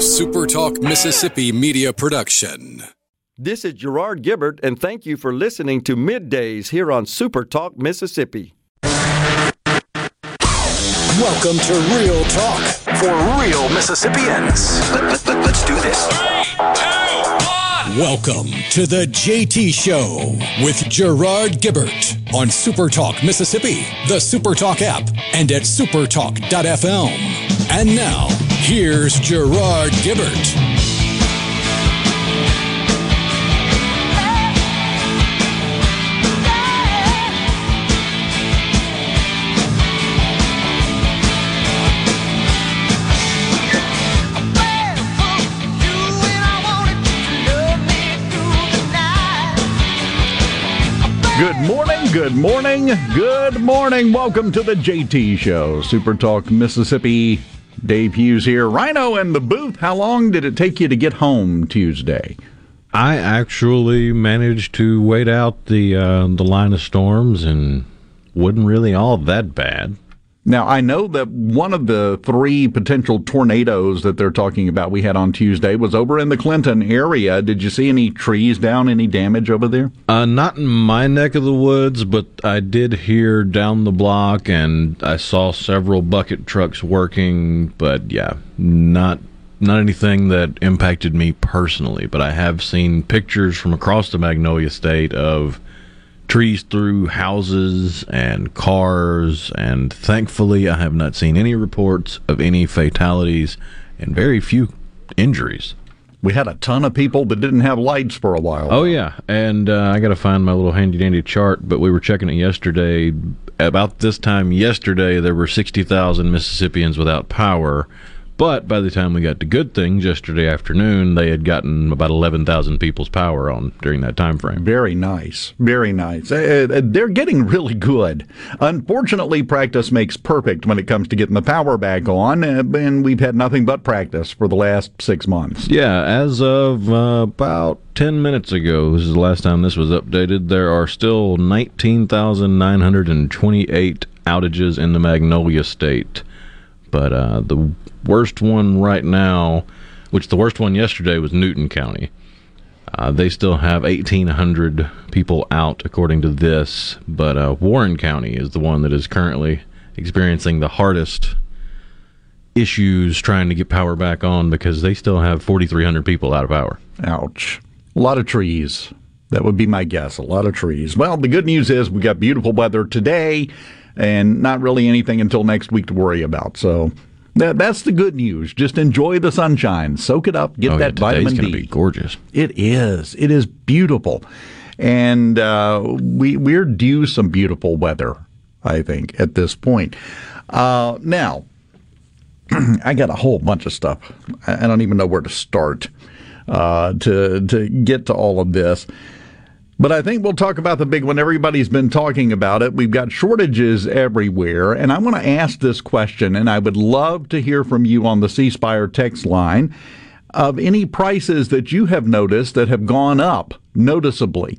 a SuperTalk Mississippi media production. This is Gerard Gibert, and thank you for listening to Middays here on SuperTalk Mississippi. Welcome to Real Talk for real Mississippians. Let, us do this. Welcome to the JT Show with Gerard Gibert on SuperTalk Mississippi, the SuperTalk app, and at supertalk.fm. And now, here's Gerard Gibert. Good morning, good morning, good morning. Welcome to the JT Show, Super Talk Mississippi. Dave Hughes here. Rhino in the booth. How long did it take you to get home Tuesday? I actually managed to wait out the uh, the line of storms and wasn't really all that bad. Now, I know that one of the three potential tornadoes that they're talking about we had on Tuesday was over in the Clinton area. Did you see any trees down, any damage over there? Uh, not in my neck of the woods, but I did hear down the block and I saw several bucket trucks working, but yeah, not not anything that impacted me personally, but I have seen pictures from across the Magnolia State of trees through houses and cars, and thankfully, I have not seen any reports of any fatalities and very few injuries. We had a ton of people that didn't have lights for a while. Oh yeah, and uh, I got to find my little handy dandy chart. But we were checking it yesterday. About this time yesterday, there were sixty thousand Mississippians without power, but by the time we got to good things yesterday afternoon, they had gotten about 11,000 people's power on during that time frame. Very nice. Very nice. Uh, uh, they're getting really good. Unfortunately, practice makes perfect when it comes to getting the power back on, uh, and we've had nothing but practice for the last six months. Yeah, as of uh, about 10 minutes ago, this is the last time this was updated, there are still 19,928 outages in the Magnolia State. But uh, the worst one right now, which the worst one yesterday was Newton County. Uh, they still have 1,800 people out, according to this, but uh, Warren County is the one that is currently experiencing the hardest issues trying to get power back on because they still have 4,300 people out of power. Ouch. A lot of trees. That would be my guess. A lot of trees. Well, the good news is we got beautiful weather today and not really anything until next week to worry about. So that, that's the good news. Just enjoy the sunshine, soak it up, get oh, that yeah, vitamin D. Today's going to be gorgeous. It is. It is beautiful, and uh, we we're due some beautiful weather. I think at this point. Uh, now, I got a whole bunch of stuff. I don't even know where to start uh, to to get to all of this. But I think we'll talk about the big one. Everybody's been talking about it. We've got shortages everywhere. And I want to ask this question, and I would love to hear from you on the C Spire text line of any prices that you have noticed that have gone up noticeably.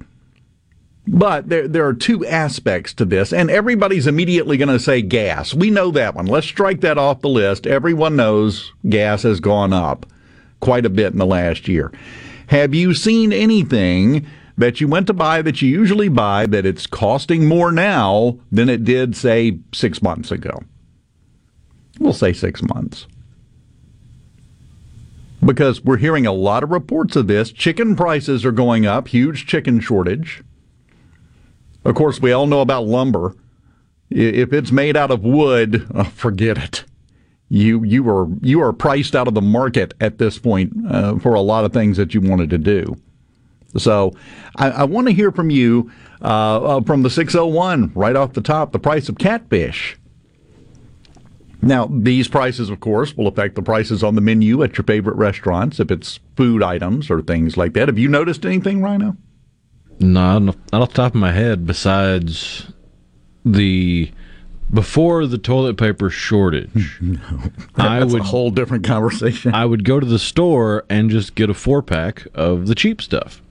But there, there are two aspects to this, and everybody's immediately going to say gas. We know that one. Let's strike that off the list. Everyone knows gas has gone up quite a bit in the last year. Have you seen anything that you went to buy that you usually buy that it's costing more now than it did, say, six months ago. We'll say six months. Because we're hearing a lot of reports of this. Chicken prices are going up, huge chicken shortage. Of course, we all know about lumber. If it's made out of wood, oh, forget it. You you are you are priced out of the market at this point uh, for a lot of things that you wanted to do. So I, I want to hear from you uh, uh, from the 601 right off the top the price of catfish. Now, these prices, of course, will affect the prices on the menu at your favorite restaurants if it's food items or things like that. Have you noticed anything, Rhino? No, not off the top of my head. Besides the before the toilet paper shortage, no, I would a whole different conversation. I would go to the store and just get a four pack of the cheap stuff.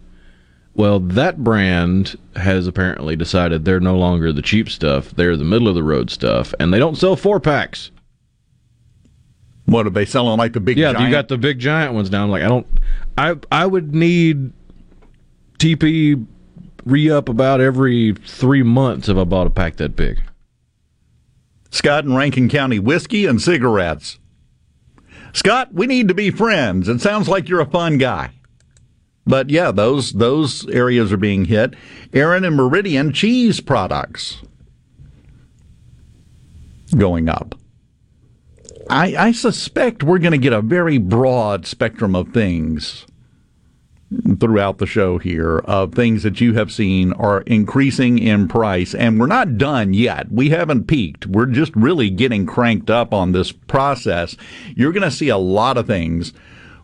Well, that brand has apparently decided they're no longer the cheap stuff; they're the middle of the road stuff, and they don't sell four packs. What are they selling like the big? Yeah, giant? you got the big giant ones down. Like I don't, I I would need TP re up about every three months if I bought a pack that big. Scott and Rankin County whiskey and cigarettes. Scott, we need to be friends. It sounds like you're a fun guy. But yeah, those those areas are being hit. Aaron and Meridian cheese products going up. I, I suspect we're going to get a very broad spectrum of things throughout the show here of things that you have seen are increasing in price and we're not done yet we haven't peaked we're just really getting cranked up on this process you're going to see a lot of things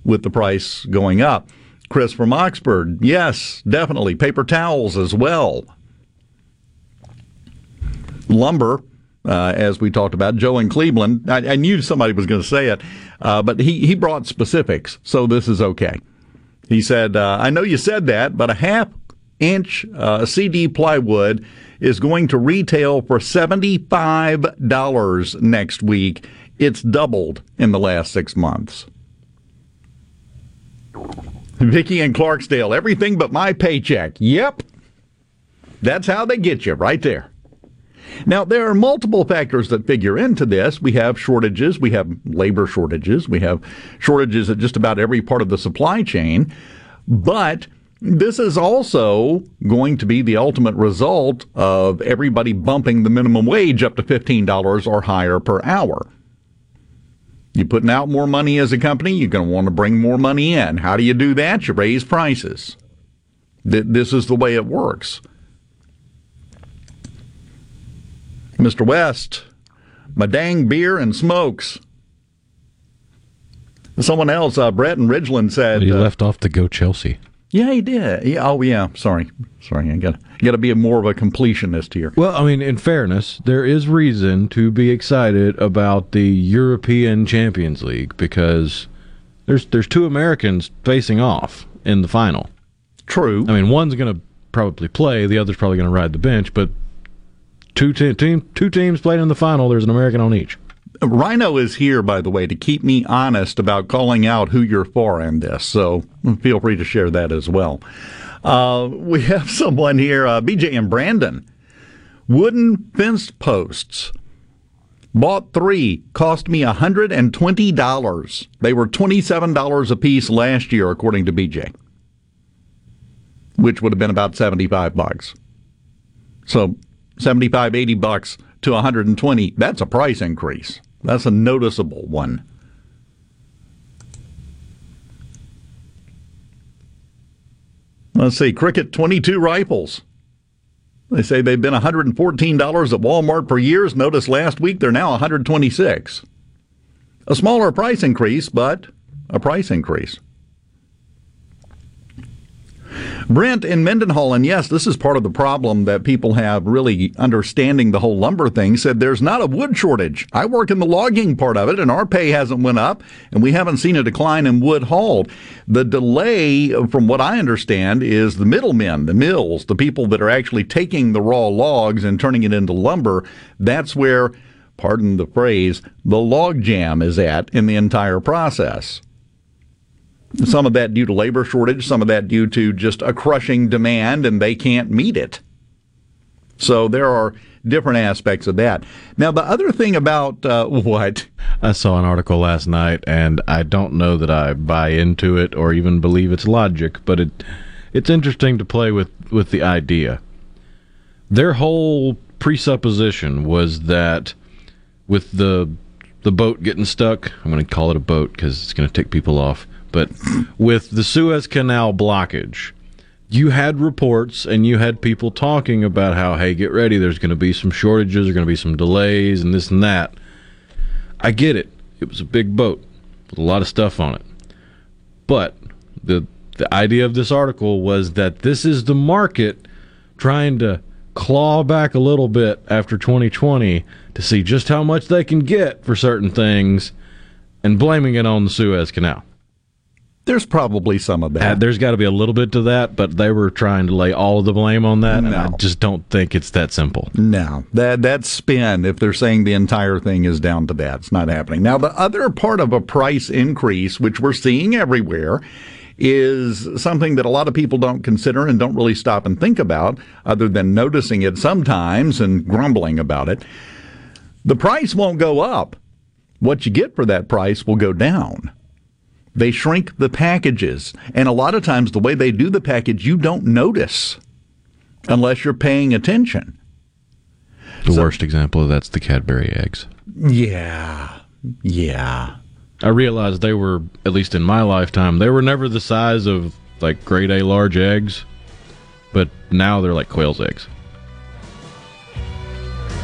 with the price going up chris from oxford yes definitely paper towels as well lumber uh, as we talked about. Joe in Cleveland, I, I knew somebody was going to say it, uh, but he, he brought specifics, so this is okay. He said, uh, I know you said that, but a half inch uh, CD plywood is going to retail for $75 next week. It's doubled in the last six months. Vicky and Clarksdale, everything but my paycheck. Yep. That's how they get you right there. Now, there are multiple factors that figure into this. We have shortages, we have labor shortages, we have shortages at just about every part of the supply chain, but this is also going to be the ultimate result of everybody bumping the minimum wage up to $15 or higher per hour. You're putting out more money as a company, you're going to want to bring more money in. How do you do that? You raise prices. This is the way it works. Mr. West, my dang beer and smokes. Someone else, uh, Brett and Ridgeland said he uh, left off to go Chelsea. Yeah, he did. Yeah, oh, yeah. Sorry, sorry. I got got to be more of a completionist here. Well, I mean, in fairness, there is reason to be excited about the European Champions League because there's there's two Americans facing off in the final. True. I mean, one's going to probably play, the other's probably going to ride the bench, but two te- team two teams played in the final. There's an American on each. Rhino is here, by the way, to keep me honest about calling out who you're for in this. So feel free to share that as well. Uh, we have someone here, uh, BJ and Brandon. Wooden fence posts. Bought three, cost me $120. They were $27 a piece last year, according to BJ, which would have been about 75 bucks. So 75, 80 bucks to 120, that's a price increase. That's a noticeable one. Let's see, Crickett 22 rifles. They say they've been $114 at Walmart for years. Notice last week they're now 126. A smaller price increase, but a price increase. Brent in Mendenhall, and yes, this is part of the problem that people have really understanding the whole lumber thing, said there's not a wood shortage. I work in the logging part of it, and our pay hasn't went up, and we haven't seen a decline in wood hauled. The delay, from what I understand, is the middlemen, the mills, the people that are actually taking the raw logs and turning it into lumber. That's where, pardon the phrase, the log jam is at in the entire process. Some of that due to labor shortage, some of that due to just a crushing demand and they can't meet it. So there are different aspects of that. Now, the other thing about uh, what? I saw an article last night, and I don't know that I buy into it or even believe its logic, but it it's interesting to play with, with the idea. Their whole presupposition was that with the the boat getting stuck, I'm going to call it a boat because it's going to tick people off but with the Suez Canal blockage, you had reports and you had people talking about how, hey, get ready, there's going to be some shortages, there's going to be some delays, and this and that. I get it. It was a big boat with a lot of stuff on it. But the the idea of this article was that this is the market trying to claw back a little bit after 2020 to see just how much they can get for certain things and blaming it on the Suez Canal. There's probably some of Uh, that. there's got to be a little bit to that, but they were trying to lay all of the blame on that, and I just don't think it's that simple. No, that that's spin. If they're saying the entire thing is down to that, it's not happening. Now, the other part of a price increase, which we're seeing everywhere, is something that a lot of people don't consider and don't really stop and think about, other than noticing it sometimes and grumbling about it. The price won't go up. What you get for that price will go down. They shrink the packages, and a lot of times the way they do the package, you don't notice unless you're paying attention. The worst example of that's the Cadbury eggs. Yeah. Yeah. I realized they were, at least in my lifetime, they were never the size of like grade A large eggs, but now they're like quail's eggs.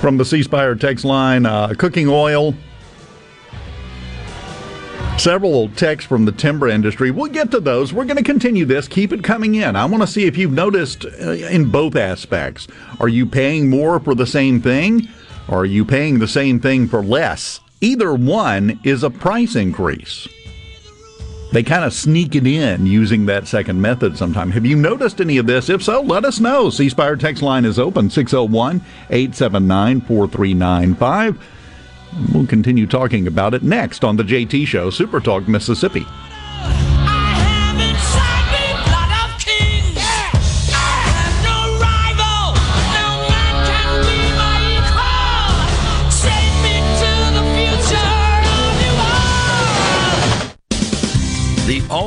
From the C Spire text line, uh, cooking oil. Several texts from the timber industry. We'll get to those. We're going to continue this. Keep it coming in. I want to see if you've noticed uh, in both aspects. Are you paying more for the same thing? Or are you paying the same thing for less? Either one is a price increase. They kind of sneak it in using that second method sometime. Have you noticed any of this? If so, let us know. C Spire text line is open 601 879 4395. We'll continue talking about it next on the JT Show, Super Talk Mississippi.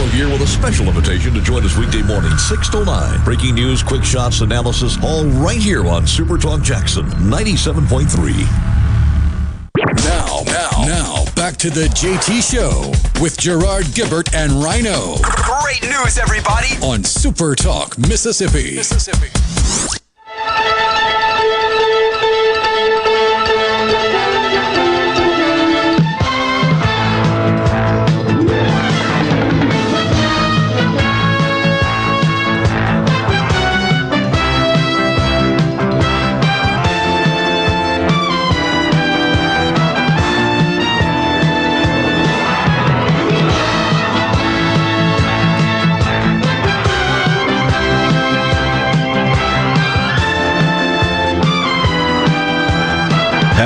Gallo here with a special invitation to join us weekday morning, 6 to 9. Breaking news, quick shots, analysis, all right here on Super Talk Jackson 97.3. Now, now, now, back back to the JT Show with Gerard Gibert and Rhino Great news, everybody! on Super Talk, Mississippi. Mississippi.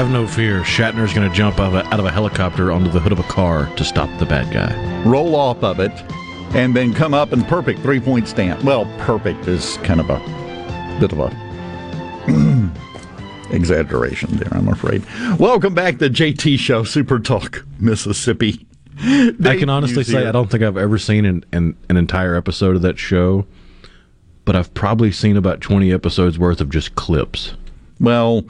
Have no fear. Shatner's going to jump out of, a, out of a helicopter onto the hood of a car to stop the bad guy. roll off of it, and then come up in perfect three point stance. Well, perfect is kind of a bit of a exaggeration there, I'm afraid. Welcome back to JT Show, Super Talk, Mississippi. I can honestly say I don't think I've ever seen an, an, an entire episode of that show, but I've probably seen about 20 episodes worth of just clips. Well,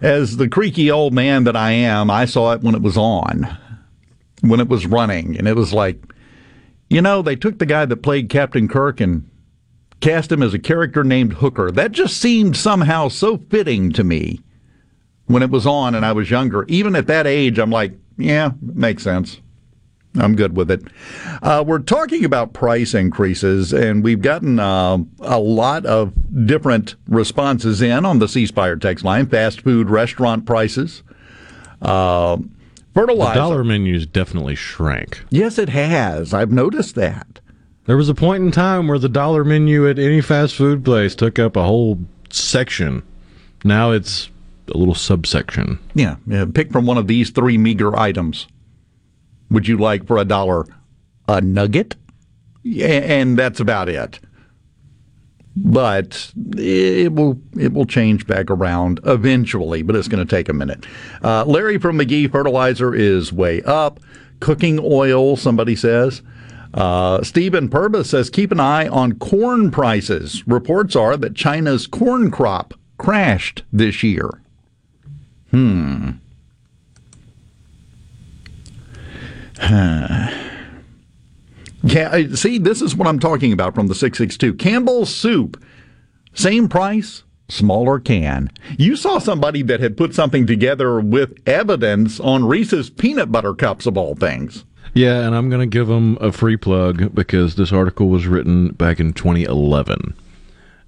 as the creaky old man that I am, I saw it when it was on, when it was running, and it was like, you know, they took the guy that played Captain Kirk and cast him as a character named Hooker. That just seemed somehow so fitting to me when it was on and I was younger. Even at that age, I'm like, yeah, makes sense. I'm good with it. Uh, we're talking about price increases, and we've gotten uh, a lot of different responses in on the C Spire text line. Fast food restaurant prices, uh, The fertilizer. dollar menus definitely shrank. Yes, it has. I've noticed that. There was a point in time where the dollar menu at any fast food place took up a whole section. Now it's a little subsection. Yeah, yeah, pick from one of these three meager items. Would you like for a dollar a nugget? And that's about it. But it will it will change back around eventually, but it's going to take a minute. Uh, Larry from Magee Fertilizer is way up. Cooking oil, somebody says. Uh, Stephen Purvis says keep an eye on corn prices. Reports are that China's corn crop crashed this year. Hmm. Yeah, see, this is what I'm talking about from the 662. Campbell's soup, same price, smaller can. You saw somebody that had put something together with evidence on Reese's peanut butter cups, of all things. Yeah, and I'm going to give them a free plug because this article was written back in 2011.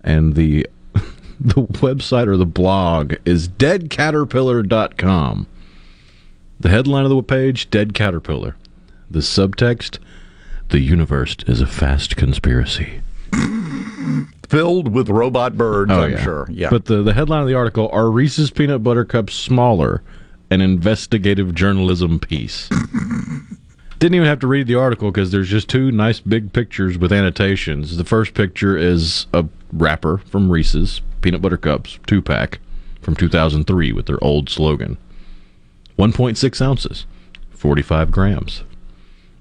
And the the website or the blog is deadcaterpillar.com. The headline of the page, Dead Caterpillar. The subtext, The universe is a fast conspiracy. Filled with robot birds, oh, I'm sure. Yeah. But the, the headline of the article, Are Reese's Peanut Butter Cups Smaller? An investigative journalism piece. Didn't even have to read the article because there's just two nice big pictures with annotations. The first picture is a wrapper from Reese's Peanut Butter Cups two pack from 2003 with their old slogan 1.6 ounces, 45 grams.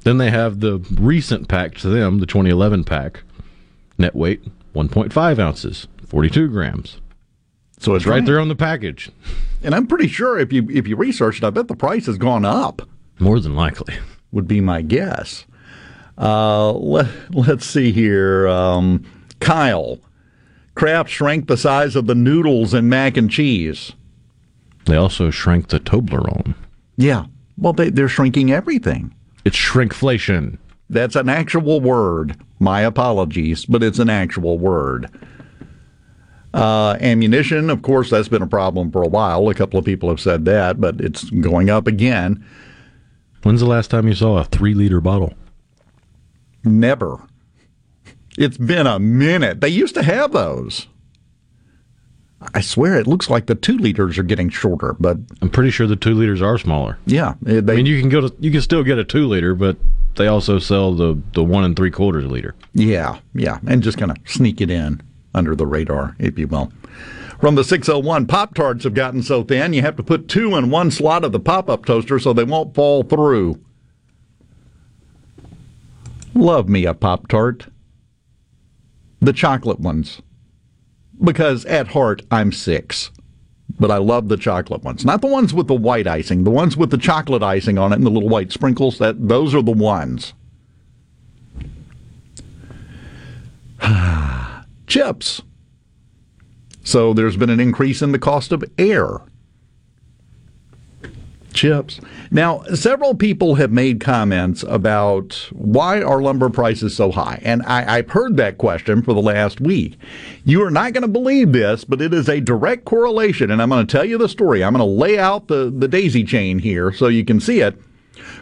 Then they have the recent pack to them, the 2011 pack, net weight 1.5 ounces, 42 grams. So it's right right. there on the package. And I'm pretty sure if you if you research it, I bet the price has gone up. More than likely. Would be my guess. Uh, let, let's see here. Um, Kyle. Kraft shrank the size of the noodles in mac and cheese. They also shrank the Toblerone. Yeah. Well, they, they're shrinking everything. It's shrinkflation. That's an actual word. My apologies, but it's an actual word. Uh, ammunition, of course, that's been a problem for a while. A couple of people have said that, but it's going up again. When's the last time you saw a three liter bottle? Never. It's been a minute. They used to have those. I swear it looks like the two liters are getting shorter, but I'm pretty sure the two liters are smaller. yeah, eh, they, I mean, you can go to you can still get a two liter, but they also sell the the one and three quarters liter. Yeah, yeah, and just kind of sneak it in under the radar, if you will. From the 601, Pop Tarts have gotten so thin you have to put two in one slot of the pop up toaster so they won't fall through. Love me a Pop Tart. The chocolate ones. Because at heart, I'm six. but I love the chocolate ones. Not the ones with the white icing, the ones with the chocolate icing on it and the little white sprinkles. That those are the ones. Chips. So there's been an increase in the cost of air. Chips. Now, several people have made comments about why are lumber prices so high? And I, I've heard that question for the last week. You are not going to believe this, but it is a direct correlation. And I'm going to tell you the story. I'm going to lay out the, the daisy chain here so you can see it.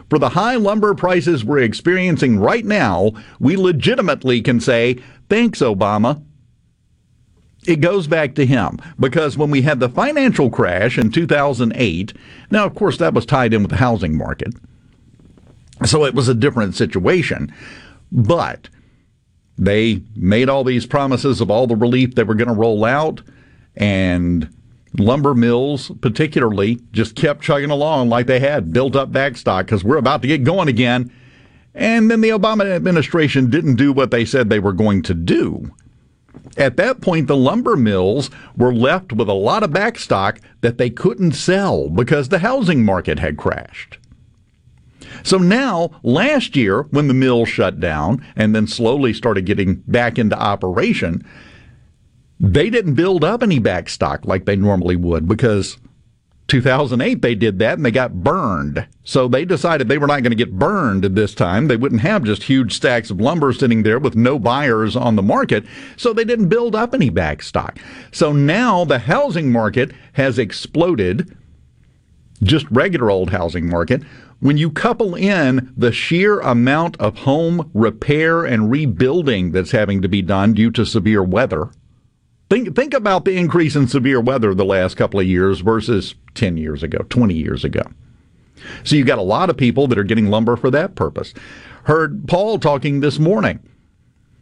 For the high lumber prices we're experiencing right now, we legitimately can say, thanks, Obama it goes back to him because when we had the financial crash in 2008, now, of course, that was tied in with the housing market. So it was a different situation. But they made all these promises of all the relief they were going to roll out, and lumber mills, particularly, just kept chugging along like they had built up backstock because we're about to get going again. And then the Obama administration didn't do what they said they were going to do. At that point, the lumber mills were left with a lot of backstock that they couldn't sell because the housing market had crashed. So now, last year, when the mill shut down and then slowly started getting back into operation, they didn't build up any backstock like they normally would because 2008 they did that and they got burned. So they decided they were not going to get burned this time. They wouldn't have just huge stacks of lumber sitting there with no buyers on the market. So they didn't build up any back stock. So now the housing market has exploded. Just regular old housing market. When you couple in the sheer amount of home repair and rebuilding that's having to be done due to severe weather, Think think about the increase in severe weather the last couple of years versus 10 years ago, 20 years ago. So you've got a lot of people that are getting lumber for that purpose. Heard Paul talking this morning.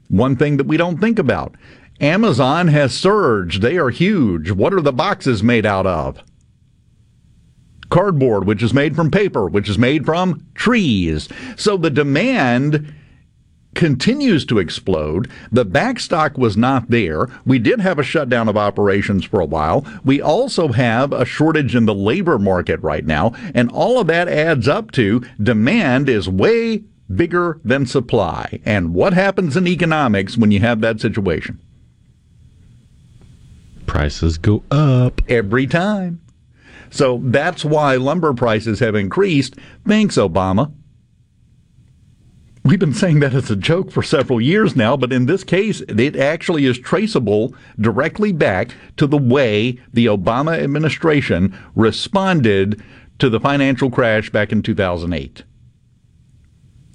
One thing that we don't think about. Amazon has surged. They are huge. What are the boxes made out of? Cardboard, which is made from paper, which is made from trees. So the demand continues to explode. The backstock was not there. We did have a shutdown of operations for a while. We also have a shortage in the labor market right now. And all of that adds up to demand is way bigger than supply. And what happens in economics when you have that situation? Prices go up every time. So that's why lumber prices have increased. Thanks, Obama. We've been saying that as a joke for several years now, but in this case, it actually is traceable directly back to the way the Obama administration responded to the financial crash back in 2008.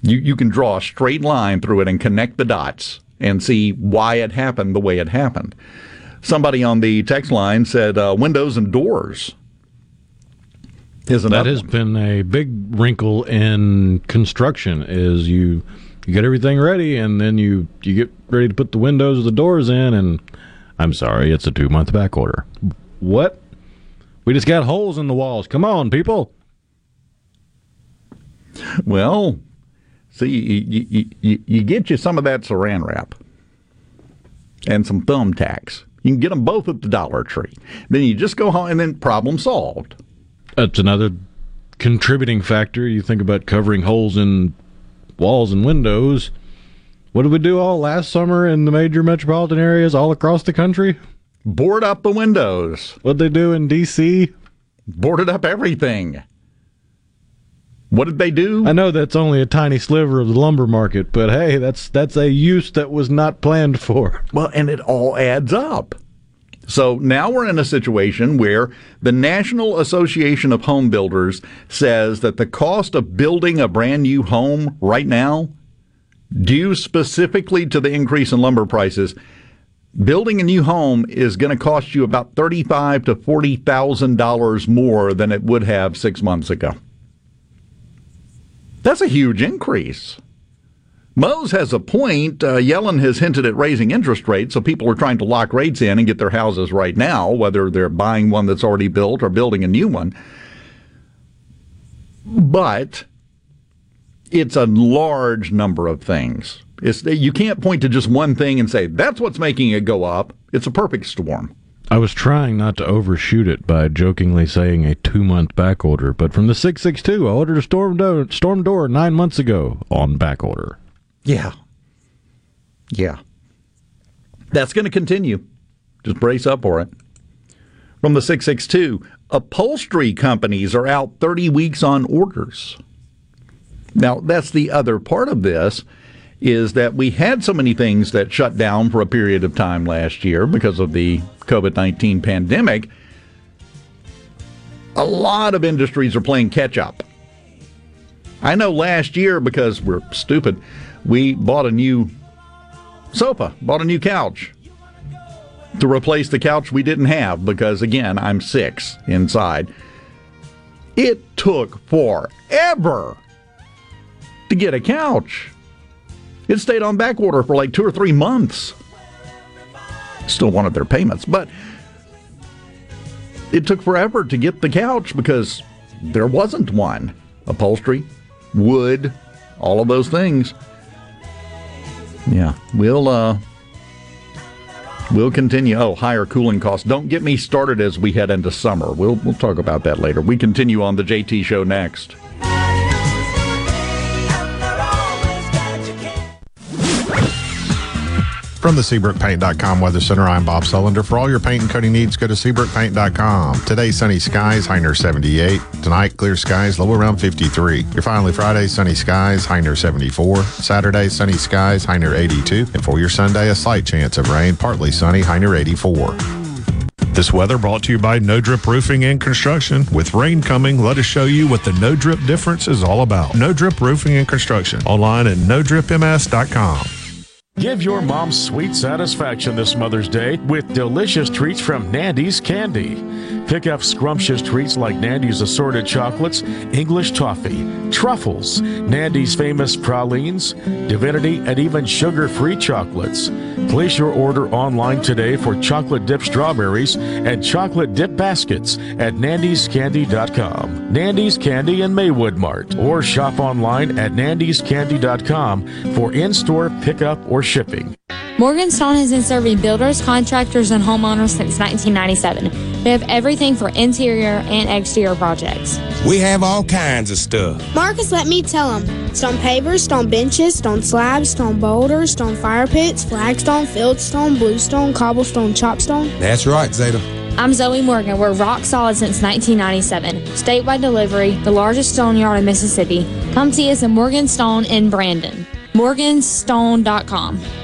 You, you can draw a straight line through it and connect the dots and see why it happened the way it happened. Somebody on the text line said uh, windows and doors. Isn't that has been a big wrinkle in construction is you you get everything ready and then you you get ready to put the windows or the doors in and I'm sorry, it's a two month back order. What? We just got holes in the walls. Come on, people. Well, see, you, you, you, you get you some of that saran wrap and some thumbtacks. You can get them both at the Dollar Tree. Then you just go home and then problem solved. That's another contributing factor. You think about covering holes in walls and windows. What did we do all last summer in the major metropolitan areas all across the country? Board up the windows. What'd they do in D.C.? Boarded up everything. What did they do? I know that's only a tiny sliver of the lumber market, but hey, that's that's a use that was not planned for. Well, and it all adds up. So now we're in a situation where the National Association of Home Builders says that the cost of building a brand new home right now, due specifically to the increase in lumber prices, building a new home is going to cost you about thirty-five to forty thousand dollars more than it would have six months ago. That's a huge increase. Mose has a point. Uh, Yellen has hinted at raising interest rates, so people are trying to lock rates in and get their houses right now, whether they're buying one that's already built or building a new one. But it's a large number of things. It's, you can't point to just one thing and say that's what's making it go up. It's a perfect storm. I was trying not to overshoot it by jokingly saying a two month back order, but from the 662, I ordered a storm door, storm door nine months ago on back order. Yeah. Yeah. That's going to continue. Just brace up for it. From the 662, upholstery companies are out 30 weeks on orders. Now, that's the other part of this is that we had so many things that shut down for a period of time last year because of the COVID 19 pandemic. A lot of industries are playing catch up. I know last year, because we're stupid, we bought a new sofa, bought a new couch to replace the couch we didn't have because, again, I'm six inside. It took forever to get a couch. It stayed on back order for like two or three months. Still wanted their payments, but it took forever to get the couch because there wasn't one. Upholstery, wood, all of those things. Yeah, we'll uh we'll continue. Oh, higher cooling costs. Don't get me started as we head into summer. We'll we'll talk about that later. We continue on the JT show next. From the SeabrookPaint.com Weather Center, I'm Bob Sullender. For all your paint and coating needs, go to SeabrookPaint.com. Today, sunny skies, high near 78. Tonight, clear skies, low around 53. Your finally Friday, sunny skies, high near 74. Saturday, sunny skies, high near 82. And for your Sunday, a slight chance of rain, partly sunny, high near 84. This weather brought to you by No Drip Roofing and Construction. With rain coming, let us show you what the No Drip difference is all about. No Drip Roofing and Construction. Online at NoDripMS.com. Give your mom sweet satisfaction this Mother's Day with delicious treats from Nandy's Candy. Pick up scrumptious treats like Nandy's assorted chocolates, English toffee, truffles, Nandy's famous pralines, divinity, and even sugar free chocolates. Place your order online today for chocolate dip strawberries and chocolate dip baskets at nandyscandy.com. Nandy's Candy in Maywood Mart or shop online at nandyscandy.com for in store pickup or shipping. Morganstone has been serving builders, contractors, and homeowners since 1997. We have everything for interior and exterior projects. We have all kinds of stuff. Marcus, let me tell them. Stone pavers, stone benches, stone slabs, stone boulders, stone fire pits, flagstone, fieldstone, bluestone, cobblestone, chopstone. That's right, Zeta. I'm Zoe Morgan. We're rock solid since 1997. Statewide delivery, the largest stone yard in Mississippi. Come see us at Morgan Stone in Brandon. Morganstone.com.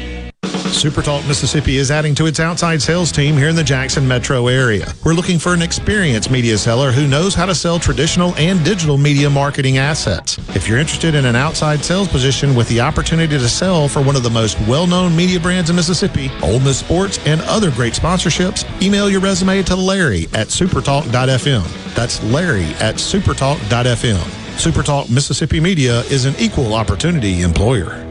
SuperTalk Mississippi is adding to its outside sales team here in the Jackson metro area. We're looking for an experienced media seller who knows how to sell traditional and digital media marketing assets. If you're interested in an outside sales position with the opportunity to sell for one of the most well-known media brands in Mississippi, Ole Miss Sports, and other great sponsorships, email your resume to Larry at supertalk.fm. That's Larry at supertalk.fm. SuperTalk Mississippi Media is an equal opportunity employer.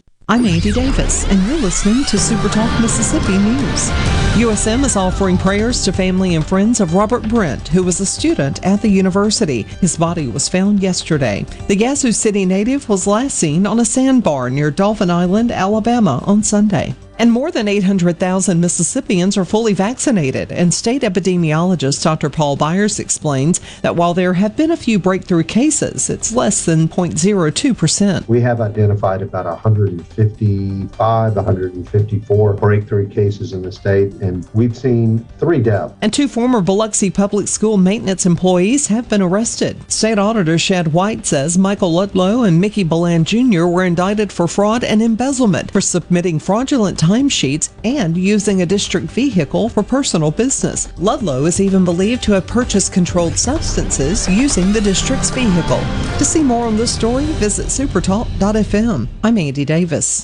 I'm Andy Davis, and you're listening to Super Talk Mississippi News. USM is offering prayers to family and friends of Robert Brent, who was a student at the university. His body was found yesterday. The Yazoo City native was last seen on a sandbar near Dauphin Island, Alabama on Sunday. And more than 800,000 Mississippians are fully vaccinated. And state epidemiologist Dr. Paul Byers explains that while there have been a few breakthrough cases, it's less than 0.02%. We have identified about 155, 154 breakthrough cases in the state, and we've seen three deaths. And two former Biloxi Public School maintenance employees have been arrested. State Auditor Shad White says Michael Ludlow and Mickey Belan Jr. were indicted for fraud and embezzlement for submitting fraudulent timesheets and using a district vehicle for personal business. Ludlow is even believed to have purchased controlled substances using the district's vehicle. To see more on this story, visit supertalk.fm. I'm Andy Davis.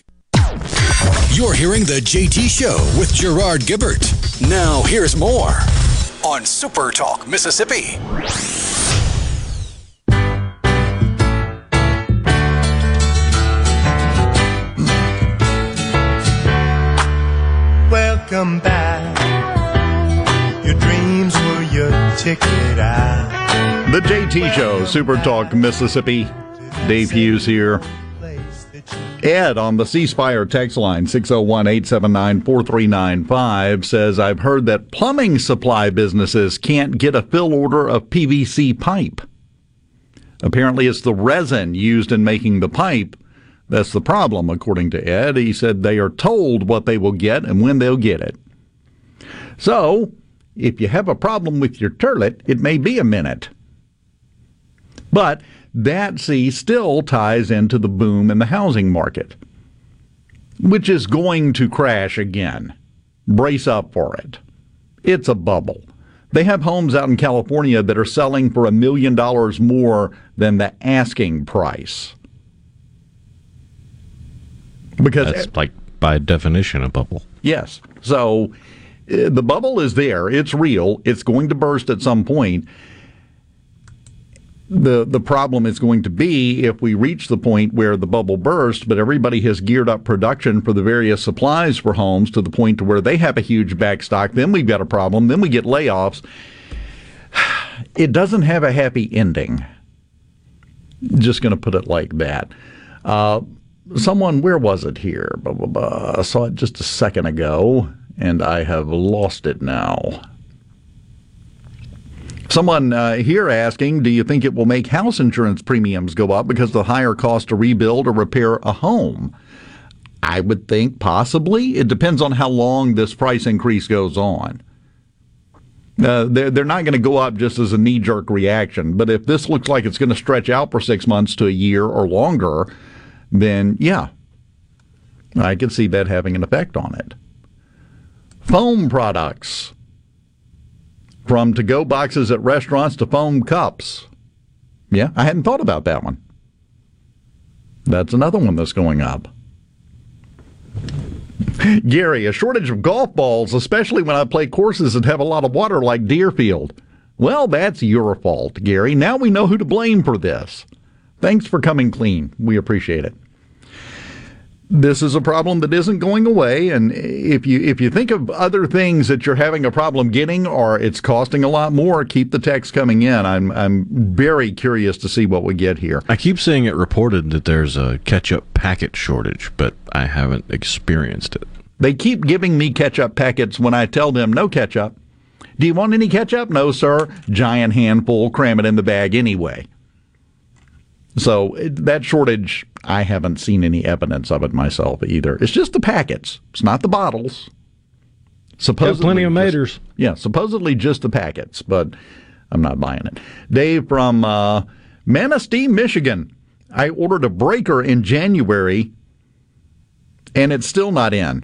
You're hearing The JT Show with Gerard Gibert. Now, here's more on Super Talk, Mississippi. Welcome back. Your dreams were your ticket out. The JT Show, Super Talk, Mississippi. Dave Hughes here. Ed on the C Spire text line 601 879 4395 says, I've heard that plumbing supply businesses can't get a fill order of PVC pipe. Apparently, it's the resin used in making the pipe that's the problem, according to Ed. He said they are told what they will get and when they'll get it. So, if you have a problem with your toilet, it may be a minute. But that, see, still ties into the boom in the housing market, which is going to crash again. Brace up for it. It's a bubble. They have homes out in California that are selling for a million dollars more than the asking price. Because That's like by definition a bubble. Yes. So uh, the bubble is there. It's real. It's going to burst at some point. The the problem is going to be if we reach the point where the bubble bursts, but everybody has geared up production for the various supplies for homes to the point to where they have a huge backstock, then we've got a problem, then we get layoffs. It doesn't have a happy ending. Just going to put it like that. Uh, someone, where was it here? Blah, blah, blah. I saw it just a second ago, and I have lost it now. Someone uh, here asking, do you think it will make house insurance premiums go up because of the higher cost to rebuild or repair a home? I would think possibly. It depends on how long this price increase goes on. Uh, they're, they're not going to go up just as a knee jerk reaction. But if this looks like it's going to stretch out for six months to a year or longer, then yeah, I could see that having an effect on it. Foam products. From to go boxes at restaurants to foam cups. Yeah, I hadn't thought about that one. That's another one that's going up. Gary, a shortage of golf balls, especially when I play courses that have a lot of water like Deerfield. Well, that's your fault, Gary. Now we know who to blame for this. Thanks for coming clean. We appreciate it. This is a problem that isn't going away and if you if you think of other things that you're having a problem getting or it's costing a lot more keep the text coming in. I'm i'm very curious to see what we get here. I keep seeing it reported that there's a ketchup packet shortage, but I haven't experienced it. they keep giving me ketchup packets when i tell them no ketchup. Do you want any ketchup? No sir. Giant handful cram it in the bag anyway. So it, that shortage i haven't seen any evidence of it myself either it's just the packets it's not the bottles supposedly plenty of just- maters. yeah, supposedly just the packets, but I'm not buying it. Dave from uh, Manistee, Michigan. I ordered a breaker in January, and it's still not in.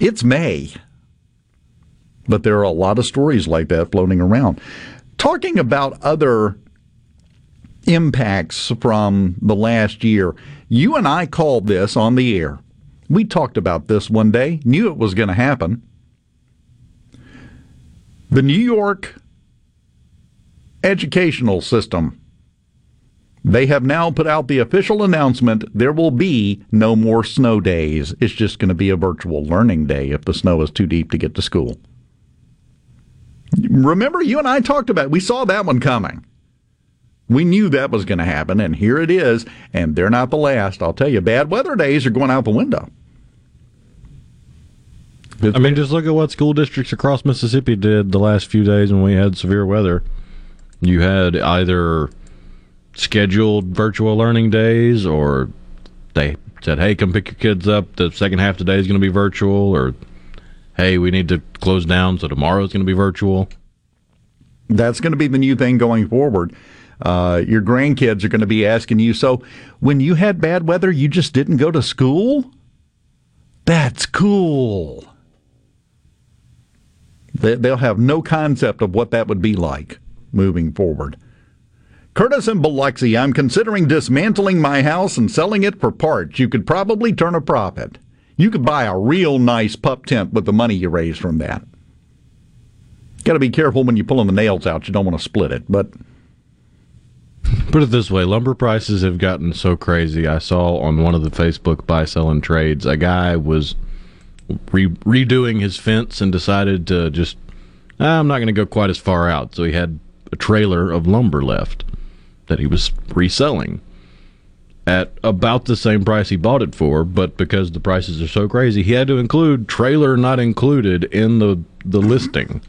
It's May, but there are a lot of stories like that floating around. Talking about other impacts from the last year, you and I called this on the air. We talked about this one day, knew it was going to happen. The New York educational system. They have now put out the official announcement there will be no more snow days. It's just going to be a virtual learning day if the snow is too deep to get to school. Remember, you and I talked about we saw that one coming. We knew that was going to happen, and here it is, and they're not the last. I'll tell you, bad weather days are going out the window. I mean, just look at what school districts across Mississippi did the last few days when we had severe weather. You had either scheduled virtual learning days or they said, hey, come pick your kids up. The second half of the day is going to be virtual, or hey, we need to close down, so tomorrow is going to be virtual. That's going to be the new thing going forward. Uh, your grandkids are going to be asking you, so when you had bad weather, you just didn't go to school? That's cool. They- They'll have no concept of what that would be like moving forward. Curtis and Biloxi, I'm considering dismantling my house and selling it for parts. You could probably turn a profit. You could buy a real nice pup tent with the money you raise from that. Got to be careful when you're pulling the nails out. You don't want to split it, but Put it this way lumber prices have gotten so crazy. I saw on one of the Facebook buy selling trades, a guy was re- redoing his fence and decided to just, "Ah, I'm not going to go quite as far out. So he had a trailer of lumber left that he was reselling at about the same price he bought it for, but because the prices are so crazy, he had to include trailer not included in the the listing.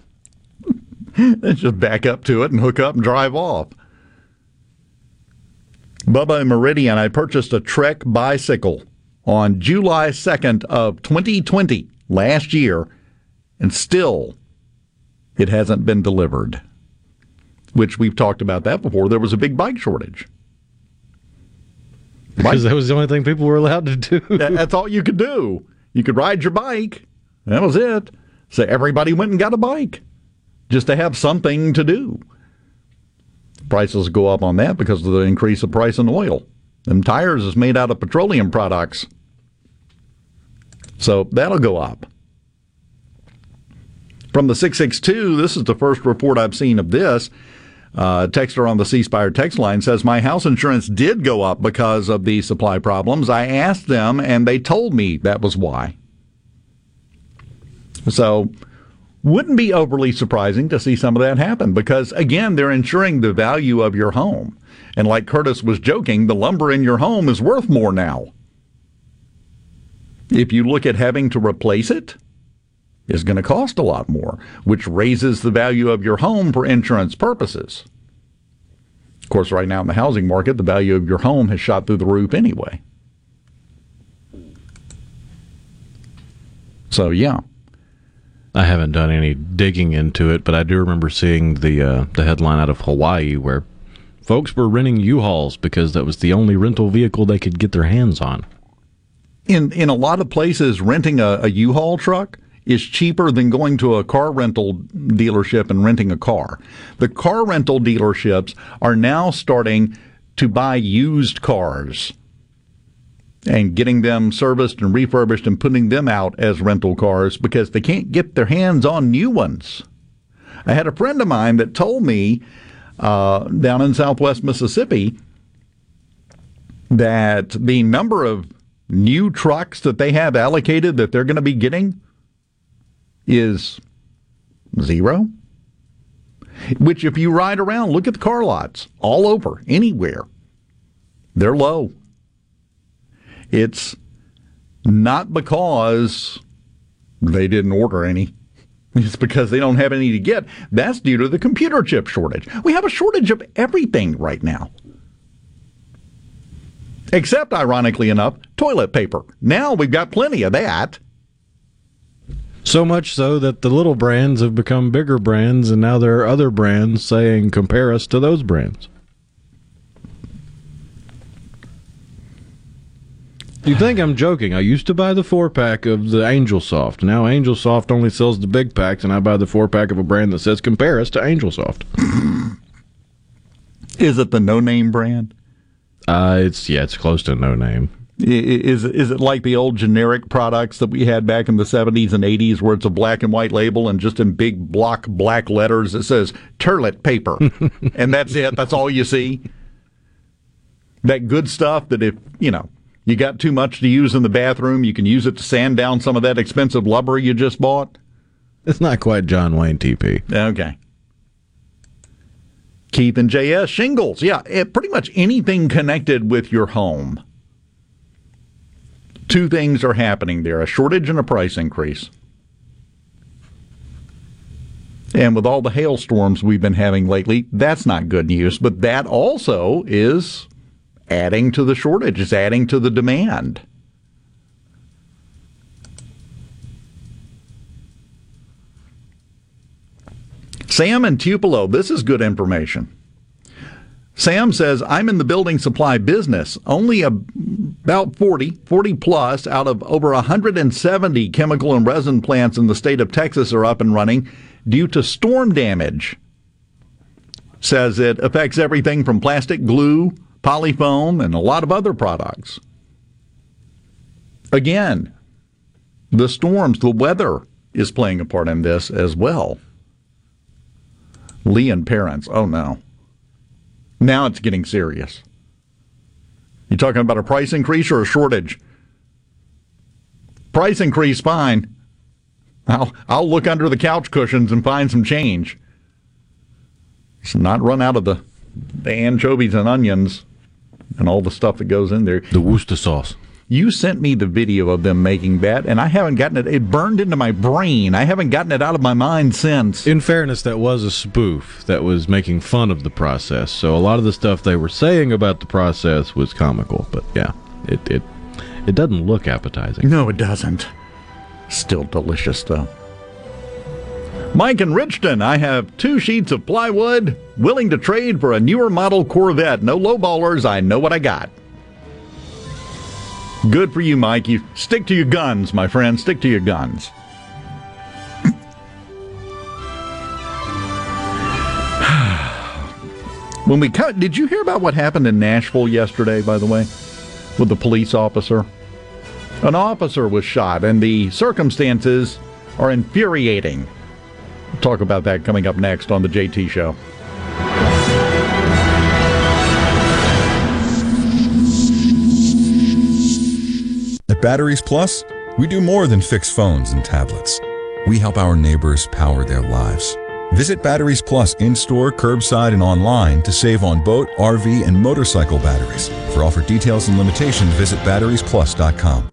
Let's just back up to it and hook up and drive off. Bubba in Meridian, I purchased a Trek bicycle on July 2nd of 2020, last year, and still it hasn't been delivered. Which we've talked about that before. There was a big bike shortage. Because that was the only thing people were allowed to do. That's all you could do. You could ride your bike. That was it. So everybody went and got a bike just to have something to do. Prices go up on that because of the increase of price in oil. Them tires is made out of petroleum products. So that'll go up. From the 662, this is the first report I've seen of this. Uh, texter on the C Spire text line says, My house insurance did go up because of the supply problems. I asked them, and they told me that was why. So, wouldn't be overly surprising to see some of that happen because, again, they're insuring the value of your home. And like Curtis was joking, the lumber in your home is worth more now. If you look at having to replace it, it's going to cost a lot more, which raises the value of your home for insurance purposes. Of course, right now in the housing market, the value of your home has shot through the roof anyway. So, yeah. I haven't done any digging into it, but I do remember seeing the uh, the headline out of Hawaii where folks were renting U-Hauls because that was the only rental vehicle they could get their hands on. in in a lot of places, renting a, a U-Haul truck is cheaper than going to a car rental dealership and renting a car. The car rental dealerships are now starting to buy used cars and getting them serviced and refurbished and putting them out as rental cars because they can't get their hands on new ones. I had a friend of mine that told me uh, down in southwest Mississippi that the number of new trucks that they have allocated that they're going to be getting is zero. Which, if you ride around, look at the car lots all over, anywhere, they're low. It's not because they didn't order any. It's because they don't have any to get. That's due to the computer chip shortage. We have a shortage of everything right now. Except, ironically enough, toilet paper. Now we've got plenty of that. So much so that the little brands have become bigger brands, and now there are other brands saying, compare us to those brands. You think I'm joking? I used to buy the four pack of the Angel Soft. Now Angel Soft only sells the big packs, and I buy the four pack of a brand that says compare us to Angel Soft. Is it the no name brand? Uh, it's yeah, it's close to no name. Is is it like the old generic products that we had back in the 70s and 80s where it's a black and white label and just in big block black letters it says toilet paper and that's it that's all you see that good stuff that if you know you got too much to use in the bathroom you can use it to sand down some of that expensive lumber you just bought It's not quite John Wayne TP. okay Keith and JS shingles yeah it, pretty much anything connected with your home two things are happening there a shortage and a price increase. And with all the hailstorms we've been having lately, that's not good news. But that also is adding to the shortage, it's adding to the demand. Sam and Tupelo, this is good information. Sam says, I'm in the building supply business. Only about 40, 40 plus out of over 170 chemical and resin plants in the state of Texas are up and running due to storm damage. Says it affects everything from plastic glue, polyfoam, and a lot of other products. Again, the storms, the weather is playing a part in this as well. Lee and parents, oh no. Now it's getting serious. You talking about a price increase or a shortage? Price increase, fine. I'll I'll look under the couch cushions and find some change. Let's not run out of the, the anchovies and onions and all the stuff that goes in there. The Worcester sauce. You sent me the video of them making that, and I haven't gotten it. It burned into my brain. I haven't gotten it out of my mind since. In fairness, that was a spoof that was making fun of the process. So a lot of the stuff they were saying about the process was comical. But yeah, it it it doesn't look appetizing. No, it doesn't. Still delicious though. Mike and Richton, I have two sheets of plywood, willing to trade for a newer model Corvette. No lowballers, I know what I got. Good for you, Mike. You stick to your guns, my friend. Stick to your guns. when we cut, did you hear about what happened in Nashville yesterday? By the way, with the police officer. An officer was shot, and the circumstances are infuriating. We'll talk about that coming up next on the JT Show. At Batteries Plus, we do more than fix phones and tablets. We help our neighbors power their lives. Visit Batteries Plus in store, curbside, and online to save on boat, RV, and motorcycle batteries. For offer details and limitations, visit batteriesplus.com.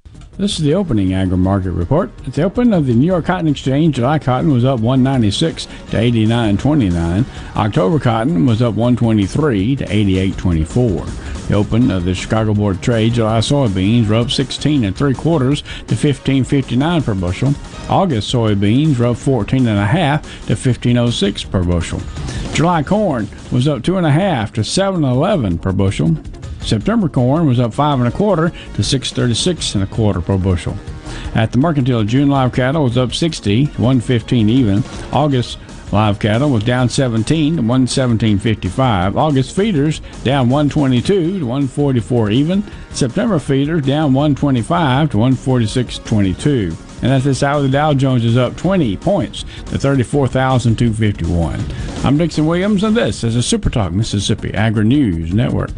This is the opening agri market report. At the open of the New York Cotton Exchange, July cotton was up 196 to 89.29. October cotton was up 123 to 88.24. The open of the Chicago Board of Trade, July soybeans were up 16 and three quarters to 15.59 per bushel. August soybeans were up 14 and a half to 15.06 per bushel. July corn was up two and a half to 7.11 per bushel. September corn was up five and a quarter to 636 and a quarter per bushel. At the mercantile, June live cattle was up 60 to 115 even. August live cattle was down 17 to 117.55. August feeders down 122 to 144 even. September feeders down 125 to 146.22. And at this hour, the Dow Jones is up 20 points to 34,251. I'm Dixon Williams, and this is a Super Talk Mississippi Agri News Network.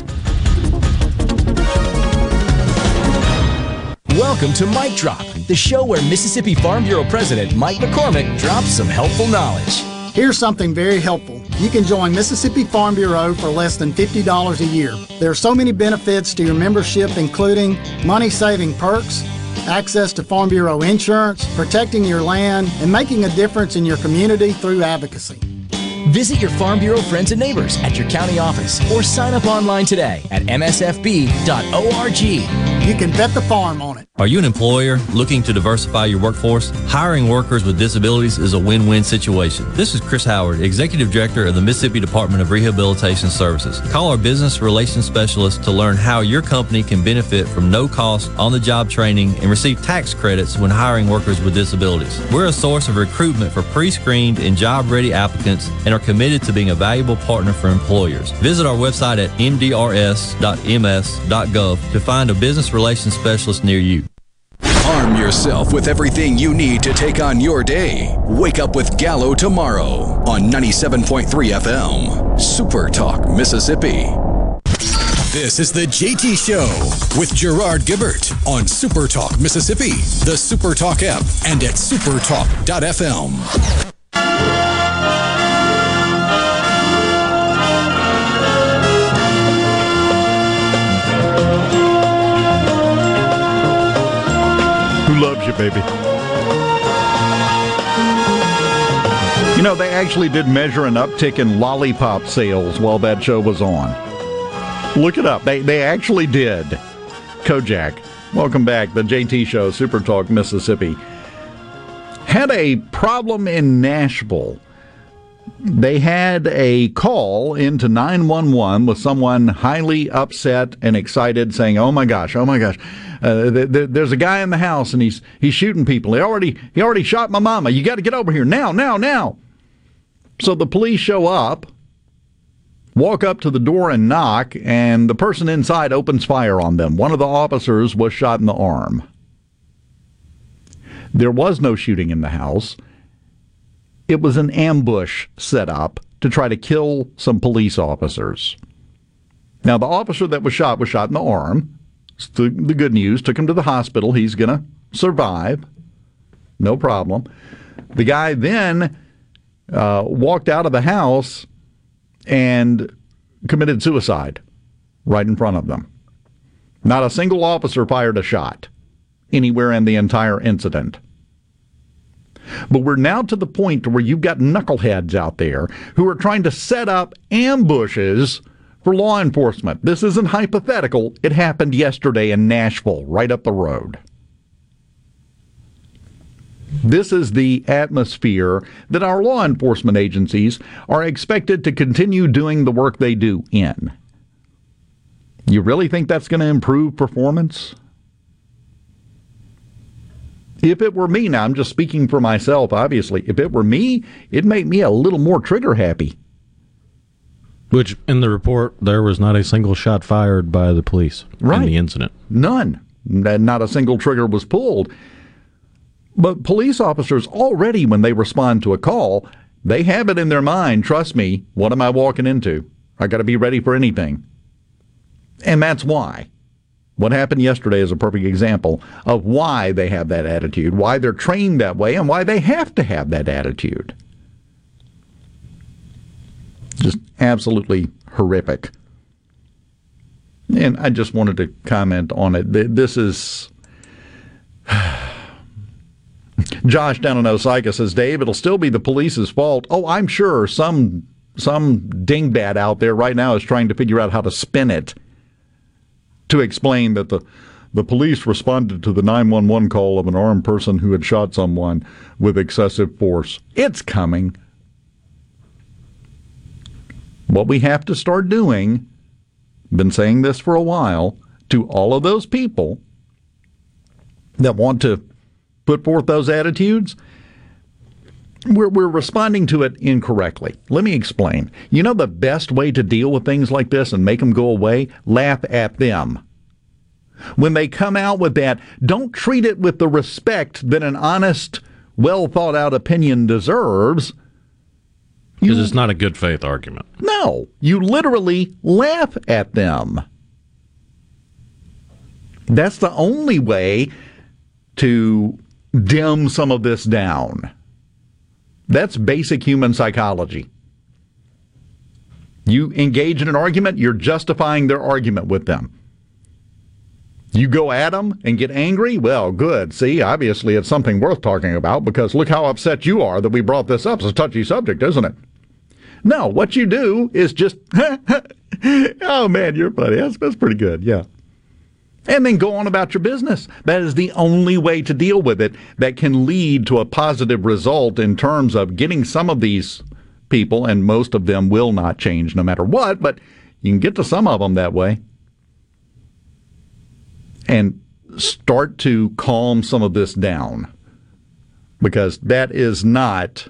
Welcome to Mike Drop, the show where Mississippi Farm Bureau President Mike McCormick drops some helpful knowledge. Here's something very helpful. You can join Mississippi Farm Bureau for less than $50 a year. There are so many benefits to your membership, including money saving perks, access to Farm Bureau insurance, protecting your land, and making a difference in your community through advocacy. Visit your Farm Bureau friends and neighbors at your county office or sign up online today at msfb.org. You can bet the farm on it. Are you an employer looking to diversify your workforce? Hiring workers with disabilities is a win win situation. This is Chris Howard, Executive Director of the Mississippi Department of Rehabilitation Services. Call our Business Relations Specialist to learn how your company can benefit from no cost on the job training and receive tax credits when hiring workers with disabilities. We're a source of recruitment for pre screened and job ready applicants and are committed to being a valuable partner for employers. Visit our website at mdrs.ms.gov to find a business relations specialist near you. Arm yourself with everything you need to take on your day. Wake up with Gallo tomorrow on 97.3 FM, Super Talk, Mississippi. This is the JT Show with Gerard Gibert on Super Talk, Mississippi, the Super Talk app, and at supertalk.fm. Who loves you, baby? You know, they actually did measure an uptick in lollipop sales while that show was on. Look it up. They, they actually did. Kojak. Welcome back. The JT Show, Super Talk, Mississippi. Had a problem in Nashville. They had a call into 911 with someone highly upset and excited saying, "Oh my gosh, oh my gosh. Uh, th- th- there's a guy in the house and he's he's shooting people. He already he already shot my mama. You got to get over here now, now, now." So the police show up, walk up to the door and knock, and the person inside opens fire on them. One of the officers was shot in the arm. There was no shooting in the house. It was an ambush set up to try to kill some police officers. Now, the officer that was shot was shot in the arm. The, the good news took him to the hospital. He's going to survive. No problem. The guy then uh, walked out of the house and committed suicide right in front of them. Not a single officer fired a shot anywhere in the entire incident. But we're now to the point where you've got knuckleheads out there who are trying to set up ambushes for law enforcement. This isn't hypothetical. It happened yesterday in Nashville, right up the road. This is the atmosphere that our law enforcement agencies are expected to continue doing the work they do in. You really think that's going to improve performance? If it were me, now I'm just speaking for myself, obviously. If it were me, it'd make me a little more trigger happy. Which, in the report, there was not a single shot fired by the police right. in the incident. None. Not a single trigger was pulled. But police officers already, when they respond to a call, they have it in their mind trust me, what am I walking into? I got to be ready for anything. And that's why. What happened yesterday is a perfect example of why they have that attitude, why they're trained that way, and why they have to have that attitude. Just absolutely horrific. And I just wanted to comment on it. This is. Josh down in Osyka says, Dave, it'll still be the police's fault. Oh, I'm sure some some dingbat out there right now is trying to figure out how to spin it to explain that the the police responded to the 911 call of an armed person who had shot someone with excessive force. It's coming. What we have to start doing, been saying this for a while, to all of those people that want to put forth those attitudes, we're, we're responding to it incorrectly. Let me explain. You know the best way to deal with things like this and make them go away? Laugh at them. When they come out with that, don't treat it with the respect that an honest, well thought out opinion deserves. Because it's not a good faith argument. No, you literally laugh at them. That's the only way to dim some of this down. That's basic human psychology. You engage in an argument, you're justifying their argument with them. You go at them and get angry? Well, good. See, obviously it's something worth talking about because look how upset you are that we brought this up. It's a touchy subject, isn't it? No, what you do is just, oh man, you're funny. That's, that's pretty good. Yeah. And then go on about your business. That is the only way to deal with it that can lead to a positive result in terms of getting some of these people, and most of them will not change no matter what, but you can get to some of them that way and start to calm some of this down because that is not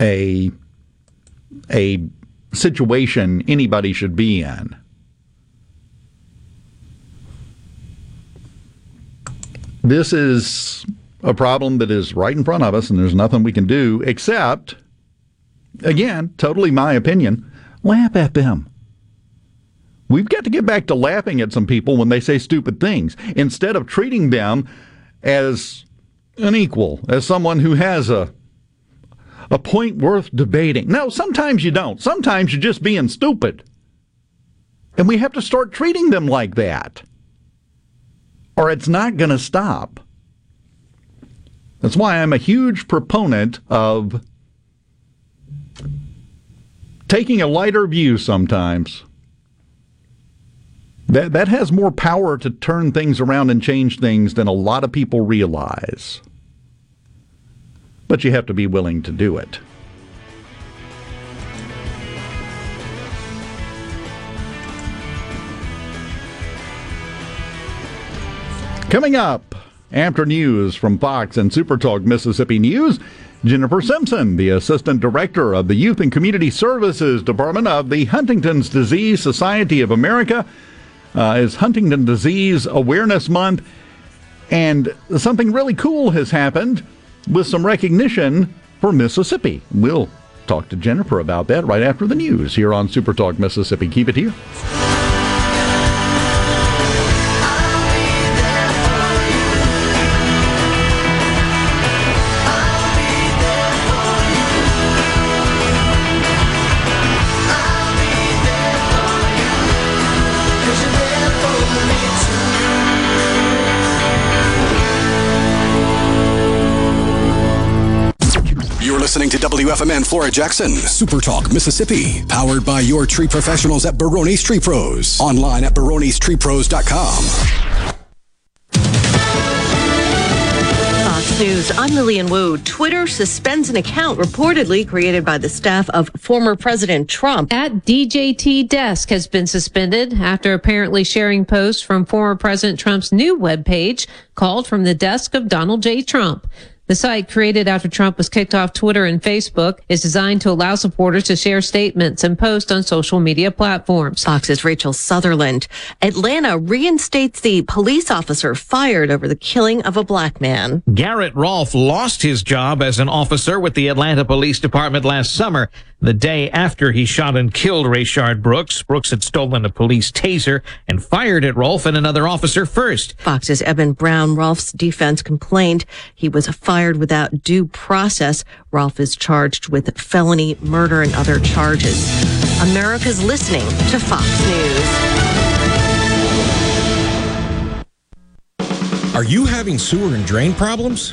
a a situation anybody should be in. This is a problem that is right in front of us, and there's nothing we can do except, again, totally my opinion, laugh at them. We've got to get back to laughing at some people when they say stupid things instead of treating them as an equal, as someone who has a a point worth debating. No, sometimes you don't. Sometimes you're just being stupid. And we have to start treating them like that. Or it's not going to stop. That's why I'm a huge proponent of taking a lighter view sometimes. That, that has more power to turn things around and change things than a lot of people realize. But you have to be willing to do it. Coming up after news from Fox and Supertalk Mississippi News, Jennifer Simpson, the Assistant Director of the Youth and Community Services Department of the Huntington's Disease Society of America, uh, is Huntington Disease Awareness Month. And something really cool has happened with some recognition for Mississippi. We'll talk to Jennifer about that right after the news here on Super Talk Mississippi. Keep it here. Listening to WFMN Flora Jackson, Super Talk, Mississippi. Powered by your tree professionals at Barone's Tree Pros. Online at baronestreepros.com. News, I'm Lillian Wu. Twitter suspends an account reportedly created by the staff of former President Trump. At DJT Desk has been suspended after apparently sharing posts from former President Trump's new webpage called From the Desk of Donald J. Trump. The site, created after Trump was kicked off Twitter and Facebook, is designed to allow supporters to share statements and post on social media platforms. Fox's Rachel Sutherland. Atlanta reinstates the police officer fired over the killing of a black man. Garrett Rolfe lost his job as an officer with the Atlanta Police Department last summer. The day after he shot and killed Rayshard Brooks, Brooks had stolen a police taser and fired at Rolfe and another officer first. Fox's Eben Brown, Rolfe's defense complained he was fired without due process. Rolfe is charged with felony murder and other charges. America's listening to Fox News. Are you having sewer and drain problems?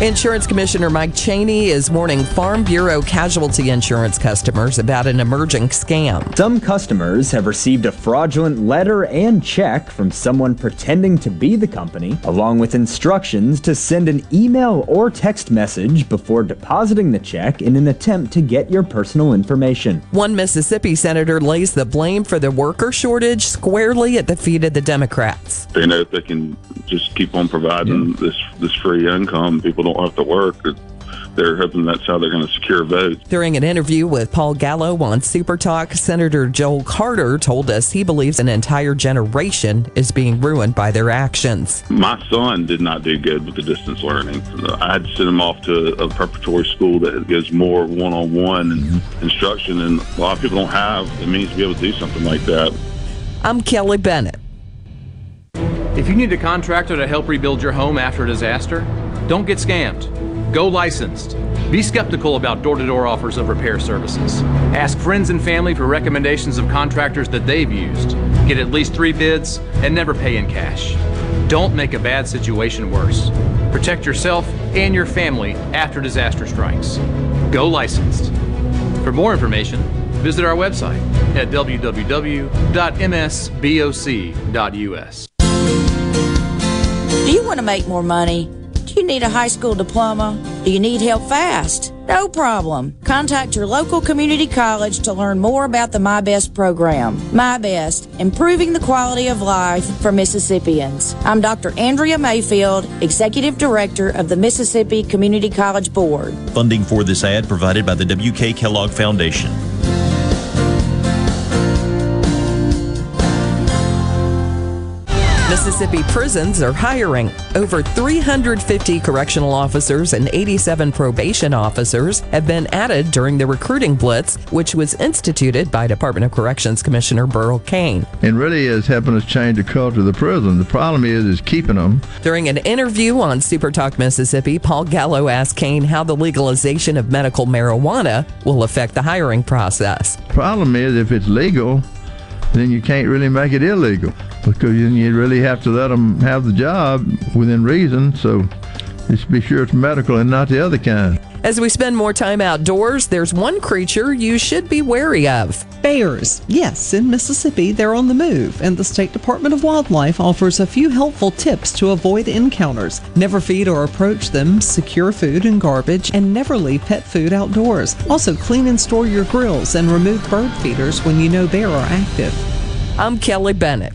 Insurance Commissioner Mike Chaney is warning Farm Bureau casualty insurance customers about an emerging scam. Some customers have received a fraudulent letter and check from someone pretending to be the company, along with instructions to send an email or text message before depositing the check in an attempt to get your personal information. One Mississippi senator lays the blame for the worker shortage squarely at the feet of the Democrats. They know if they can just keep on providing this this free income, people don't have to work. They're hoping that's how they're going to secure votes. During an interview with Paul Gallo on Super Talk, Senator Joel Carter told us he believes an entire generation is being ruined by their actions. My son did not do good with the distance learning. I had to send him off to a preparatory school that gives more one-on-one mm-hmm. instruction, and a lot of people don't have the means to be able to do something like that. I'm Kelly Bennett. If you need a contractor to help rebuild your home after a disaster, don't get scammed. Go licensed. Be skeptical about door to door offers of repair services. Ask friends and family for recommendations of contractors that they've used. Get at least three bids and never pay in cash. Don't make a bad situation worse. Protect yourself and your family after disaster strikes. Go licensed. For more information, visit our website at www.msboc.us. Do you want to make more money? Do you need a high school diploma? Do you need help fast? No problem. Contact your local community college to learn more about the My Best program. My Best, improving the quality of life for Mississippians. I'm Dr. Andrea Mayfield, Executive Director of the Mississippi Community College Board. Funding for this ad provided by the W.K. Kellogg Foundation. Mississippi prisons are hiring. Over 350 correctional officers and 87 probation officers have been added during the recruiting blitz, which was instituted by Department of Corrections Commissioner Burl Cain. And really is helping us change the culture of the prison. The problem is is keeping them. During an interview on Super Talk Mississippi, Paul Gallo asked Cain how the legalization of medical marijuana will affect the hiring process. Problem is if it's legal, then you can't really make it illegal because then you really have to let them have the job within reason. So just be sure it's medical and not the other kind. As we spend more time outdoors, there's one creature you should be wary of. Bears. Yes, in Mississippi, they're on the move, and the State Department of Wildlife offers a few helpful tips to avoid encounters. Never feed or approach them, secure food and garbage, and never leave pet food outdoors. Also, clean and store your grills and remove bird feeders when you know bear are active. I'm Kelly Bennett.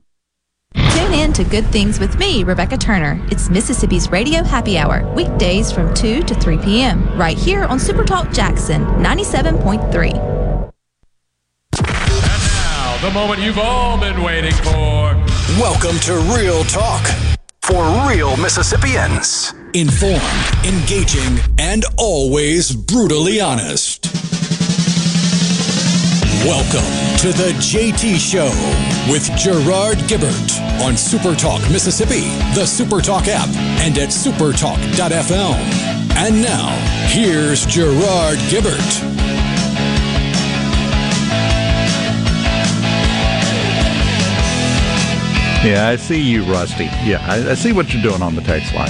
Tune to Good Things with me, Rebecca Turner. It's Mississippi's Radio Happy Hour, weekdays from 2 to 3 p.m., right here on Supertalk Jackson 97.3. And Now, the moment you've all been waiting for. Welcome to Real Talk for real Mississippians. Informed, engaging, and always brutally honest. Welcome to the JT Show with Gerard Gibert on Supertalk Mississippi, the Supertalk app, and at supertalk.fm. And now, here's Gerard Gibert. Yeah, I see you, Rusty. Yeah, I, I, see what you're doing on the text line.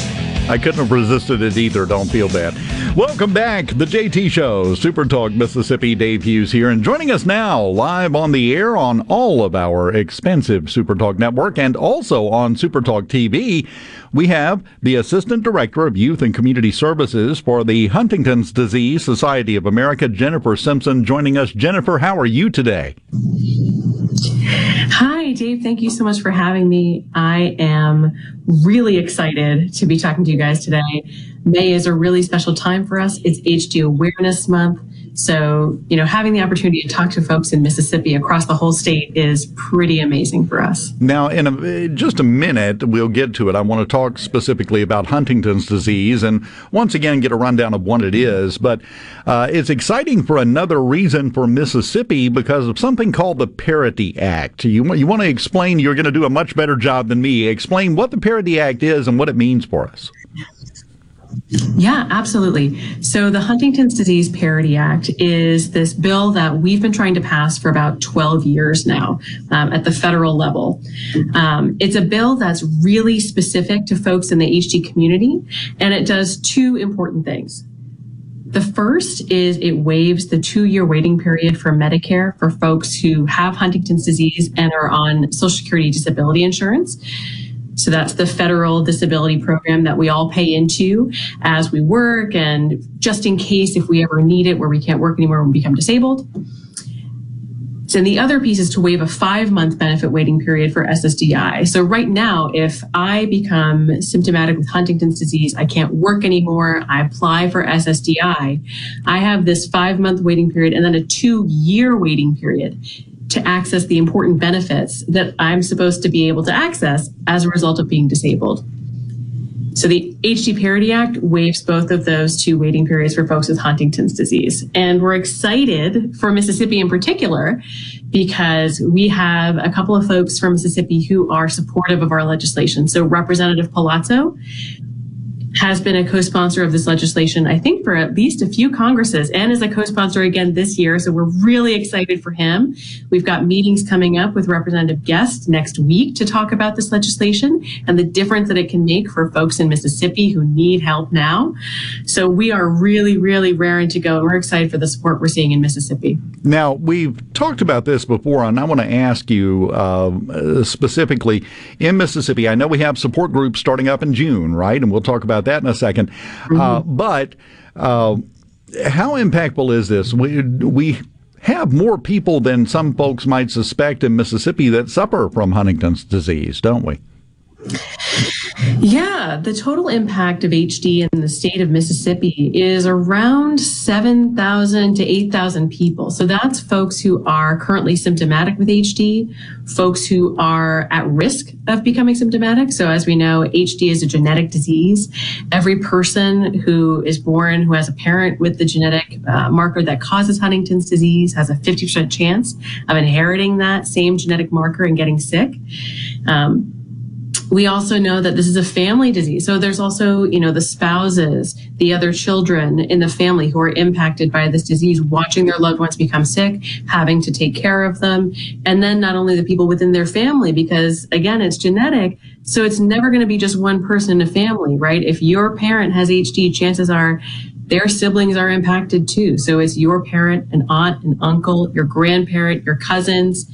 I couldn't have resisted it either. Don't feel bad. Welcome back, the JT Show, Super Talk Mississippi. Dave Hughes here, and joining us now live on the air on all of our expensive Super Talk network and also on Super Talk TV. We have the Assistant Director of Youth and Community Services for the Huntington's Disease Society of America, Jennifer Simpson, joining us. Jennifer, how are you today? Hi, Dave. Thank you so much for having me. I am really excited to be talking to you guys today. May is a really special time for us. It's HD Awareness Month. So, you know, having the opportunity to talk to folks in Mississippi across the whole state is pretty amazing for us. Now, in a, just a minute, we'll get to it. I want to talk specifically about Huntington's disease and once again get a rundown of what it is. But uh, it's exciting for another reason for Mississippi because of something called the Parity Act. You, you want to explain, you're going to do a much better job than me. Explain what the Parity Act is and what it means for us. Yeah, absolutely. So the Huntington's Disease Parity Act is this bill that we've been trying to pass for about 12 years now um, at the federal level. Um, it's a bill that's really specific to folks in the HD community, and it does two important things. The first is it waives the two year waiting period for Medicare for folks who have Huntington's disease and are on Social Security disability insurance. So that's the federal disability program that we all pay into as we work and just in case if we ever need it where we can't work anymore we become disabled. So, and the other piece is to waive a five month benefit waiting period for SSDI. So right now, if I become symptomatic with Huntington's disease, I can't work anymore, I apply for SSDI, I have this five month waiting period and then a two year waiting period to access the important benefits that I'm supposed to be able to access as a result of being disabled. So the HD Parity Act waives both of those two waiting periods for folks with Huntington's disease. And we're excited for Mississippi in particular because we have a couple of folks from Mississippi who are supportive of our legislation. So Representative Palazzo has been a co-sponsor of this legislation, I think, for at least a few Congresses and is a co-sponsor again this year. So we're really excited for him. We've got meetings coming up with Representative Guest next week to talk about this legislation and the difference that it can make for folks in Mississippi who need help now. So we are really, really raring to go and we're excited for the support we're seeing in Mississippi. Now, we've talked about this before, and I want to ask you uh, specifically in Mississippi. I know we have support groups starting up in June, right? And we'll talk about that in a 2nd mm-hmm. uh, but uh, how impactful is this? We, we have more people than some folks might suspect in Mississippi that suffer from Huntington's disease, don't we? Yeah, the total impact of HD in the state of Mississippi is around 7,000 to 8,000 people. So that's folks who are currently symptomatic with HD, folks who are at risk of becoming symptomatic. So as we know, HD is a genetic disease. Every person who is born who has a parent with the genetic uh, marker that causes Huntington's disease has a 50% chance of inheriting that same genetic marker and getting sick. Um, we also know that this is a family disease. So there's also, you know, the spouses, the other children in the family who are impacted by this disease, watching their loved ones become sick, having to take care of them. And then not only the people within their family, because again, it's genetic. So it's never going to be just one person in a family, right? If your parent has HD, chances are their siblings are impacted too. So it's your parent, an aunt, an uncle, your grandparent, your cousins.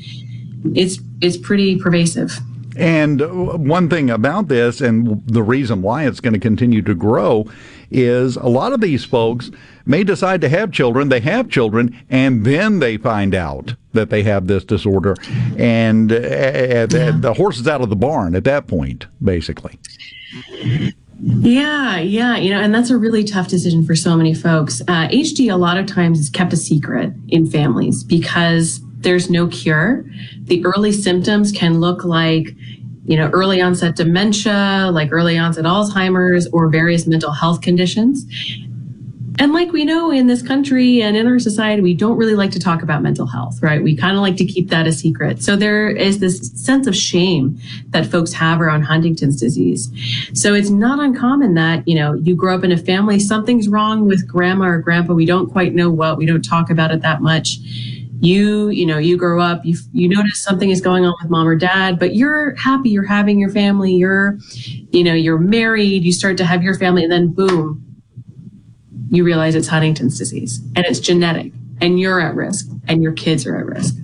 It's, it's pretty pervasive. And one thing about this, and the reason why it's going to continue to grow, is a lot of these folks may decide to have children. They have children, and then they find out that they have this disorder, and uh, yeah. the horse is out of the barn at that point, basically. Yeah, yeah, you know, and that's a really tough decision for so many folks. Uh, HD a lot of times is kept a secret in families because there's no cure. The early symptoms can look like, you know, early onset dementia, like early onset Alzheimer's, or various mental health conditions. And like we know in this country and in our society, we don't really like to talk about mental health, right? We kind of like to keep that a secret. So there is this sense of shame that folks have around Huntington's disease. So it's not uncommon that, you know, you grow up in a family, something's wrong with grandma or grandpa. We don't quite know what, we don't talk about it that much you you know you grow up you you notice something is going on with mom or dad but you're happy you're having your family you're you know you're married you start to have your family and then boom you realize it's huntington's disease and it's genetic and you're at risk and your kids are at risk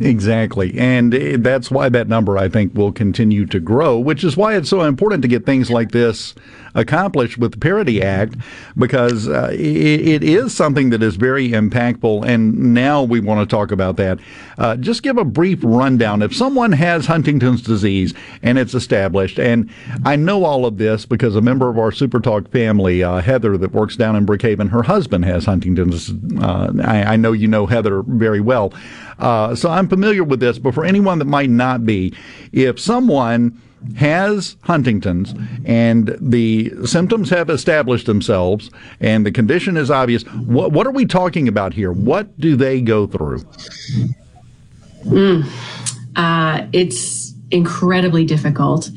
Exactly. And that's why that number, I think, will continue to grow, which is why it's so important to get things like this accomplished with the Parity Act, because uh, it, it is something that is very impactful. And now we want to talk about that. Uh, just give a brief rundown. If someone has Huntington's disease and it's established, and I know all of this because a member of our Super Talk family, uh, Heather, that works down in Brookhaven, her husband has Huntington's. Uh, I, I know you know Heather very well. Uh, so I'm familiar with this, but for anyone that might not be, if someone has Huntington's and the symptoms have established themselves and the condition is obvious, what, what are we talking about here? What do they go through? Mm. Uh, it's incredibly difficult.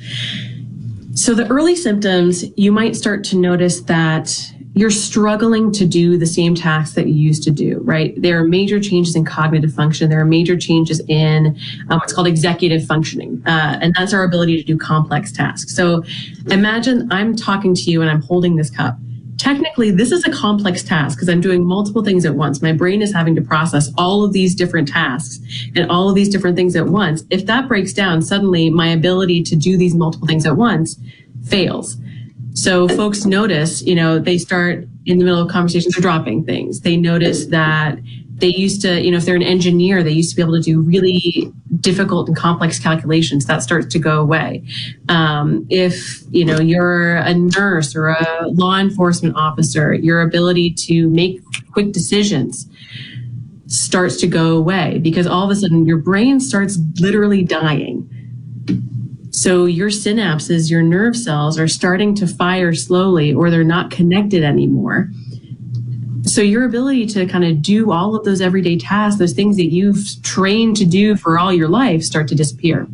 So, the early symptoms, you might start to notice that you're struggling to do the same tasks that you used to do, right? There are major changes in cognitive function. There are major changes in um, what's called executive functioning. Uh, and that's our ability to do complex tasks. So imagine I'm talking to you and I'm holding this cup. Technically, this is a complex task because I'm doing multiple things at once. My brain is having to process all of these different tasks and all of these different things at once. If that breaks down, suddenly my ability to do these multiple things at once fails. So folks notice, you know, they start in the middle of conversations, they're dropping things. They notice that they used to, you know, if they're an engineer, they used to be able to do really difficult and complex calculations. That starts to go away. Um, if, you know, you're a nurse or a law enforcement officer, your ability to make quick decisions starts to go away because all of a sudden your brain starts literally dying so your synapses, your nerve cells are starting to fire slowly or they're not connected anymore. So your ability to kind of do all of those everyday tasks, those things that you've trained to do for all your life start to disappear.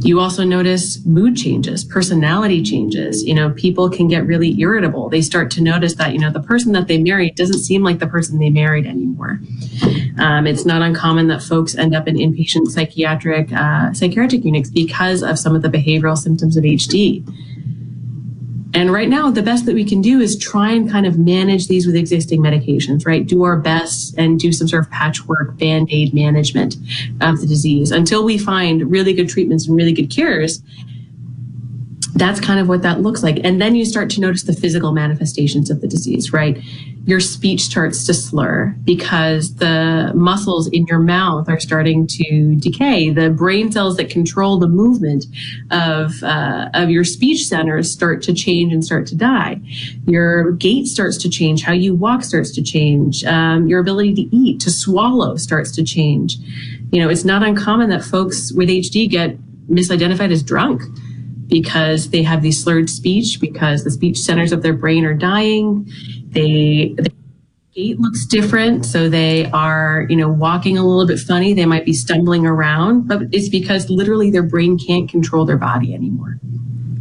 You also notice mood changes, personality changes. You know, people can get really irritable. They start to notice that, you know, the person that they married doesn't seem like the person they married anymore. Um, it's not uncommon that folks end up in inpatient psychiatric uh, psychiatric units because of some of the behavioral symptoms of HD. And right now, the best that we can do is try and kind of manage these with existing medications, right? Do our best and do some sort of patchwork band aid management of the disease until we find really good treatments and really good cures. That's kind of what that looks like. And then you start to notice the physical manifestations of the disease, right? Your speech starts to slur because the muscles in your mouth are starting to decay. The brain cells that control the movement of, uh, of your speech centers start to change and start to die. Your gait starts to change. How you walk starts to change. Um, your ability to eat, to swallow starts to change. You know, it's not uncommon that folks with HD get misidentified as drunk because they have these slurred speech because the speech centers of their brain are dying. They, the gait looks different, so they are, you know, walking a little bit funny. They might be stumbling around, but it's because literally their brain can't control their body anymore.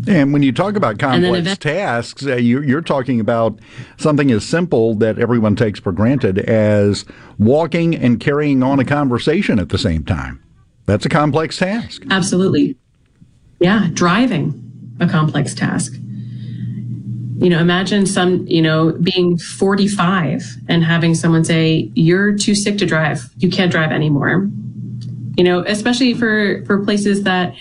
And when you talk about complex tasks, uh, you, you're talking about something as simple that everyone takes for granted as walking and carrying on a conversation at the same time. That's a complex task. Absolutely. Yeah, driving a complex task. You know, imagine some, you know, being 45 and having someone say, "You're too sick to drive. You can't drive anymore." You know, especially for for places that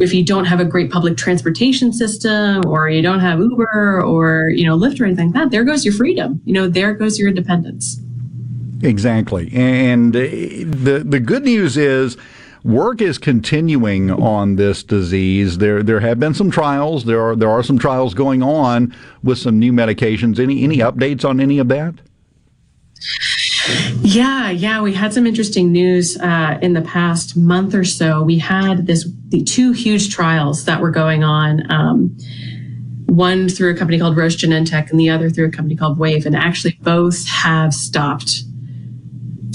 if you don't have a great public transportation system or you don't have Uber or, you know, Lyft or anything like that, there goes your freedom. You know, there goes your independence. Exactly. And uh, the the good news is work is continuing on this disease. There there have been some trials. There are there are some trials going on with some new medications. Any any updates on any of that? Yeah, yeah, we had some interesting news uh, in the past month or so. We had this the two huge trials that were going on. Um, one through a company called Roche Genentech and the other through a company called Wave, and actually both have stopped.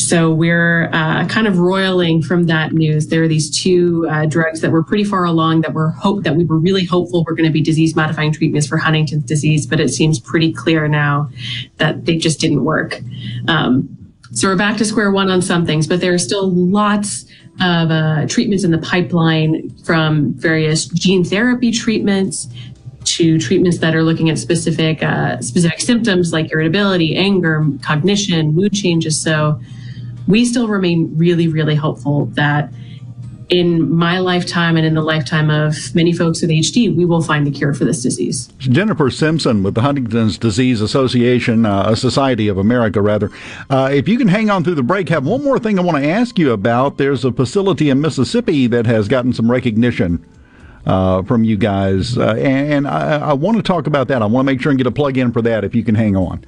So we're uh, kind of roiling from that news. There are these two uh, drugs that were pretty far along that were hope that we were really hopeful were going to be disease modifying treatments for Huntington's disease, but it seems pretty clear now that they just didn't work. Um, so we're back to square one on some things, but there are still lots of uh, treatments in the pipeline from various gene therapy treatments to treatments that are looking at specific uh, specific symptoms like irritability, anger, cognition, mood changes. So we still remain really, really hopeful that in my lifetime and in the lifetime of many folks with HD, we will find the cure for this disease. Jennifer Simpson with the Huntington's Disease Association, uh, a Society of America, rather. Uh, if you can hang on through the break, have one more thing I want to ask you about. There's a facility in Mississippi that has gotten some recognition. Uh, from you guys, uh, and, and I, I want to talk about that. I want to make sure and get a plug in for that if you can hang on.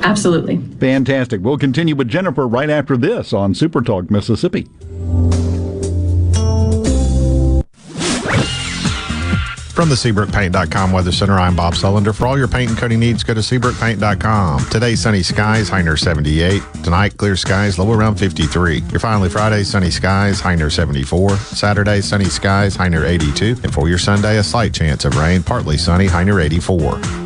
Absolutely. Fantastic. We'll continue with Jennifer right after this on Super Talk Mississippi. From the SeabrookPaint.com Weather Center, I'm Bob Sullender. For all your paint and coating needs, go to SeabrookPaint.com. Today, sunny skies, high near 78. Tonight, clear skies, low around 53. Your finally Friday, sunny skies, high near 74. Saturday, sunny skies, high near 82. And for your Sunday, a slight chance of rain, partly sunny, high near 84.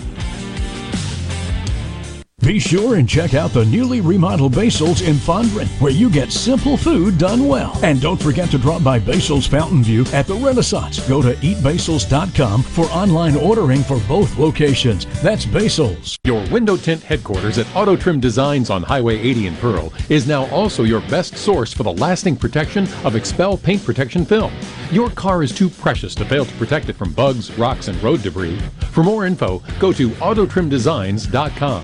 Be sure and check out the newly remodeled Basil's in Fondren, where you get simple food done well. And don't forget to drop by Basil's Fountain View at the Renaissance. Go to eatbasils.com for online ordering for both locations. That's Basil's. Your window tint headquarters at Auto Trim Designs on Highway 80 in Pearl is now also your best source for the lasting protection of XPEL paint protection film. Your car is too precious to fail to protect it from bugs, rocks, and road debris. For more info, go to autotrimdesigns.com.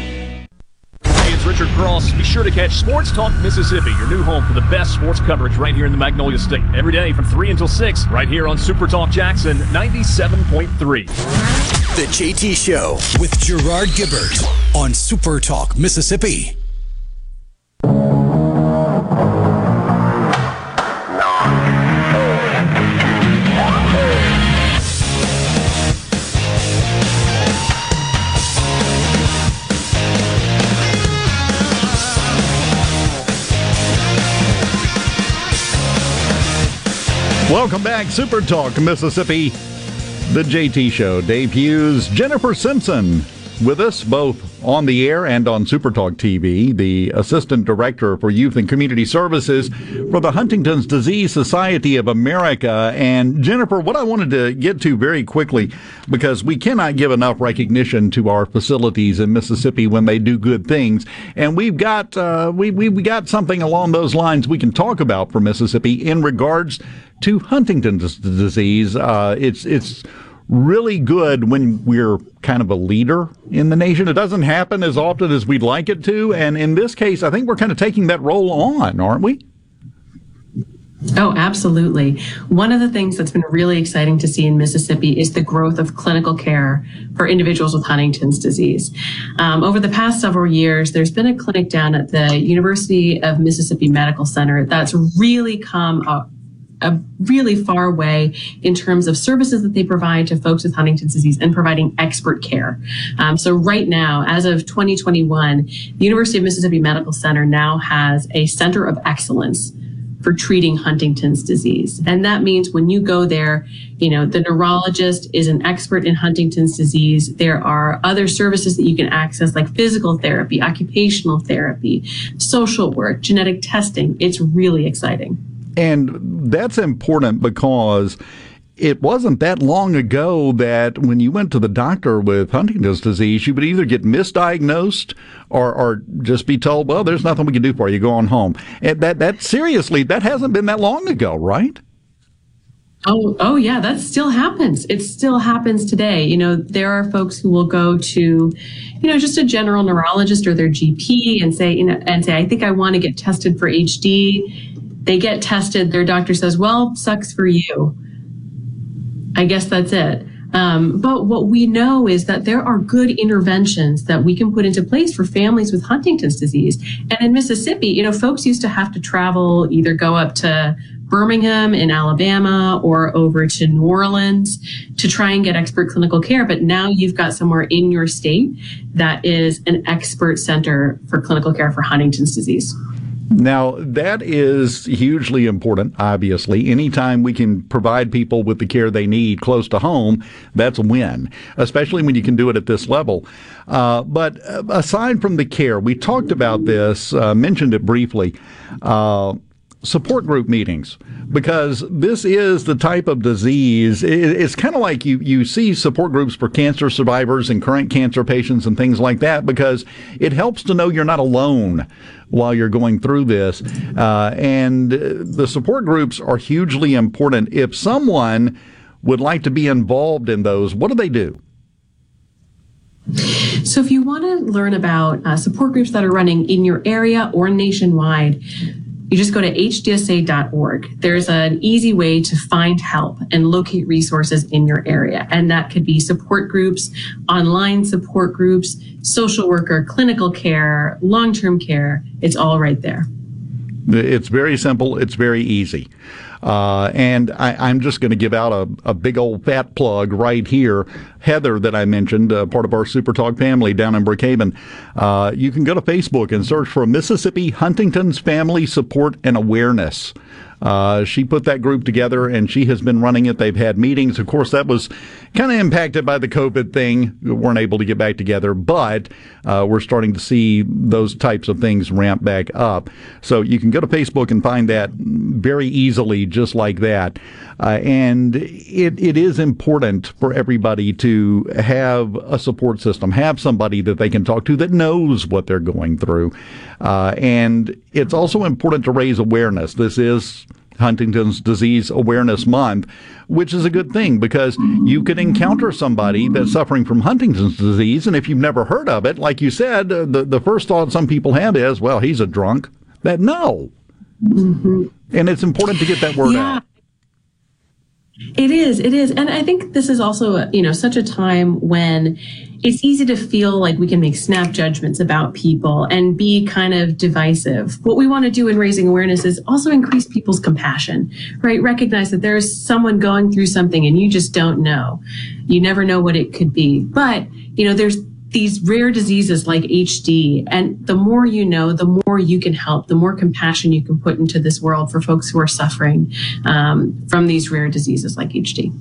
It's Richard Cross. Be sure to catch Sports Talk Mississippi, your new home for the best sports coverage right here in the Magnolia State. Every day from 3 until 6, right here on Super Talk Jackson 97.3. The JT Show with Gerard Gibert on Super Talk, Mississippi. Welcome back, Super Talk Mississippi, the JT Show. Dave Hughes, Jennifer Simpson with us both on the air and on Super Talk TV, the Assistant Director for Youth and Community Services for the Huntington's Disease Society of America. And Jennifer, what I wanted to get to very quickly, because we cannot give enough recognition to our facilities in Mississippi when they do good things, and we've got uh, we we we got something along those lines we can talk about for Mississippi in regards to Huntington's disease. Uh, it's it's really good when we're kind of a leader in the nation. It doesn't happen as often as we'd like it to, and in this case, I think we're kind of taking that role on, aren't we? Oh, absolutely. One of the things that's been really exciting to see in Mississippi is the growth of clinical care for individuals with Huntington's disease. Um, over the past several years, there's been a clinic down at the University of Mississippi Medical Center that's really come up a really far way in terms of services that they provide to folks with Huntington's disease and providing expert care. Um, so right now, as of 2021, the University of Mississippi Medical Center now has a center of excellence for treating Huntington's disease. And that means when you go there, you know, the neurologist is an expert in Huntington's disease. There are other services that you can access like physical therapy, occupational therapy, social work, genetic testing. It's really exciting. And that's important because it wasn't that long ago that when you went to the doctor with Huntington's disease, you would either get misdiagnosed or, or just be told, well, there's nothing we can do for you. Go on home. And that, that seriously, that hasn't been that long ago, right? Oh, oh yeah, that still happens. It still happens today. You know, there are folks who will go to, you know, just a general neurologist or their GP and say, you know, and say, I think I want to get tested for HD they get tested. Their doctor says, well, sucks for you. I guess that's it. Um, but what we know is that there are good interventions that we can put into place for families with Huntington's disease. And in Mississippi, you know, folks used to have to travel, either go up to Birmingham in Alabama or over to New Orleans to try and get expert clinical care. But now you've got somewhere in your state that is an expert center for clinical care for Huntington's disease. Now, that is hugely important, obviously. Anytime we can provide people with the care they need close to home, that's a win, especially when you can do it at this level. Uh, but uh, aside from the care, we talked about this, uh, mentioned it briefly. Uh, support group meetings because this is the type of disease. It's kind of like you, you see support groups for cancer survivors and current cancer patients and things like that because it helps to know you're not alone while you're going through this. Uh, and the support groups are hugely important. If someone would like to be involved in those, what do they do? So, if you want to learn about uh, support groups that are running in your area or nationwide, you just go to hdsa.org. There's an easy way to find help and locate resources in your area. And that could be support groups, online support groups, social worker, clinical care, long term care. It's all right there. It's very simple, it's very easy. Uh, and I, am just going to give out a, a, big old fat plug right here. Heather, that I mentioned, uh, part of our Super Talk family down in Brookhaven, uh, you can go to Facebook and search for Mississippi Huntington's Family Support and Awareness. Uh, she put that group together and she has been running it. They've had meetings. Of course, that was kind of impacted by the COVID thing. We weren't able to get back together, but uh, we're starting to see those types of things ramp back up. So you can go to Facebook and find that very easily, just like that. Uh, and it, it is important for everybody to have a support system, have somebody that they can talk to that knows what they're going through. Uh, and it's also important to raise awareness. This is Huntington's Disease Awareness Month, which is a good thing because you could encounter somebody that's suffering from Huntington's disease, and if you've never heard of it, like you said, uh, the, the first thought some people have is, well, he's a drunk. That no. Mm-hmm. And it's important to get that word yeah. out. It is, it is. And I think this is also, you know, such a time when it's easy to feel like we can make snap judgments about people and be kind of divisive. What we want to do in raising awareness is also increase people's compassion, right? Recognize that there's someone going through something and you just don't know. You never know what it could be. But, you know, there's these rare diseases like HD. And the more you know, the more you can help, the more compassion you can put into this world for folks who are suffering um, from these rare diseases like HD.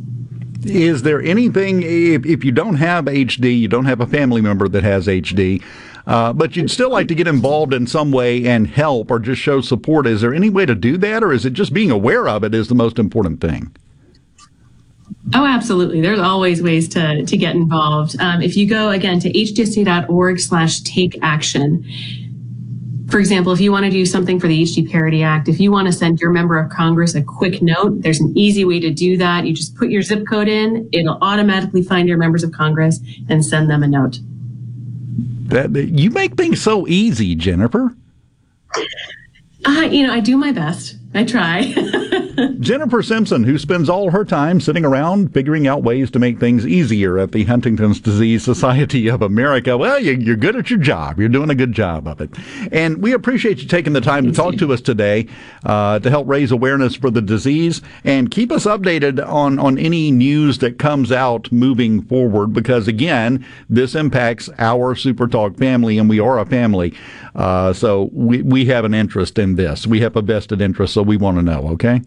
Is there anything, if, if you don't have HD, you don't have a family member that has HD, uh, but you'd still like to get involved in some way and help or just show support, is there any way to do that, or is it just being aware of it is the most important thing? Oh, absolutely. There's always ways to, to get involved. Um, if you go again to hdsa.org slash take action, for example, if you want to do something for the HD Parity Act, if you want to send your member of Congress a quick note, there's an easy way to do that. You just put your zip code in, it'll automatically find your members of Congress and send them a note. That, you make things so easy, Jennifer. Uh, you know, I do my best. I try. Jennifer Simpson, who spends all her time sitting around figuring out ways to make things easier at the Huntington's Disease Society of America. Well, you're good at your job. You're doing a good job of it. And we appreciate you taking the time to talk to us today uh, to help raise awareness for the disease and keep us updated on, on any news that comes out moving forward because, again, this impacts our Super Talk family and we are a family. Uh, so we, we have an interest in this. We have a vested interest, so we want to know, okay?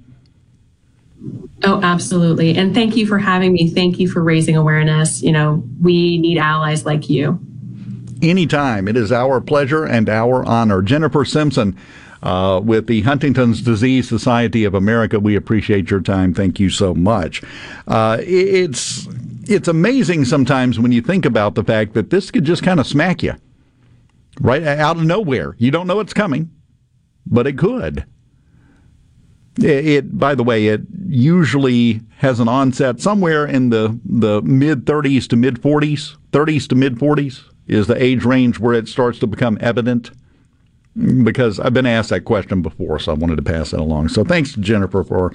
Oh, absolutely. And thank you for having me. Thank you for raising awareness. You know, we need allies like you. Anytime. It is our pleasure and our honor. Jennifer Simpson uh, with the Huntington's Disease Society of America, we appreciate your time. Thank you so much. Uh, it's it's amazing sometimes when you think about the fact that this could just kind of smack you right out of nowhere. You don't know it's coming, but it could. It, by the way, it usually has an onset somewhere in the, the mid 30s to mid 40s. 30s to mid 40s is the age range where it starts to become evident. Because I've been asked that question before, so I wanted to pass that along. So thanks to Jennifer for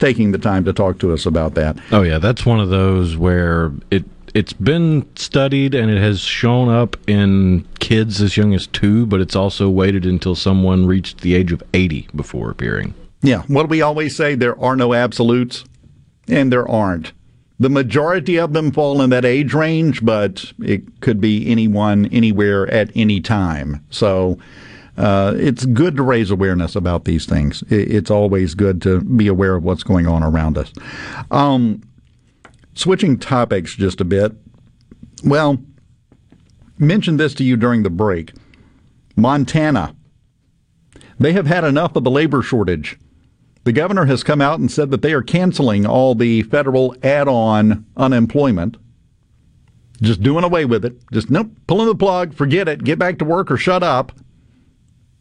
taking the time to talk to us about that. Oh yeah, that's one of those where it it's been studied and it has shown up in kids as young as two, but it's also waited until someone reached the age of 80 before appearing. Yeah. What do we always say? There are no absolutes, and there aren't. The majority of them fall in that age range, but it could be anyone, anywhere, at any time. So uh, it's good to raise awareness about these things. It's always good to be aware of what's going on around us. Um, switching topics just a bit. Well, mentioned this to you during the break. Montana. They have had enough of the labor shortage. The governor has come out and said that they are canceling all the federal add on unemployment. Just doing away with it. Just nope, pulling the plug, forget it, get back to work or shut up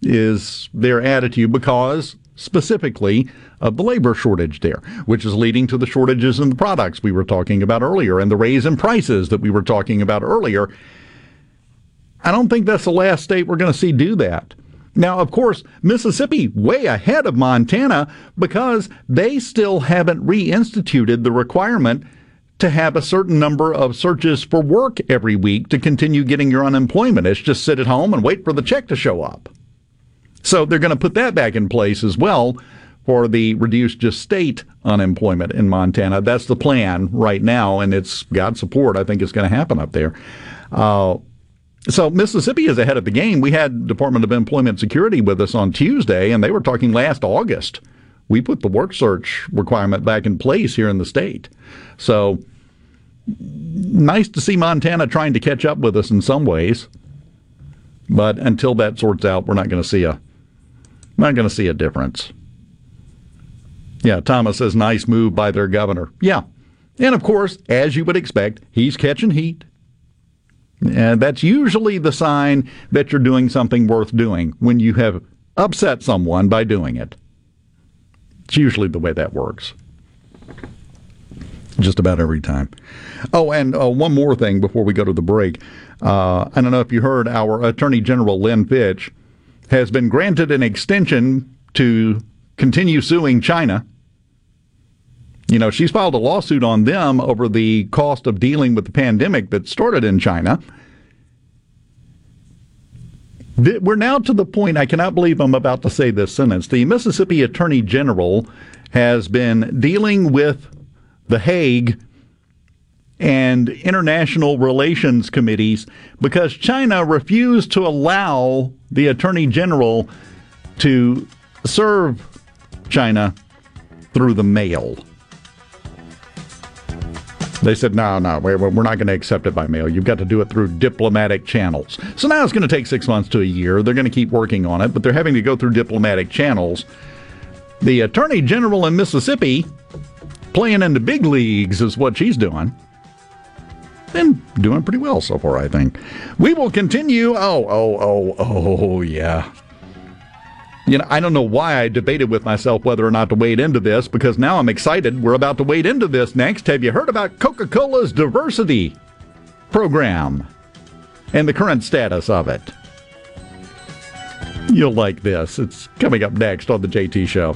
is their attitude because specifically of the labor shortage there, which is leading to the shortages in the products we were talking about earlier and the raise in prices that we were talking about earlier. I don't think that's the last state we're going to see do that. Now, of course, Mississippi way ahead of Montana because they still haven't reinstituted the requirement to have a certain number of searches for work every week to continue getting your unemployment. It's just sit at home and wait for the check to show up. So they're going to put that back in place as well for the reduced just state unemployment in Montana. That's the plan right now, and it's got support. I think it's going to happen up there. Uh, so Mississippi is ahead of the game. We had Department of Employment Security with us on Tuesday, and they were talking last August. We put the work search requirement back in place here in the state. So nice to see Montana trying to catch up with us in some ways. But until that sorts out, we're not going to see a not going to see a difference. Yeah, Thomas says nice move by their governor. Yeah. And of course, as you would expect, he's catching heat. And that's usually the sign that you're doing something worth doing when you have upset someone by doing it. It's usually the way that works. Just about every time. Oh, and uh, one more thing before we go to the break. Uh, I don't know if you heard, our Attorney General Lynn Fitch has been granted an extension to continue suing China. You know, she's filed a lawsuit on them over the cost of dealing with the pandemic that started in China. We're now to the point, I cannot believe I'm about to say this sentence. The Mississippi Attorney General has been dealing with The Hague and international relations committees because China refused to allow the Attorney General to serve China through the mail. They said, no, no, we're, not going to accept it by mail. You've got to do it through diplomatic channels. So now it's going to take six months to a year. They're going to keep working on it, but they're having to go through diplomatic channels. The Attorney General in Mississippi, playing in the big leagues, is what she's doing. And doing pretty well so far, I think. We will continue. Oh, oh, oh, oh, yeah you know, I don't know why I debated with myself whether or not to wade into this because now I'm excited. We're about to wade into this next. Have you heard about Coca Cola's diversity program and the current status of it? You'll like this. It's coming up next on The JT Show.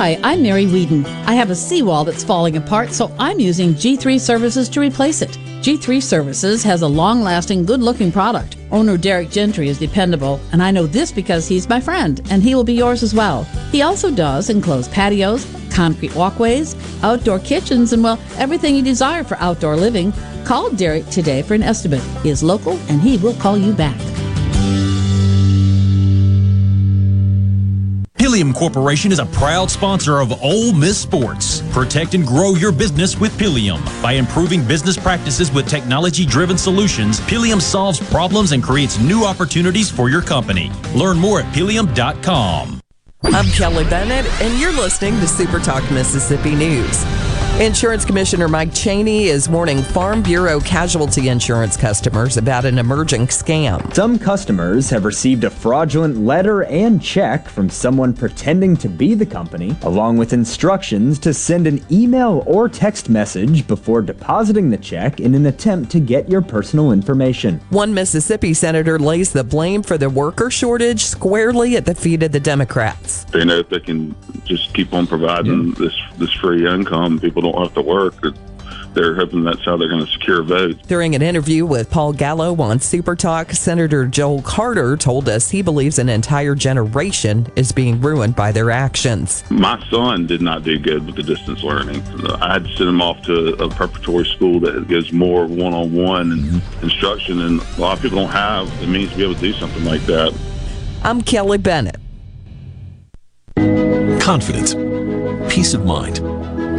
Hi, I'm Mary Whedon. I have a seawall that's falling apart, so I'm using G3 Services to replace it. G3 Services has a long lasting, good looking product. Owner Derek Gentry is dependable, and I know this because he's my friend, and he will be yours as well. He also does enclosed patios, concrete walkways, outdoor kitchens, and well, everything you desire for outdoor living. Call Derek today for an estimate. He is local, and he will call you back. Pileum Corporation is a proud sponsor of Ole Miss Sports. Protect and grow your business with Pileum. By improving business practices with technology driven solutions, Pileum solves problems and creates new opportunities for your company. Learn more at pileum.com. I'm Kelly Bennett, and you're listening to Super Talk Mississippi News. Insurance Commissioner Mike Chaney is warning Farm Bureau casualty insurance customers about an emerging scam. Some customers have received a fraudulent letter and check from someone pretending to be the company, along with instructions to send an email or text message before depositing the check in an attempt to get your personal information. One Mississippi senator lays the blame for the worker shortage squarely at the feet of the Democrats. They know if they can just keep on providing this this free income, people don't have to work. They're hoping that's how they're going to secure votes. During an interview with Paul Gallo on Super Talk, Senator Joel Carter told us he believes an entire generation is being ruined by their actions. My son did not do good with the distance learning. I had to send him off to a preparatory school that gives more one-on-one mm-hmm. instruction, and a lot of people don't have the means to be able to do something like that. I'm Kelly Bennett. Confidence, peace of mind,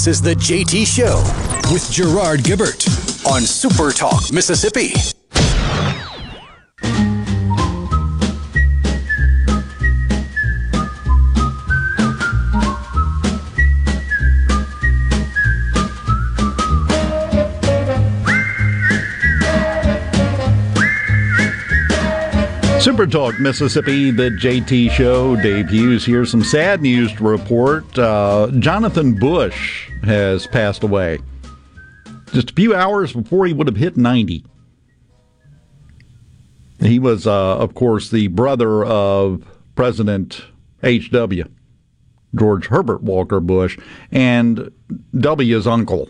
This is the JT Show with Gerard Gibert on Super Talk Mississippi. Super Talk Mississippi, the JT Show. Dave Hughes here. Some sad news to report. Uh, Jonathan Bush has passed away just a few hours before he would have hit 90. He was, uh, of course, the brother of President H.W., George Herbert Walker Bush, and W's uncle.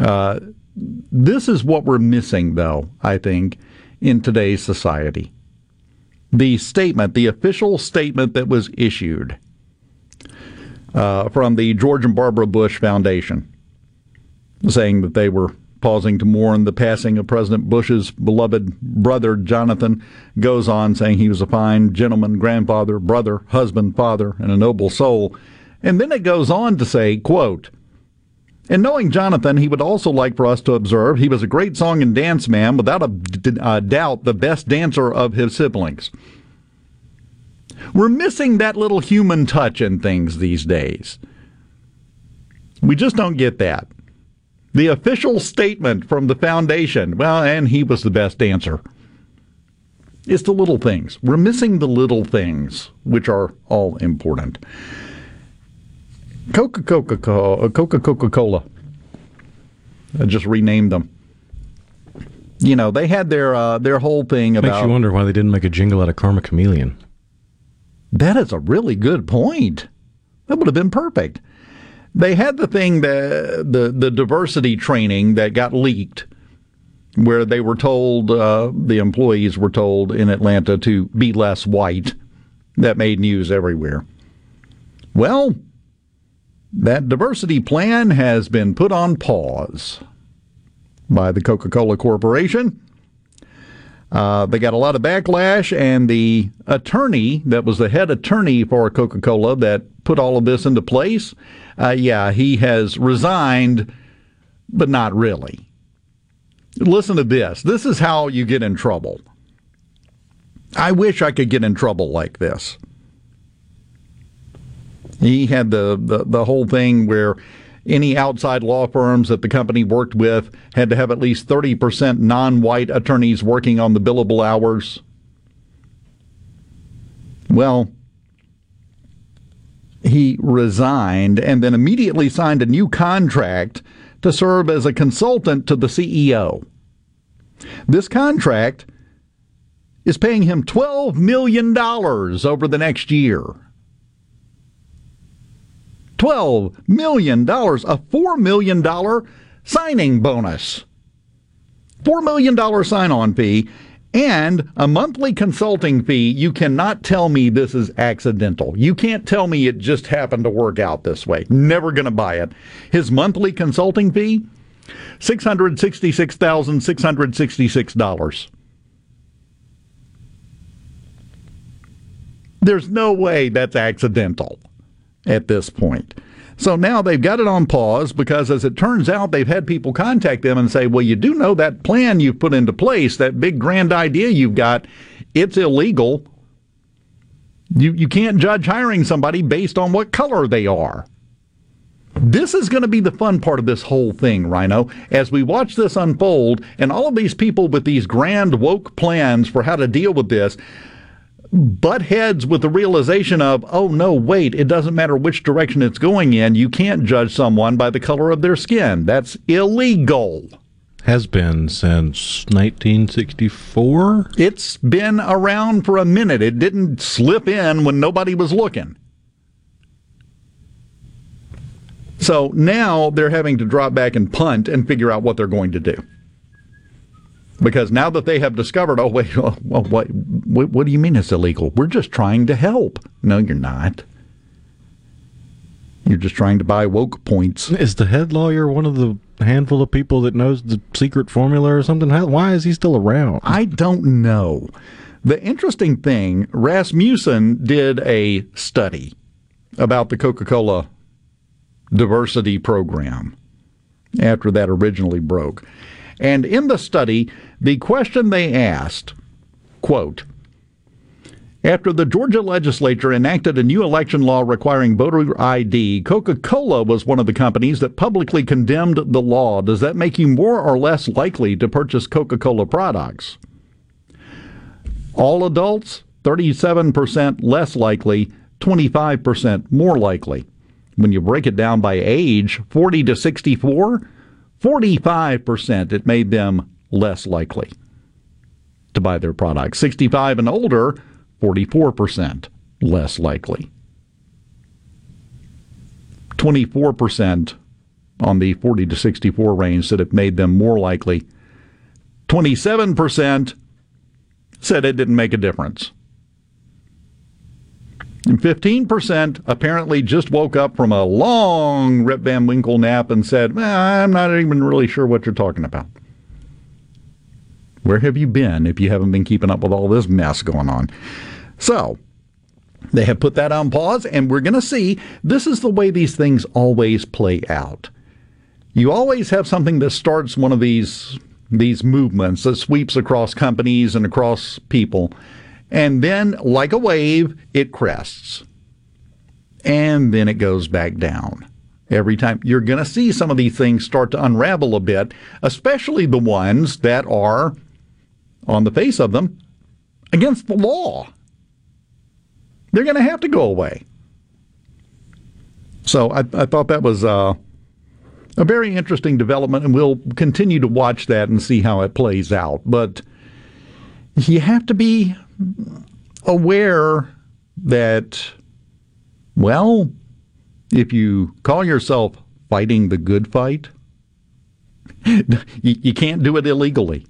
Uh, this is what we're missing, though, I think, in today's society. The statement, the official statement that was issued uh, from the George and Barbara Bush Foundation, saying that they were pausing to mourn the passing of President Bush's beloved brother, Jonathan, goes on saying he was a fine gentleman, grandfather, brother, husband, father, and a noble soul. And then it goes on to say, quote, and knowing Jonathan, he would also like for us to observe he was a great song and dance man, without a, doubt the best dancer of his siblings. We're missing that little human touch in things these days. We just don't get that. The official statement from the foundation, well, and he was the best dancer. It's the little things. We're missing the little things, which are all important. Coca Coca Coca Coca Cola. I just renamed them. You know, they had their uh, their whole thing about. Makes you wonder why they didn't make a jingle out of Karma Chameleon. That is a really good point. That would have been perfect. They had the thing that the the diversity training that got leaked, where they were told uh, the employees were told in Atlanta to be less white. That made news everywhere. Well, that diversity plan has been put on pause by the Coca Cola Corporation. Uh, they got a lot of backlash, and the attorney that was the head attorney for Coca Cola that put all of this into place, uh, yeah, he has resigned, but not really. Listen to this. This is how you get in trouble. I wish I could get in trouble like this. He had the, the, the whole thing where any outside law firms that the company worked with had to have at least 30% non white attorneys working on the billable hours. Well, he resigned and then immediately signed a new contract to serve as a consultant to the CEO. This contract is paying him $12 million over the next year. $12 million, a $4 million signing bonus, $4 million sign on fee, and a monthly consulting fee. You cannot tell me this is accidental. You can't tell me it just happened to work out this way. Never going to buy it. His monthly consulting fee, $666,666. There's no way that's accidental at this point. So now they've got it on pause because, as it turns out, they've had people contact them and say, Well, you do know that plan you've put into place, that big grand idea you've got, it's illegal. You, you can't judge hiring somebody based on what color they are. This is going to be the fun part of this whole thing, Rhino, as we watch this unfold and all of these people with these grand woke plans for how to deal with this butt heads with the realization of, oh no, wait, it doesn't matter which direction it's going in. You can't judge someone by the color of their skin. That's illegal. Has been since 1964. It's been around for a minute. It didn't slip in when nobody was looking. So now they're having to drop back and punt and figure out what they're going to do. Because now that they have discovered, oh wait, well, oh, oh, what, what, what do you mean it's illegal? We're just trying to help. No, you're not. You're just trying to buy woke points. Is the head lawyer one of the handful of people that knows the secret formula or something? How, why is he still around? I don't know. The interesting thing, Rasmussen did a study about the Coca Cola diversity program after that originally broke. And in the study, the question they asked, quote, after the Georgia legislature enacted a new election law requiring voter ID, Coca Cola was one of the companies that publicly condemned the law. Does that make you more or less likely to purchase Coca Cola products? All adults, 37% less likely, 25% more likely. When you break it down by age, 40 to 64, 45% it made them less likely to buy their product. 65 and older, 44% less likely. 24% on the 40 to 64 range said it made them more likely. 27% said it didn't make a difference. And 15% apparently just woke up from a long Rip Van Winkle nap and said, I'm not even really sure what you're talking about. Where have you been if you haven't been keeping up with all this mess going on? So, they have put that on pause, and we're going to see this is the way these things always play out. You always have something that starts one of these these movements that sweeps across companies and across people, and then, like a wave, it crests, and then it goes back down. Every time you're going to see some of these things start to unravel a bit, especially the ones that are on the face of them against the law. They're going to have to go away. So I, I thought that was uh, a very interesting development, and we'll continue to watch that and see how it plays out. But you have to be aware that, well, if you call yourself fighting the good fight, you, can't do it illegally,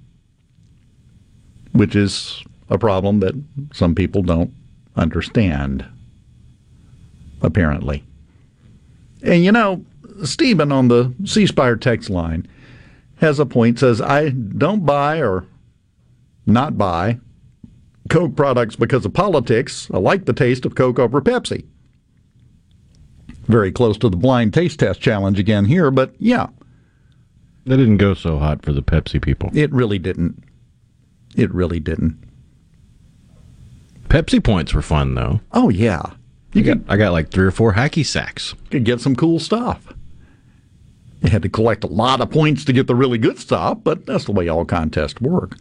which is a problem that some people don't understand, apparently. And you know, Stephen on the C Spire text line has a point, says, I don't buy or not buy Coke products because of politics. I like the taste of Coke over Pepsi. Very close to the blind taste test challenge again here, but yeah. That didn't go so hot for the Pepsi people. It really didn't. It really didn't. Pepsi points were fun though. Oh yeah. You got, I got like three or four hacky sacks. Could get some cool stuff. You had to collect a lot of points to get the really good stuff, but that's the way all contests work.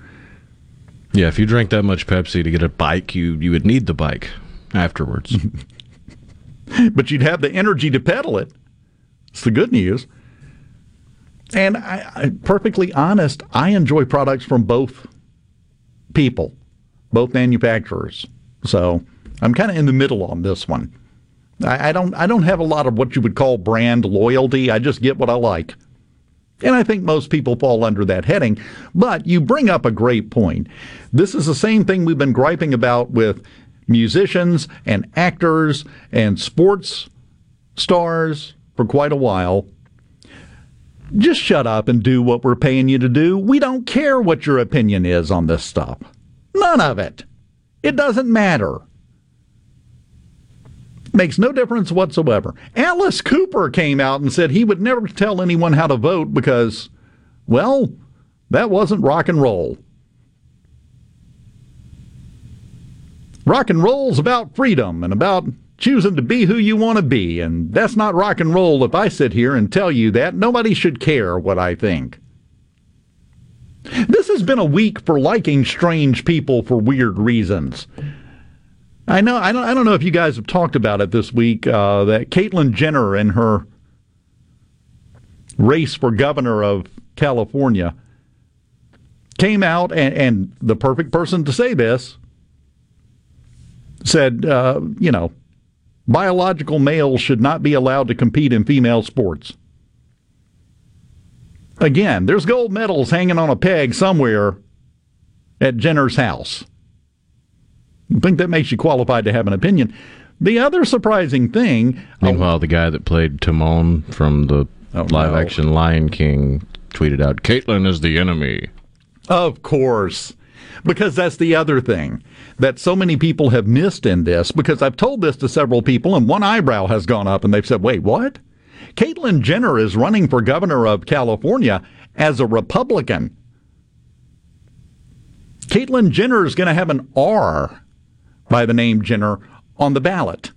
Yeah, if you drank that much Pepsi to get a bike, you you would need the bike afterwards. but you'd have the energy to pedal it. It's the good news. And I, I perfectly honest, I enjoy products from both people, both manufacturers. So I'm kind of in the middle on this one. I, I don't I don't have a lot of what you would call brand loyalty. I just get what I like. And I think most people fall under that heading. But you bring up a great point. This is the same thing we've been griping about with musicians and actors and sports stars for quite a while. Just shut up and do what we're paying you to do. We don't care what your opinion is on this stuff. None of it. It doesn't matter. Makes no difference whatsoever. Alice Cooper came out and said he would never tell anyone how to vote because, well, that wasn't rock and roll. Rock and roll's about freedom and about choosing to be who you want to be, and that's not rock and roll if I sit here and tell you that. Nobody should care what I think. This has been a week for liking strange people for weird reasons. I know. I don't. I don't know if you guys have talked about it this week. Uh, that Caitlyn Jenner and her race for governor of California came out, and, and the perfect person to say this said, uh, you know, biological males should not be allowed to compete in female sports. Again, there's gold medals hanging on a peg somewhere at Jenner's house. I think that makes you qualified to have an opinion. The other surprising thing. Oh, Meanwhile, the guy that played Timon from the Oh, live no. action Lion King tweeted out, Caitlyn is the enemy. Of course. Because that's the other thing that so many people have missed in this. Because I've told this to several people, and one eyebrow has gone up, and they've said, wait, what? Caitlyn Jenner is running for governor of California as a Republican. Caitlyn Jenner is going to have an R by the name Jenner on the ballot.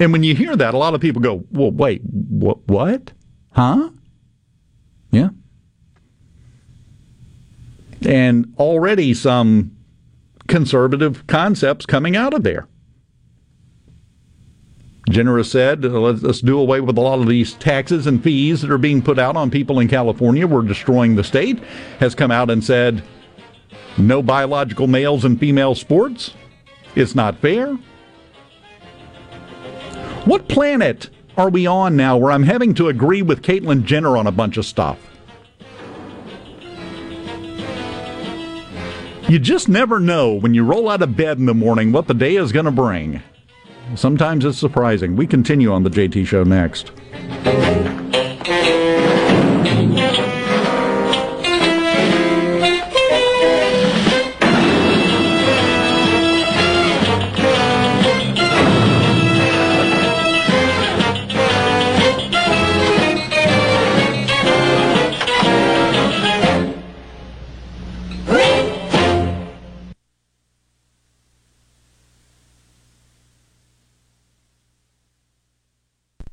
And when you hear that, a lot of people go, well, wait, wh- what? Huh? Yeah. And already some conservative concepts coming out of there. Jenner has said, uh, let's do away with a lot of these taxes and fees that are being put out on people in California. We're destroying the state. Has come out and said, no biological males in female sports. It's not fair. What planet are we on now where I'm having to agree with Caitlyn Jenner on a bunch of stuff? You just never know when you roll out of bed in the morning what the day is going to bring. Sometimes it's surprising. We continue on the JT Show next.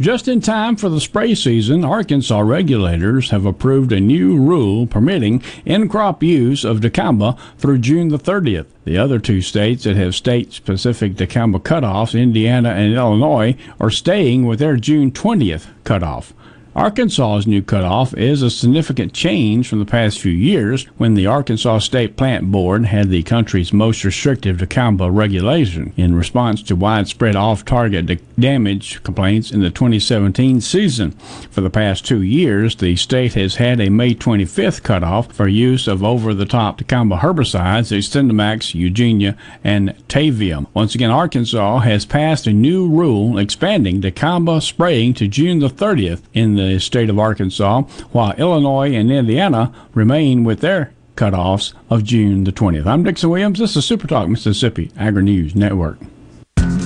Just in time for the spray season, Arkansas regulators have approved a new rule permitting in crop use of dicamba through June the 30th. The other two states that have state specific dicamba cutoffs, Indiana and Illinois, are staying with their June 20th cutoff. Arkansas's new cutoff is a significant change from the past few years when the Arkansas State Plant Board had the country's most restrictive dicamba regulation in response to widespread off-target damage complaints in the 2017 season. For the past two years, the state has had a May 25th cutoff for use of over-the-top dicamba herbicides, XtendiMax, Engenia, and Tavium. Once again, Arkansas has passed a new rule expanding dicamba spraying to June the 30th in the state of Arkansas, while Illinois and Indiana remain with their cutoffs of June the 20th. I'm Dixon Williams. This is Super Talk Mississippi Agri News Network.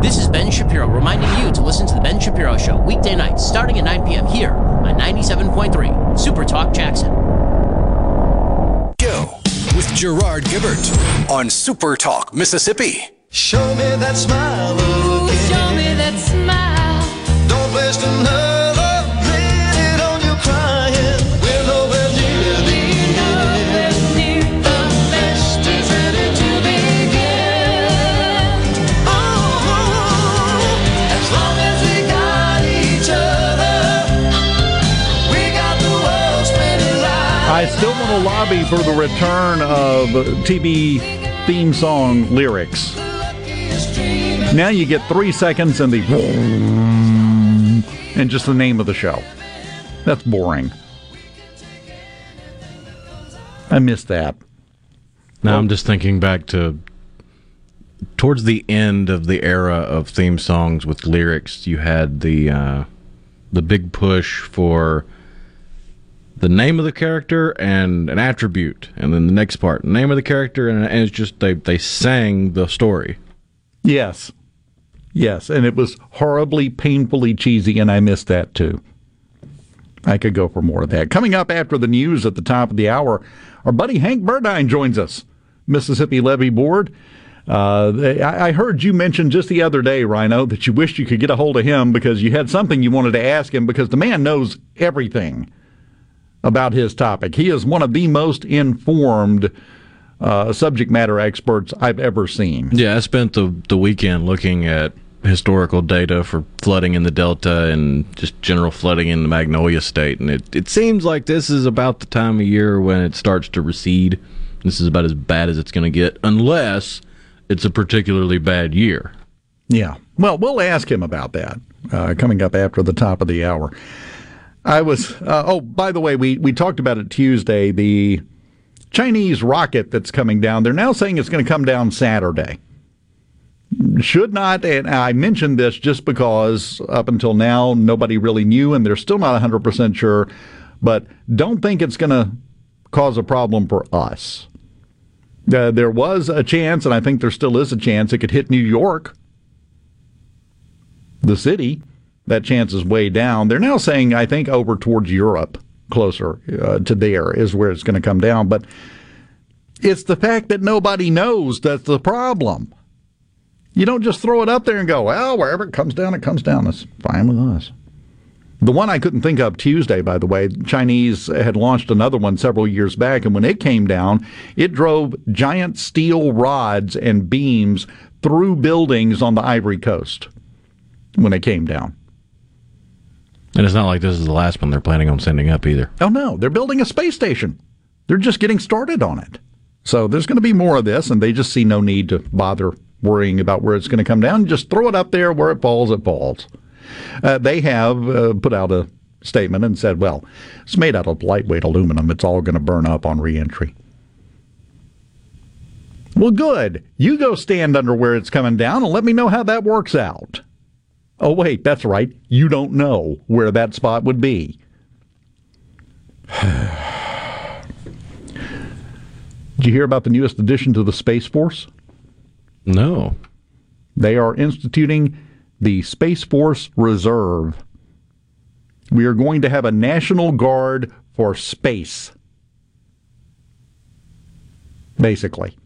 This is Ben Shapiro reminding you to listen to The Ben Shapiro Show weekday nights starting at 9 p.m. here on 97.3 Super Talk Jackson. Go with Gerard Gibert on Super Talk Mississippi. Show me that smile again. Show me that smile. Don't waste another lobby for the return of TV theme song lyrics. Now you get three seconds and the and just the name of the show. That's boring. I miss that. Now I'm just thinking back to towards the end of the era of theme songs with lyrics, you had the uh, the big push for the name of the character and an attribute, and then the next part, name of the character, and, and it's just they they sang the story. Yes. Yes, and it was horribly, painfully cheesy, and I missed that too. I could go for more of that. Coming up after the news at the top of the hour, our buddy Hank Burdine joins us, Mississippi Levee Board. Uh, I I heard you mention just the other day, Rhino, that you wished you could get a hold of him because you had something you wanted to ask him because the man knows everything about his topic. He is one of the most informed uh, subject matter experts I've ever seen. Yeah, I spent the the weekend looking at historical data for flooding in the Delta and just general flooding in the Magnolia State, and it it seems like this is about the time of year when it starts to recede. This is about as bad as it's going to get, unless it's a particularly bad year. Yeah. Well, we'll ask him about that uh, coming up after the top of the hour. I was, uh, oh, by the way, we, we talked about it Tuesday. The Chinese rocket that's coming down, they're now saying it's going to come down Saturday. Should not, and I mentioned this just because up until now, nobody really knew, and they're still not 100% sure, but don't think it's going to cause a problem for us. Uh, there was a chance, and I think there still is a chance, it could hit New York, the city. That chance is way down. They're now saying, I think, over towards Europe, closer uh, to there is where it's going to come down. But it's the fact that nobody knows that's the problem. You don't just throw it up there and go, well, wherever it comes down, it comes down. That's fine with us. The one I couldn't think of Tuesday, by the way, Chinese had launched another one several years back, and when it came down, it drove giant steel rods and beams through buildings on the Ivory Coast when it came down. And it's not like this is the last one they're planning on sending up either. Oh, no, they're building a space station. They're just getting started on it. So there's going to be more of this, and they just see no need to bother worrying about where it's going to come down. Just throw it up there where it falls, it falls. Uh, they have uh, put out a statement and said, well, it's made out of lightweight aluminum. It's all going to burn up on reentry. Well, good. You go stand under where it's coming down and let me know how that works out. Oh, wait, that's right. You don't know where that spot would be. Did you hear about the newest addition to the Space Force? No. They are instituting the Space Force Reserve. We are going to have a National Guard for space. Basically.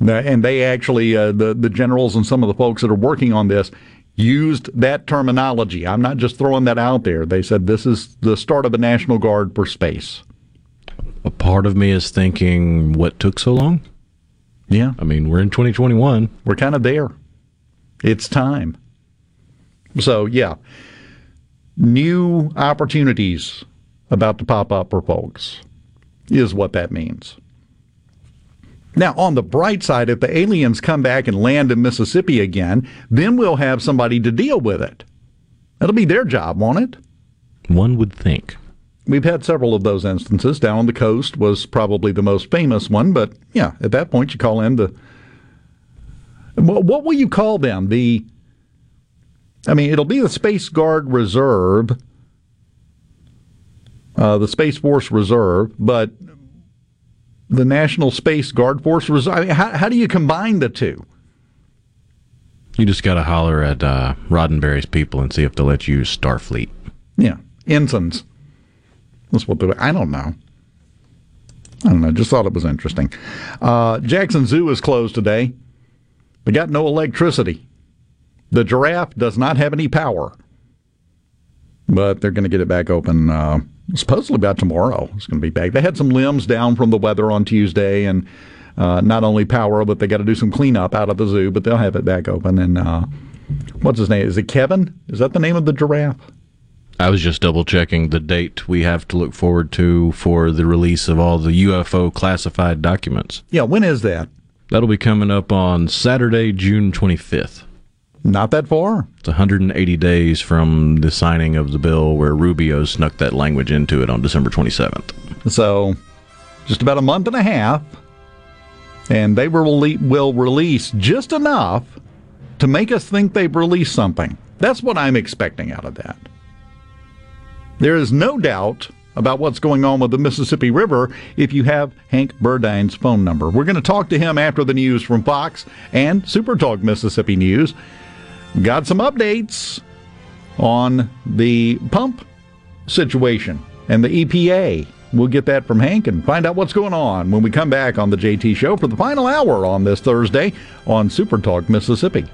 And they actually, uh, the, the generals and some of the folks that are working on this, used that terminology. I'm not just throwing that out there. They said this is the start of a National Guard for space. A part of me is thinking, what took so long? Yeah. I mean, we're in 2021. We're kind of there. It's time. So, yeah, new opportunities about to pop up for folks is what that means. Now, on the bright side, if the aliens come back and land in Mississippi again, then we'll have somebody to deal with it. That'll be their job, won't it? One would think. We've had several of those instances. Down on the coast was probably the most famous one, but yeah, at that point you call in the. What what will you call them? The. I mean, it'll be the Space Guard Reserve, uh, the Space Force Reserve, but the National Space Guard Force Reserve. I mean, how, how do you combine the two? You just got to holler at uh, Roddenberry's people and see if they'll let you use Starfleet. Yeah, ensigns. That's what they. I don't know. I don't know. Just thought it was interesting. Uh, Jackson Zoo is closed today. They got no electricity. The giraffe does not have any power, but they're going to get it back open. Uh, supposedly about tomorrow. It's going to be back. They had some limbs down from the weather on Tuesday, and uh, not only power, but they got to do some cleanup out of the zoo. But they'll have it back open. And uh, what's his name? Is it Kevin? Is that the name of the giraffe? I was just double checking the date we have to look forward to for the release of all the UFO classified documents. Yeah, when is that? That'll be coming up on Saturday, June 25th. Not that far. It's 180 days from the signing of the bill where Rubio snuck that language into it on December 27th. So, just about a month and a half. and they will, release just enough to make us think they've released something. That's what I'm expecting out of that. There is no doubt about what's going on with the Mississippi River if you have Hank Burdine's phone number. We're going to talk to him after the news from Fox and Super Talk Mississippi News. Got some updates on the pump situation and the EPA. We'll get that from Hank and find out what's going on when we come back on the JT Show for the final hour on this Thursday on Super Talk Mississippi.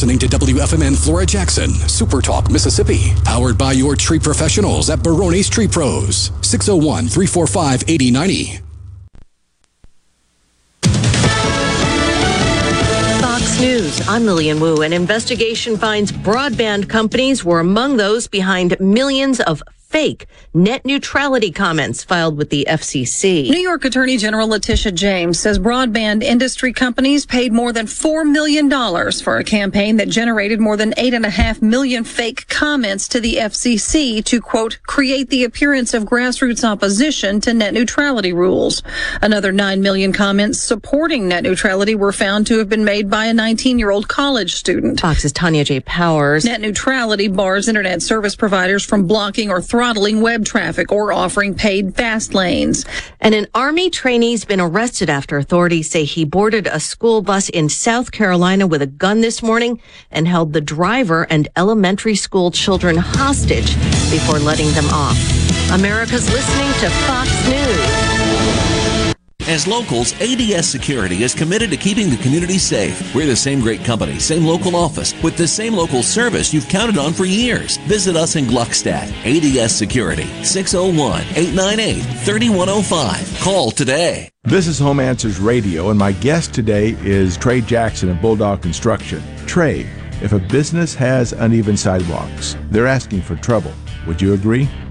Listening to WFMN Flora Jackson, Super Talk, Mississippi, powered by your tree professionals at Barone's Tree Pros, 601 345 8090. Fox News. I'm Lillian Wu. An investigation finds broadband companies were among those behind millions of fake net neutrality comments filed with the FCC. New York Attorney General Letitia James says broadband industry companies paid more than $4 million for a campaign that generated more than 8.5 million fake comments to the FCC to, quote, create the appearance of grassroots opposition to net neutrality rules. Another 9 million comments supporting net neutrality were found to have been made by a 19 year old college student. Fox's Tanya J. Powers. Net neutrality bars internet service providers from blocking or throttling web traffic or offering paid fast lanes. And an Army trainee's been arrested after authorities say he boarded a school bus in South Carolina with a gun this morning and held the driver and elementary school children hostage before letting them off. America's listening to Fox News. As locals, ADS Security is committed to keeping the community safe. We're the same great company, same local office, with the same local service you've counted on for years. Visit us in Gluckstadt. ADS Security, 601 898 3105. Call today. This is Home Answers Radio, and my guest today is Trey Jackson of Bulldog Construction. Trey, if a business has uneven sidewalks, they're asking for trouble. Would you agree?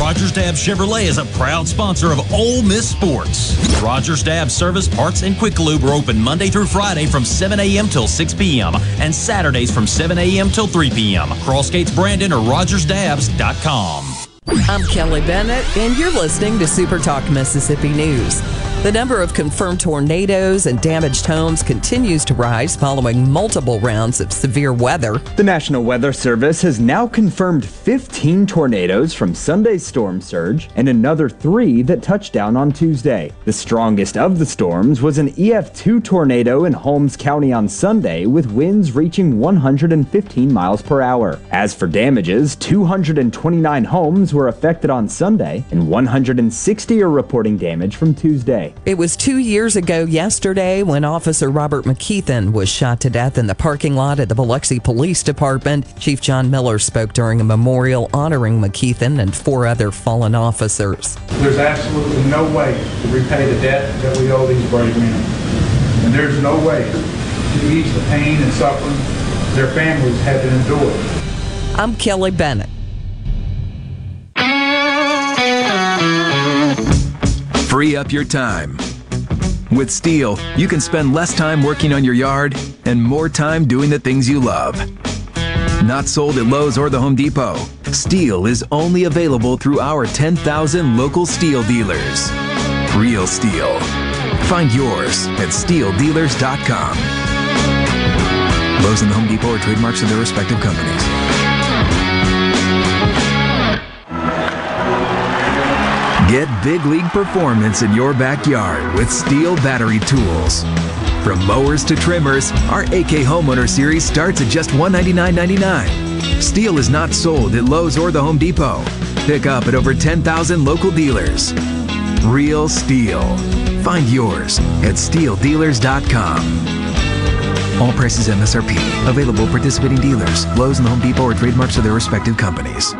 Rogers-Dabbs Chevrolet is a proud sponsor of Ole Miss Sports. Rogers-Dabbs Service, Parts, and Quick Lube are open Monday through Friday from 7 a.m. till 6 p.m. and Saturdays from 7 a.m. till 3 p.m. Crossgates Brandon or RogersDabbs.com. I'm Kelly Bennett, and you're listening to Super Talk Mississippi News. The number of confirmed tornadoes and damaged homes continues to rise following multiple rounds of severe weather. The National Weather Service has now confirmed 15 tornadoes from Sunday's storm surge and another three that touched down on Tuesday. The strongest of the storms was an EF2 tornado in Holmes County on Sunday with winds reaching 115 miles per hour. As for damages, 229 homes were affected on Sunday and 160 are reporting damage from Tuesday. It was two years ago yesterday when Officer Robert McKeithen was shot to death in the parking lot at the Biloxi Police Department. Chief John Miller spoke during a memorial honoring McKeithen and four other fallen officers. There's absolutely no way to repay the debt that we owe these brave men. And there's no way to ease the pain and suffering their families have to endure. I'm Kelly Bennett. Free up your time. With Stihl, you can spend less time working on your yard and more time doing the things you love. Not sold at Lowe's or the Home Depot, Stihl is only available through our 10,000 local Stihl dealers. Real Stihl. Find yours at stihldealers.com. Lowe's and the Home Depot are trademarks of their respective companies. Get big league performance in your backyard with Stihl battery tools. From mowers to trimmers, our AK Homeowner Series starts at just $199.99. Stihl is not sold at Lowe's or the Home Depot. Pick up at over 10,000 local dealers. Real Stihl. Find yours at stihldealers.com. All prices MSRP. Available participating dealers. Lowe's and the Home Depot are trademarks of their respective companies.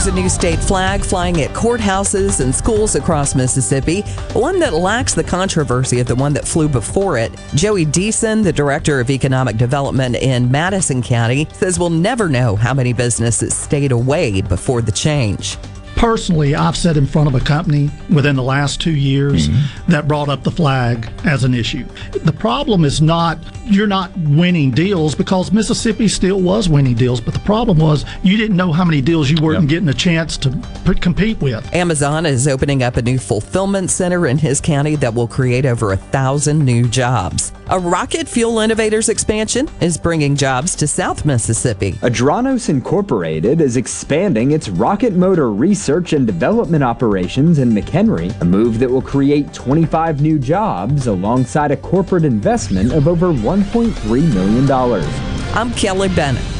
There's a new state flag flying at courthouses and schools across Mississippi, one that lacks the controversy of the one that flew before it. Joey Deason, the director of economic development in Madison County, says we'll never know how many businesses stayed away before the change. Personally, I've sat in front of a company within the last two years mm-hmm. that brought up the flag as an issue. The problem is not you're not winning deals because Mississippi still was winning deals, but the problem was you didn't know how many deals you weren't getting a chance to p- compete with. Amazon is opening up a new fulfillment center in his county that will create over a thousand new jobs. A Rocket Fuel Innovators expansion is bringing jobs to South Mississippi. Adranos Incorporated is expanding its rocket motor research and development operations in McHenry, a move that will create 25 new jobs alongside a corporate investment of over $1.3 million. I'm Kelly Bennett.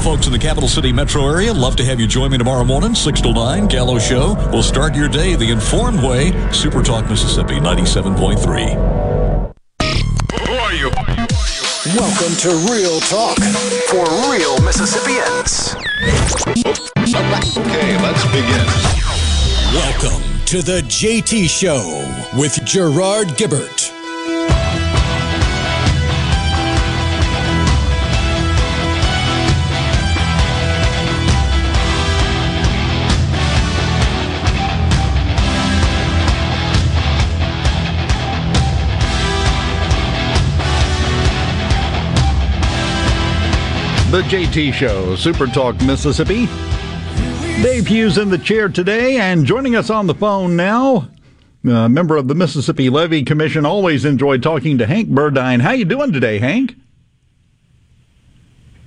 The folks in the capital city metro area, love to have you join me tomorrow morning, 6 to 9, Gallo Show. We'll start your day the informed way. Super Talk Mississippi 97.3. Who are you? Welcome to Real Talk For real Mississippians. Okay, let's begin. Welcome to the JT Show with Gerard Gibert. The JT Show, Super Talk Mississippi. Dave Hughes in the chair today, and joining us on the phone now, a member of the Mississippi Levee Commission. Always enjoyed talking to Hank Burdine. How you doing today, Hank?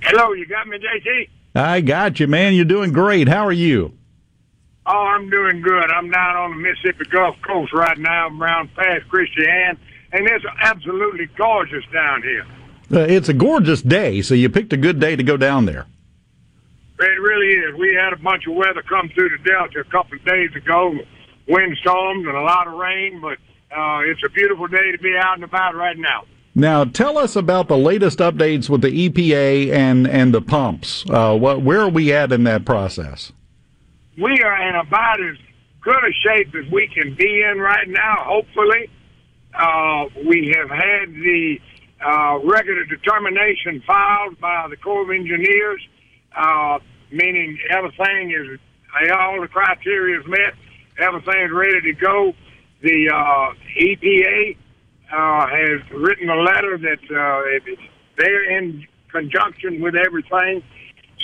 Hello, you got me, JT? I got you, man. You're doing great. How are you? Oh, I'm doing good. I'm down on the Mississippi Gulf Coast right now, I'm around Pass Christian, and it's absolutely gorgeous down here. Uh, it's a gorgeous day, so you picked a good day to go down there. It really is. We had a bunch of weather come through the Delta a couple of days ago, windstorms and a lot of rain, but uh, it's a beautiful day to be out and about right now. Now, tell us about the latest updates with the EPA and and the pumps. Uh, what, where are we at in that process? We are in about as good a shape as we can be in right now, hopefully. Uh, we have had the uh, record of determination filed by the Corps of Engineers, uh, meaning everything is, all the criteria is met, everything is ready to go. The uh, EPA uh, has written a letter that uh, they're in conjunction with everything.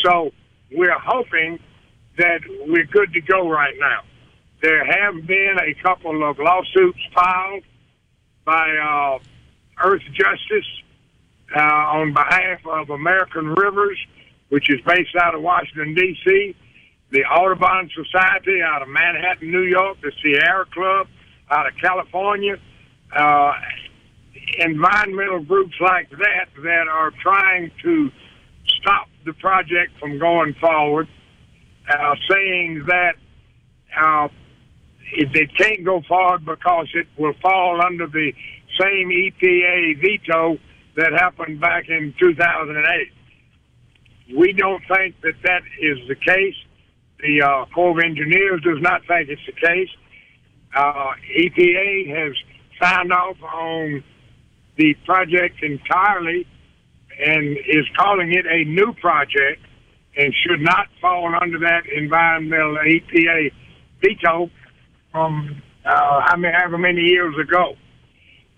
So we're hoping that we're good to go right now. There have been a couple of lawsuits filed by uh, Earth Justice uh, on behalf of American Rivers, which is based out of Washington, D.C., the Audubon Society out of Manhattan, New York, the Sierra Club out of California, uh, environmental groups like that that are trying to stop the project from going forward, uh, saying that uh, it, it can't go forward because it will fall under the same EPA veto that happened back in 2008. We don't think that that is the case. The uh, Corps of Engineers does not think it's the case. Uh, EPA has signed off on the project entirely and is calling it a new project and should not fall under that environmental EPA veto from uh, how many, however many years ago.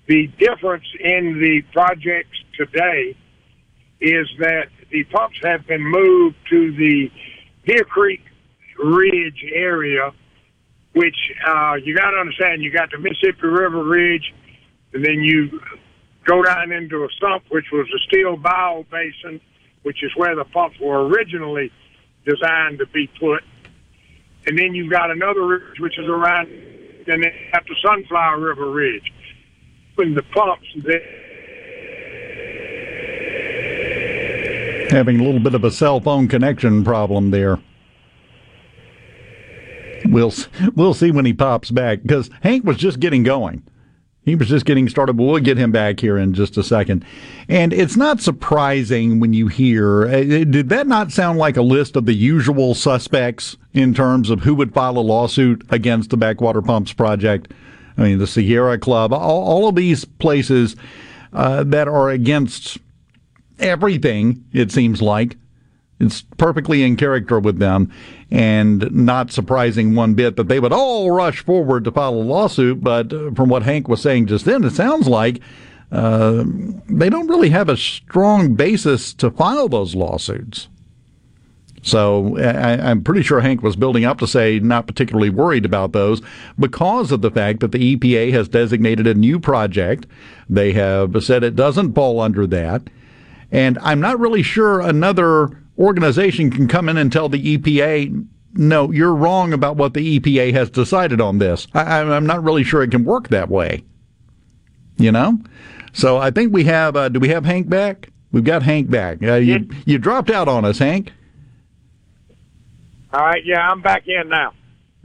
The difference in the projects today is that the pumps have been moved to the Deer Creek Ridge area, which uh, you got to understand. You got the Mississippi River Ridge, and then you go down into a sump, which was a Steele Bayou basin, which is where the pumps were originally designed to be put. And then you've got another ridge, which is around, then at the Sunflower River Ridge. When the they, Having a little bit of a cell phone connection problem there. We'll we'll see when he pops back because Hank was just getting going. He was just getting started, but we'll get him back here in just a second. And it's not surprising when you hear, uh, did that not sound like a list of the usual suspects in terms of who would file a lawsuit against the Backwater Pumps Project? I mean, the Sierra Club, all, all of these places uh, that are against everything, it seems like. It's perfectly in character with them, and not surprising one bit that they would all rush forward to file a lawsuit. But uh, from what Hank was saying just then, it sounds like uh, they don't really have a strong basis to file those lawsuits. So I, I'm pretty sure Hank was building up to say not particularly worried about those because of the fact that the EPA has designated a new project. They have said it doesn't fall under that. And I'm not really sure another organization can come in and tell the EPA, no, you're wrong about what the EPA has decided on this. I, I'm not really sure it can work that way. You know? So I think we have, uh, do we have Hank back? We've got Hank back. Uh, you, you dropped out on us, Hank. All right, yeah, I'm back in now.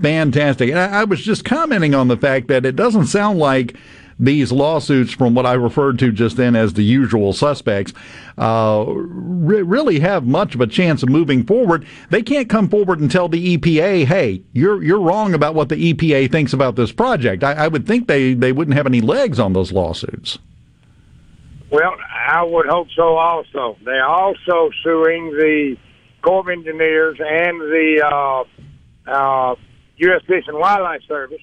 Fantastic. And I, I was just commenting on the fact that it doesn't sound like these lawsuits, from what I referred to just then as the usual suspects, uh, re- really have much of a chance of moving forward. They can't come forward and tell the EPA, "Hey, you're you're wrong about what the EPA thinks about this project." I, I would think they they wouldn't have any legs on those lawsuits. Well, I would hope so also. They're also suing the Corps of Engineers and the uh, uh, U.S. Fish and Wildlife Service,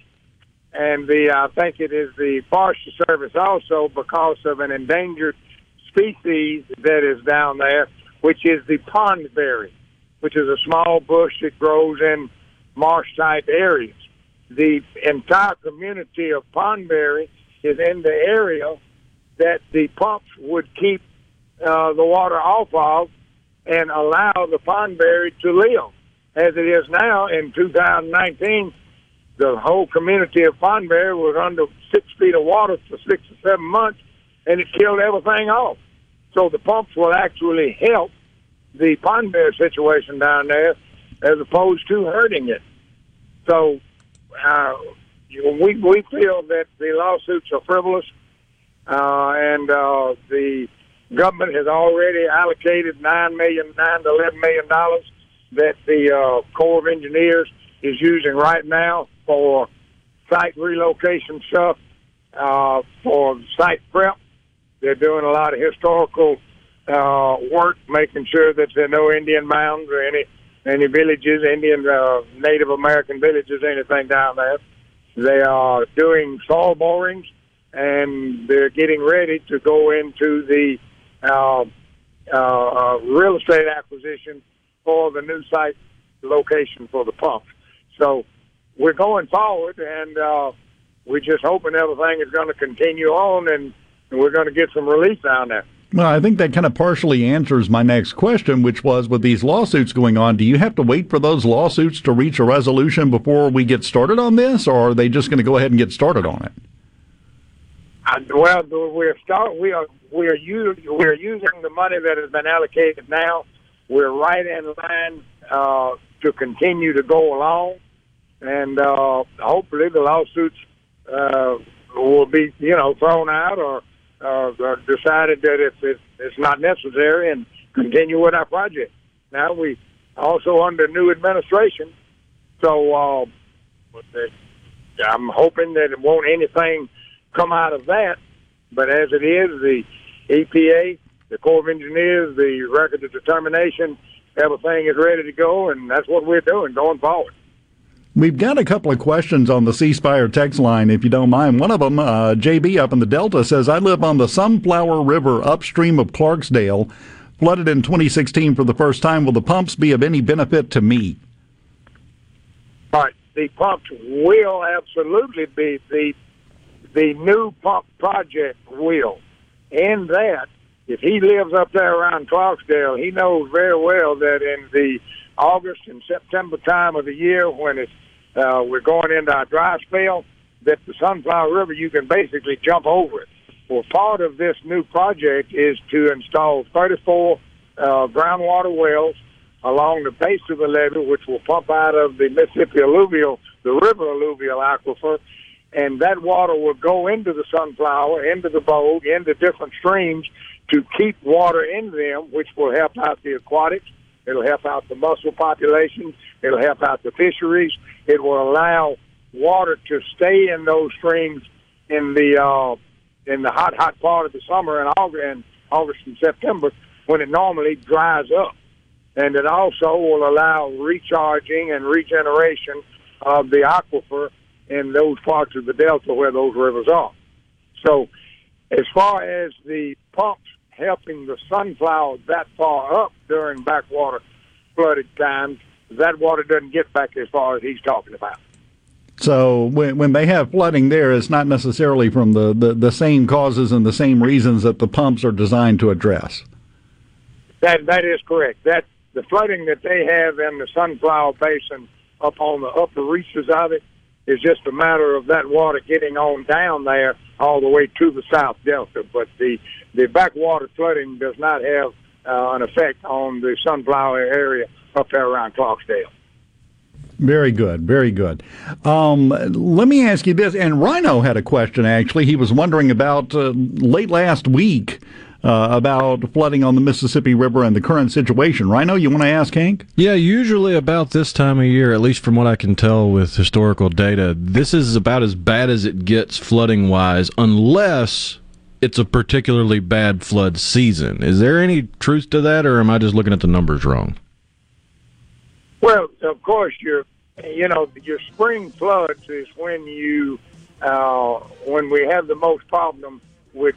and the I think it is the Forestry Service also because of an endangered species that is down there, which is the pondberry, which is a small bush that grows in marsh type areas. The entire community of pondberry is in the area that the pumps would keep uh, the water off of and allow the pondberry to live. As it is now in 2019, the whole community of pondberry was under six feet of water for six or seven months, and it killed everything off. So the pumps will actually help the pondberry situation down there as opposed to hurting it. So uh, we we feel that the lawsuits are frivolous, uh, and uh, the government has already allocated nine million, nine to eleven million dollars that the uh, Corps of Engineers is using right now for site relocation stuff, uh, for site prep. They're doing a lot of historical uh, work, making sure that there are no Indian mounds or any any villages, Indian uh, Native American villages, anything down there. They are doing soil borings, and they're getting ready to go into the uh, uh, real estate acquisition for the new site location for the pump. So we're going forward, and uh, we're just hoping everything is going to continue on, and, and we're going to get some relief down there. Well, I think that kind of partially answers my next question, which was with these lawsuits going on, do you have to wait for those lawsuits to reach a resolution before we get started on this, or are they just going to go ahead and get started on it? Uh, well, we're start. We are we are u- we're using the money that has been allocated now. We're right in line uh, to continue to go along, and uh, hopefully the lawsuits uh, will be you know thrown out or uh, or decided that it's, it's it's not necessary and continue with our project. Now we also under new administration, so uh, I'm hoping that it won't anything come out of that. But as it is, the EPA, the Corps of Engineers, the record of determination, everything is ready to go, and that's what we're doing going forward. We've got a couple of questions on the C Spire text line, if you don't mind. One of them, uh, JB up in the Delta, says, I live on the Sunflower River upstream of Clarksdale, flooded in 2016 for the first time. Will the pumps be of any benefit to me? All right. the pumps will absolutely be the the new pump project will. And that, if he lives up there around Clarksdale, he knows very well that in the August and September time of the year when it's uh, we're going into our dry spell, that the Sunflower River you can basically jump over it. Well, part of this new project is to install 34 uh, groundwater wells along the base of the levee, which will pump out of the Mississippi alluvial, the river alluvial aquifer, and that water will go into the sunflower, into the bogue, into different streams to keep water in them, which will help out the aquatics. It'll help out the mussel population. It'll help out the fisheries. It will allow water to stay in those streams in the uh, in the hot, hot part of the summer and August, and August and September when it normally dries up. And it also will allow recharging and regeneration of the aquifer in those parts of the delta where those rivers are. So, as far as the pumps helping the sunflower that far up during backwater flooded times, that water doesn't get back as far as he's talking about. So when, when they have flooding there, it's not necessarily from the, the, the same causes and the same reasons that the pumps are designed to address. That that is correct. That the flooding that they have in the Sunflower Basin up on the upper reaches of it is just a matter of that water getting on down there all the way to the South Delta. But the the backwater flooding does not have uh, an effect on the Sunflower area up there around Clarksdale. Very good, very good. Um, let me ask you this, and Rhino had a question actually. He was wondering about uh, late last week uh, about flooding on the Mississippi River and the current situation. Rhino, you want to ask Hank? Yeah, usually about this time of year, at least from what I can tell with historical data, this is about as bad as it gets flooding wise, unless it's a particularly bad flood season. Is there any truth to that, or am I just looking at the numbers wrong? Well, of course, your you know your spring floods is when you uh, when we have the most problem with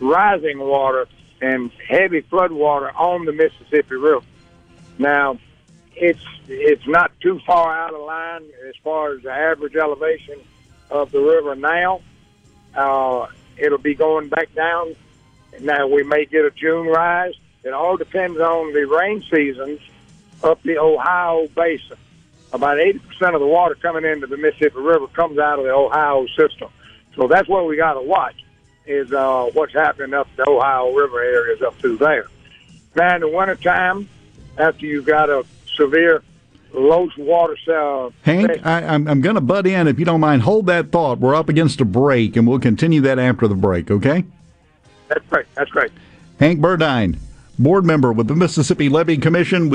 rising water and heavy flood water on the Mississippi River. Now, it's it's not too far out of line as far as the average elevation of the river now. Uh, it'll be going back down. Now we may get a June rise. It all depends on the rain seasons up the Ohio basin. About 80% of the water coming into the Mississippi River comes out of the Ohio system. So that's what we got to watch is uh, what's happening up the Ohio River areas up through there. Now in the wintertime, after you've got a severe low water cell. Hank, I, I'm, I'm going to butt in. If you don't mind, hold that thought. We're up against a break, and we'll continue that after the break, okay? That's great. That's great. Hank Burdine, board member with the Mississippi Levee Commission.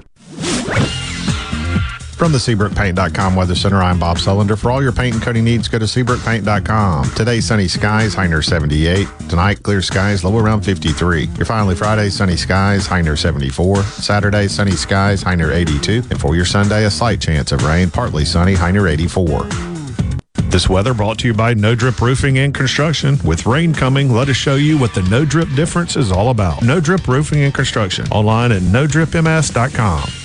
From the SeabrookPaint.com Weather Center, I'm Bob Sullender. For all your paint and coating needs, go to SeabrookPaint.com. Today, sunny skies, high near 78. Tonight, clear skies, low around 53. Your finally Friday, sunny skies, high near 74. Saturday, sunny skies, high near 82. And for your Sunday, a slight chance of rain, partly sunny, high near 84. This weather brought to you by No Drip Roofing and Construction. With rain coming, let us show you what the No Drip difference is all about. No Drip Roofing and Construction. Online at NoDripMS.com.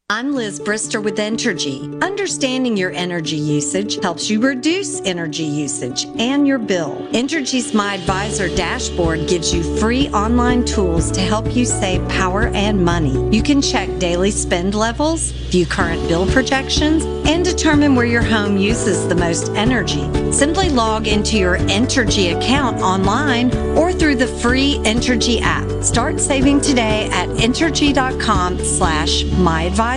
I'm Liz Brister with Entergy. Understanding your energy usage helps you reduce energy usage and your bill. Entergy's My Advisor dashboard gives you free online tools to help you save power and money. You can check daily spend levels, view current bill projections, and determine where your home uses the most energy. Simply log into your Entergy account online or through the free Entergy app. Start saving today at entergy.com slash my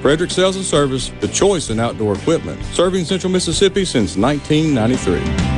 Frederick Sales and Service, the choice in outdoor equipment, serving Central Mississippi since 1993.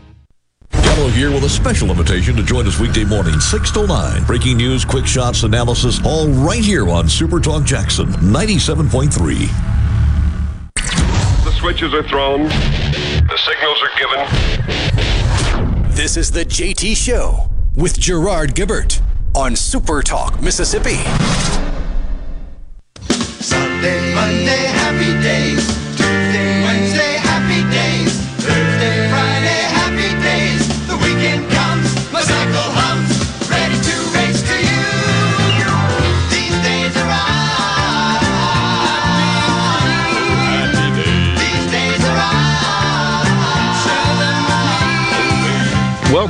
Gallo here with a special invitation to join us weekday morning, 6 to 9. Breaking news, quick shots, analysis, all right here on Super Talk Jackson 97.3. The switches are thrown. The signals are given. This is the JT Show with Gerard Gibert on Super Talk, Mississippi. Sunday, Monday, happy days.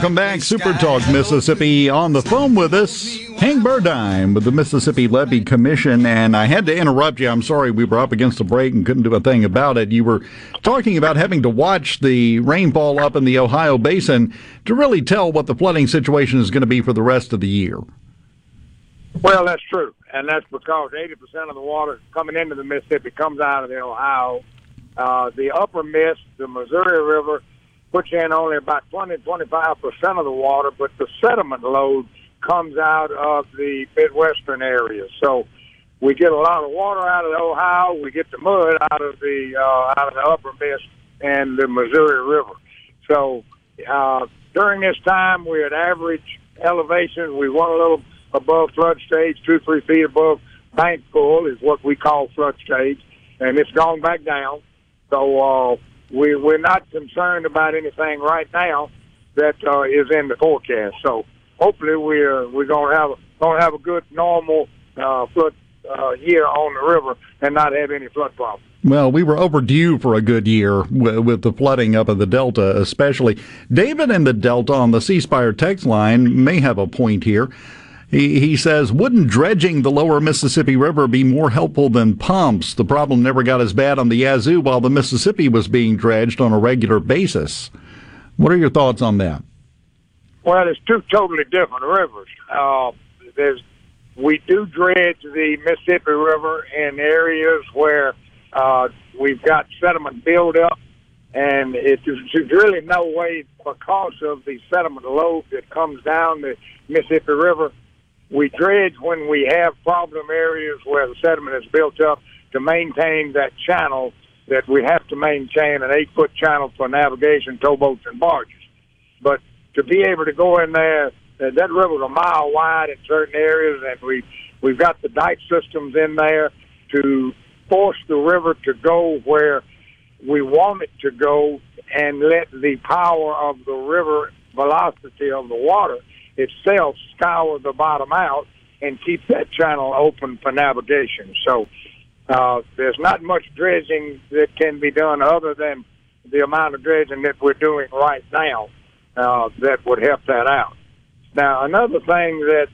Welcome back, Super Talk Mississippi. On the phone with us, Hank Burdine with the Mississippi Levee Commission. And I had to interrupt you. I'm sorry we were up against the break and couldn't do a thing about it. You were talking about having to watch the rainfall up in the Ohio Basin to really tell what the flooding situation is going to be for the rest of the year. Well, that's true, and that's because 80% of the water coming into the Mississippi comes out of the Ohio. Uh, the upper Miss, the Missouri River, puts in only about 20 25 percent of the water, but the sediment load comes out of the Midwestern areas. So we get a lot of water out of the Ohio. We get the mud out of the uh, out of the upper Miss and the Missouri River. So uh, during this time, we're at average elevation. We want a little above flood stage, two three feet above bank full is what we call flood stage, and it's gone back down. So uh, we we're not concerned about anything right now that uh, is in the forecast. So hopefully we're we're gonna have gonna have a good normal uh, flood uh, year on the river and not have any flood problems. Well, we were overdue for a good year with the flooding up in the Delta, especially. David in the Delta on the C Spire text line may have a point here. He, he says, wouldn't dredging the lower Mississippi River be more helpful than pumps? The problem never got as bad on the Yazoo while the Mississippi was being dredged on a regular basis. What are your thoughts on that? Well, it's two totally different rivers. Uh, there's we do dredge the Mississippi River in areas where uh, we've got sediment buildup, and it's, really no way because of the sediment load that comes down the Mississippi River. We dredge when we have problem areas where the sediment is built up to maintain that channel that we have to maintain an eight foot channel for navigation, towboats, and barges. But to be able to go in there, that river's a mile wide in certain areas, and we we've got the dike systems in there to force the river to go where we want it to go and let the power of the river velocity of the water itself scour the bottom out and keep that channel open for navigation. So uh, there's not much dredging that can be done other than the amount of dredging that we're doing right now uh, that would help that out. Now, another thing that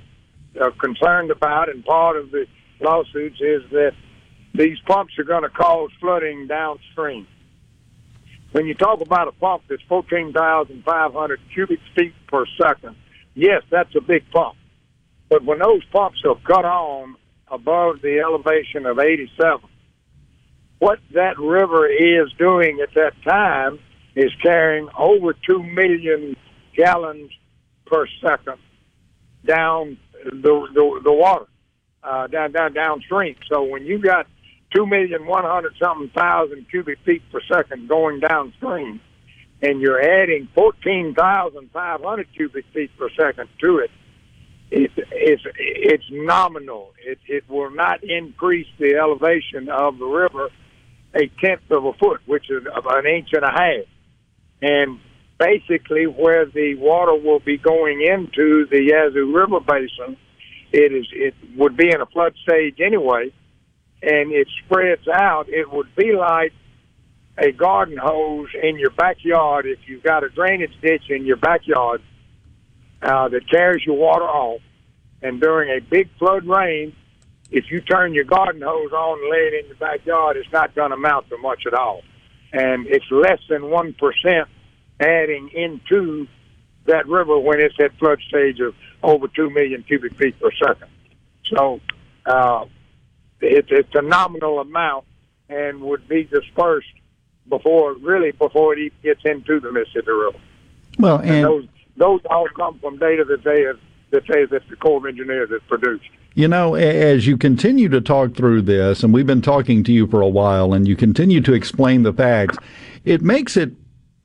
uh, concerned about and part of the lawsuits is that these pumps are going to cause flooding downstream. When you talk about a pump that's 14,500 cubic feet per second, yes, that's a big pump. But when those pumps are cut on above the elevation of 87, what that river is doing at that time is carrying over 2 million gallons per second down the, the, the water, uh, down, down, downstream. So when you got two million one hundred something thousand cubic feet per second going downstream, and you're adding fourteen thousand five hundred cubic feet per second to it. It, it's it's nominal. It it will not increase the elevation of the river a tenth of a foot, which is an inch and a half. And basically, where the water will be going into the Yazoo River basin, it is it would be in a flood stage anyway and it spreads out, it would be like a garden hose in your backyard if you've got a drainage ditch in your backyard uh, that carries your water off. And during a big flood rain, if you turn your garden hose on and lay it in your backyard, it's not going to amount to much at all. And it's less than 1% adding into that river when it's at flood stage of over 2 million cubic feet per second. So, uh, it's it's a nominal amount and would be dispersed before really before it even gets into the Mississippi River. Well, And, and those those all come from data that they have that they that the Corps of Engineers has produced. You know, as you continue to talk through this, and we've been talking to you for a while, and you continue to explain the facts, it makes it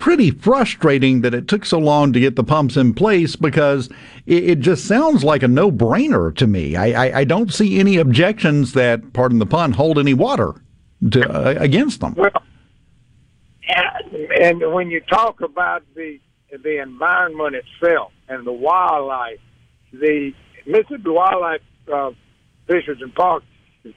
pretty frustrating that it took so long to get the pumps in place because it, it just sounds like a no brainer to me. I, I, I don't see any objections that, pardon the pun, hold any water to, uh, against them. Well, and, when you talk about the the environment itself and the wildlife, the Mississippi Wildlife uh, Fisheries and Parks,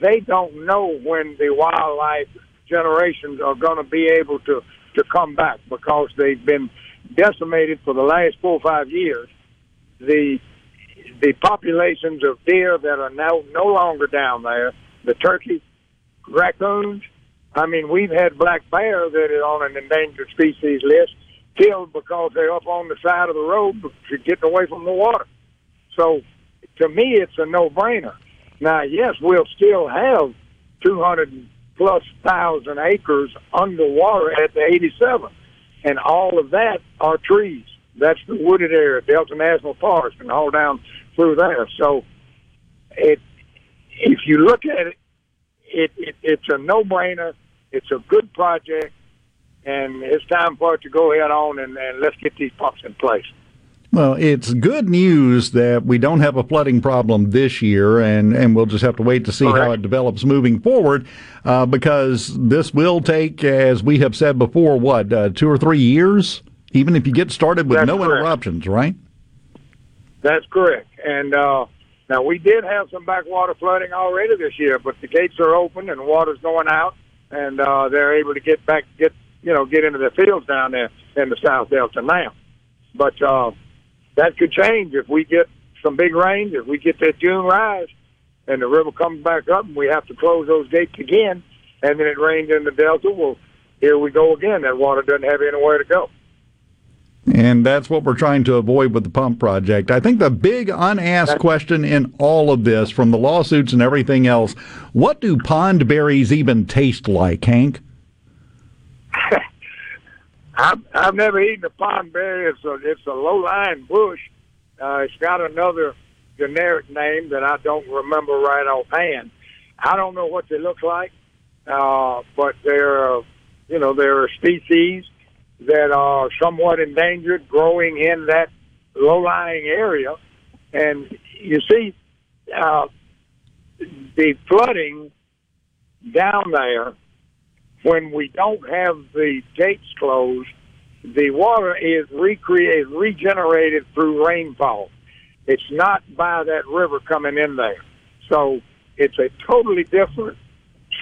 they don't know when the wildlife generations are going to be able to to come back because they've been decimated for the last four or five years. The the populations of deer that are now no longer down there, the turkeys, raccoons. I mean, we've had black bear that is on an endangered species list killed because they're up on the side of the road to getting away from the water. So, to me, it's a no-brainer. Now, yes, we'll still have 200 plus thousand acres underwater at the 87, and all of that are trees. That's the wooded area, Delta National Forest, and all down through there. So, it if you look at it, it, it it's a no-brainer. It's a good project, and it's time for it to go ahead on and, and let's get these pumps in place. Well, it's good news that we don't have a flooding problem this year, and, and we'll just have to wait to see how it develops moving forward, uh, because this will take, as we have said before, what, uh, two or three years? Even if you get started with That's no correct. interruptions, right? That's correct. And uh, now we did have some backwater flooding already this year, but the gates are open and water's going out, and uh, they're able to get back, get you know, get into the fields down there in the South Delta now. But uh, that could change if we get some big rains, if we get that June rise, and the river comes back up, and we have to close those gates again, and then it rains in the Delta. Well, here we go again. That water doesn't have anywhere to go. And that's what we're trying to avoid with the pump project. I think the big unasked question in all of this, from the lawsuits and everything else, what do pond berries even taste like, Hank? I've, I've never eaten a pond berry. It's a it's a low lying bush. Uh, it's got another generic name that I don't remember right offhand. I don't know what they look like, uh, but they're uh, you know they're a species that are somewhat endangered, growing in that low lying area. And you see, uh, the flooding down there when we don't have the gates closed, the water is recreated, regenerated through rainfall. It's not by that river coming in there. So it's a totally different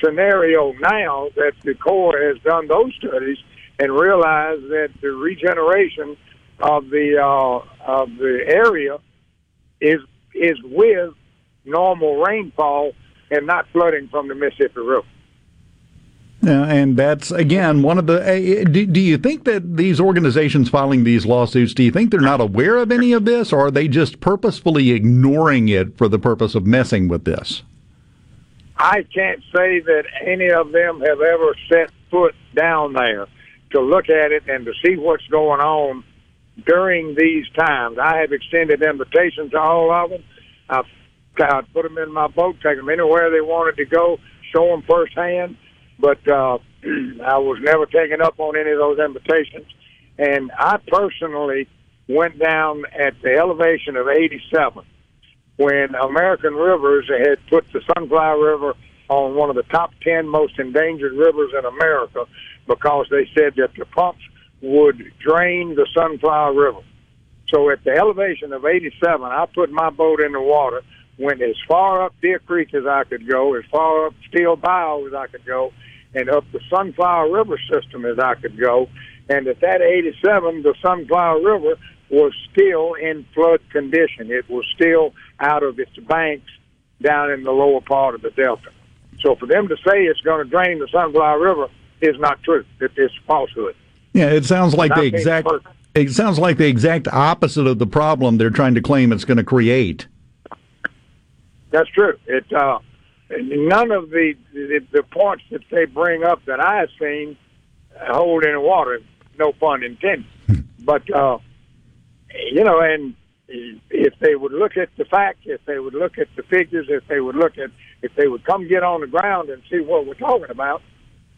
scenario now that the Corps has done those studies and realize that the regeneration of the uh, of the area is is with normal rainfall and not flooding from the Mississippi River. Yeah, and that's again one of the. Uh, do, do you think that these organizations filing these lawsuits? Do you think they're not aware of any of this, or are they just purposefully ignoring it for the purpose of messing with this? I can't say that any of them have ever set foot down there to look at it and to see what's going on during these times. I have extended invitations to all of them. I've, I've put them in my boat, take them anywhere they wanted to go, show them firsthand. But uh, I was never taken up on any of those invitations. And I personally went down at the elevation of 87 when American Rivers had put the Sunflower River on one of the top 10 most endangered rivers in America because they said that the pumps would drain the Sunflower River. So at the elevation of 87, I put my boat in the water, went as far up Deer Creek as I could go, as far up Steele Bayou as I could go, and up the Sunflower River system as I could go. And at that 87, the Sunflower River was still in flood condition. It was still out of its banks down in the lower part of the delta. So for them to say it's going to drain the Sunflower River is not true. It is falsehood. Yeah, it sounds like the exact. It sounds like the exact opposite of the problem they're trying to claim it's going to create. That's true. It uh, none of the, the the points that they bring up that I've seen hold any water. No pun intended. but uh, you know, and if they would look at the facts, if they would look at the figures, if they would look at, if they would come get on the ground and see what we're talking about,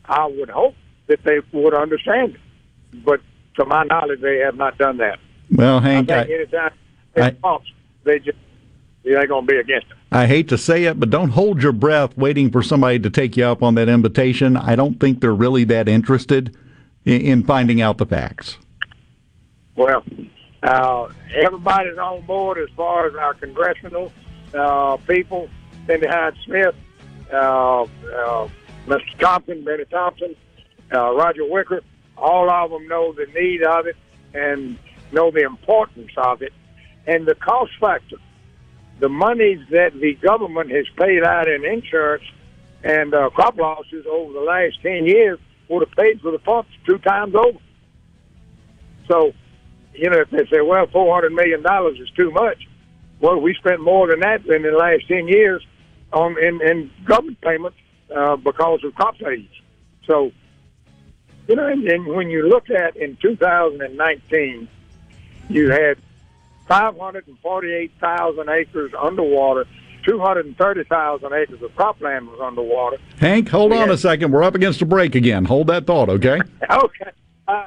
I would hope that they would understand it. But to my knowledge, they have not done that. Well, I Hank, think I, anytime they I- they just they're going to be against it. I hate to say it, but don't hold your breath waiting for somebody to take you up on that invitation. I don't think they're really that interested in, in finding out the facts. Well, uh, everybody's on board as far as our congressional uh, people, Cindy Hyde Smith, uh, uh, Mr. Thompson, Benny Thompson, uh, Roger Wicker. All of them know the need of it and know the importance of it and the cost factor. The monies that the government has paid out in insurance and uh, crop losses over the last 10 years would have paid for the pumps two times over. So, you know, if they say, well, four hundred million dollars is too much, well, we spent more than that in the last ten years on in, in government payments uh, because of crop failures. So, you know, and, and when you look at in 2019, you had 548,000 acres underwater. 230,000 acres of cropland was underwater. Hank, hold on Yeah. a second. We're up against a break again. Hold that thought, okay? Okay. Uh,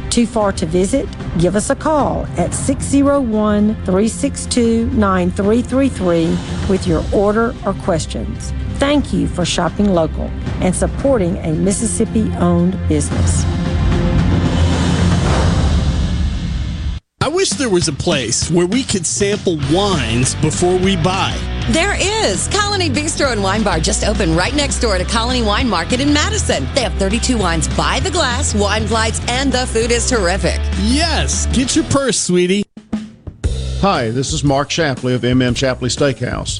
Too far to visit? Give us a call at 601 362 9333 with your order or questions. Thank you for shopping local and supporting a Mississippi owned business. I wish there was a place where we could sample wines before we buy. There is. Colony Bistro and Wine Bar just opened right next door to Colony Wine Market in Madison. They have 32 wines by the glass, wine flights, and the food is terrific. Yes, get your purse, sweetie. Hi, this is Mark Shapley of MM Shapley Steakhouse.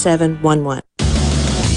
7711.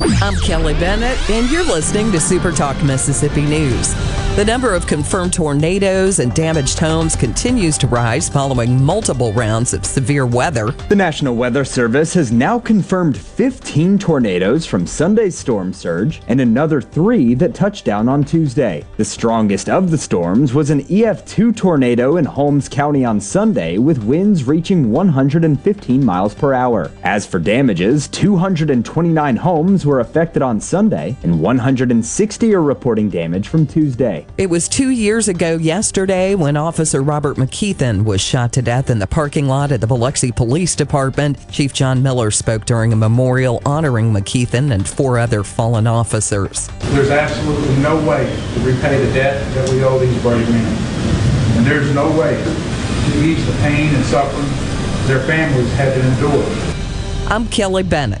I'm Kelly Bennett, and you're listening to Super Talk Mississippi News. The number of confirmed tornadoes and damaged homes continues to rise following multiple rounds of severe weather. The National Weather Service has now confirmed 15 tornadoes from Sunday's storm surge and another three that touched down on Tuesday. The strongest of the storms was an EF2 tornado in Holmes County on Sunday with winds reaching 115 miles per hour. As for damages, 229 homes were affected on Sunday and 160 are reporting damage from Tuesday. It was two years ago yesterday when Officer Robert McKeithen was shot to death in the parking lot at the Biloxi Police Department. Chief John Miller spoke during a memorial honoring McKeithen and four other fallen officers. There's absolutely no way to repay the debt that we owe these brave men. And there's no way to ease the pain and suffering their families had to endure. I'm Kelly Bennett.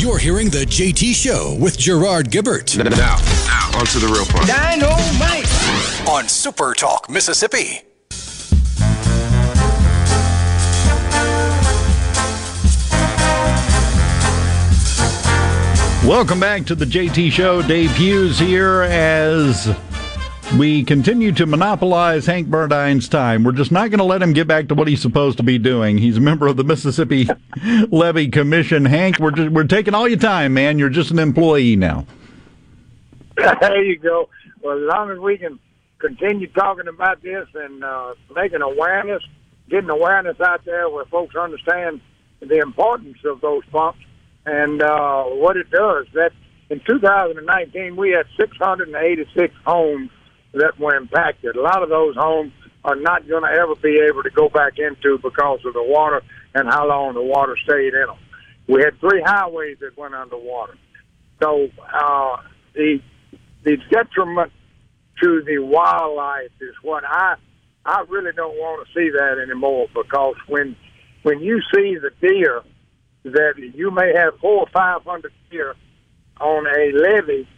You're hearing the JT Show with Gerard Gibert. Now, now, on to the real part. Dynamite! On Super Talk Mississippi. Welcome back to the JT Show. Dave Hughes here as we continue to monopolize Hank Burdine's time. We're just not going to let him get back to what he's supposed to be doing. He's a member of the Mississippi Levee Commission. Hank, we're just, we're taking all your time, man. You're just an employee now. there you go. Well, as long as we can continue talking about this and uh, making awareness, getting awareness out there where folks understand the importance of those pumps, And uh, what it does, that in 2019, we had 686 homes that were impacted. A lot of those homes are not going to ever be able to go back into because of the water and how long the water stayed in them. We had three highways that went underwater. So uh, the the detriment to the wildlife is what I I really don't want to see that anymore because when when you see the deer that you may have four or five hundred deer on a levee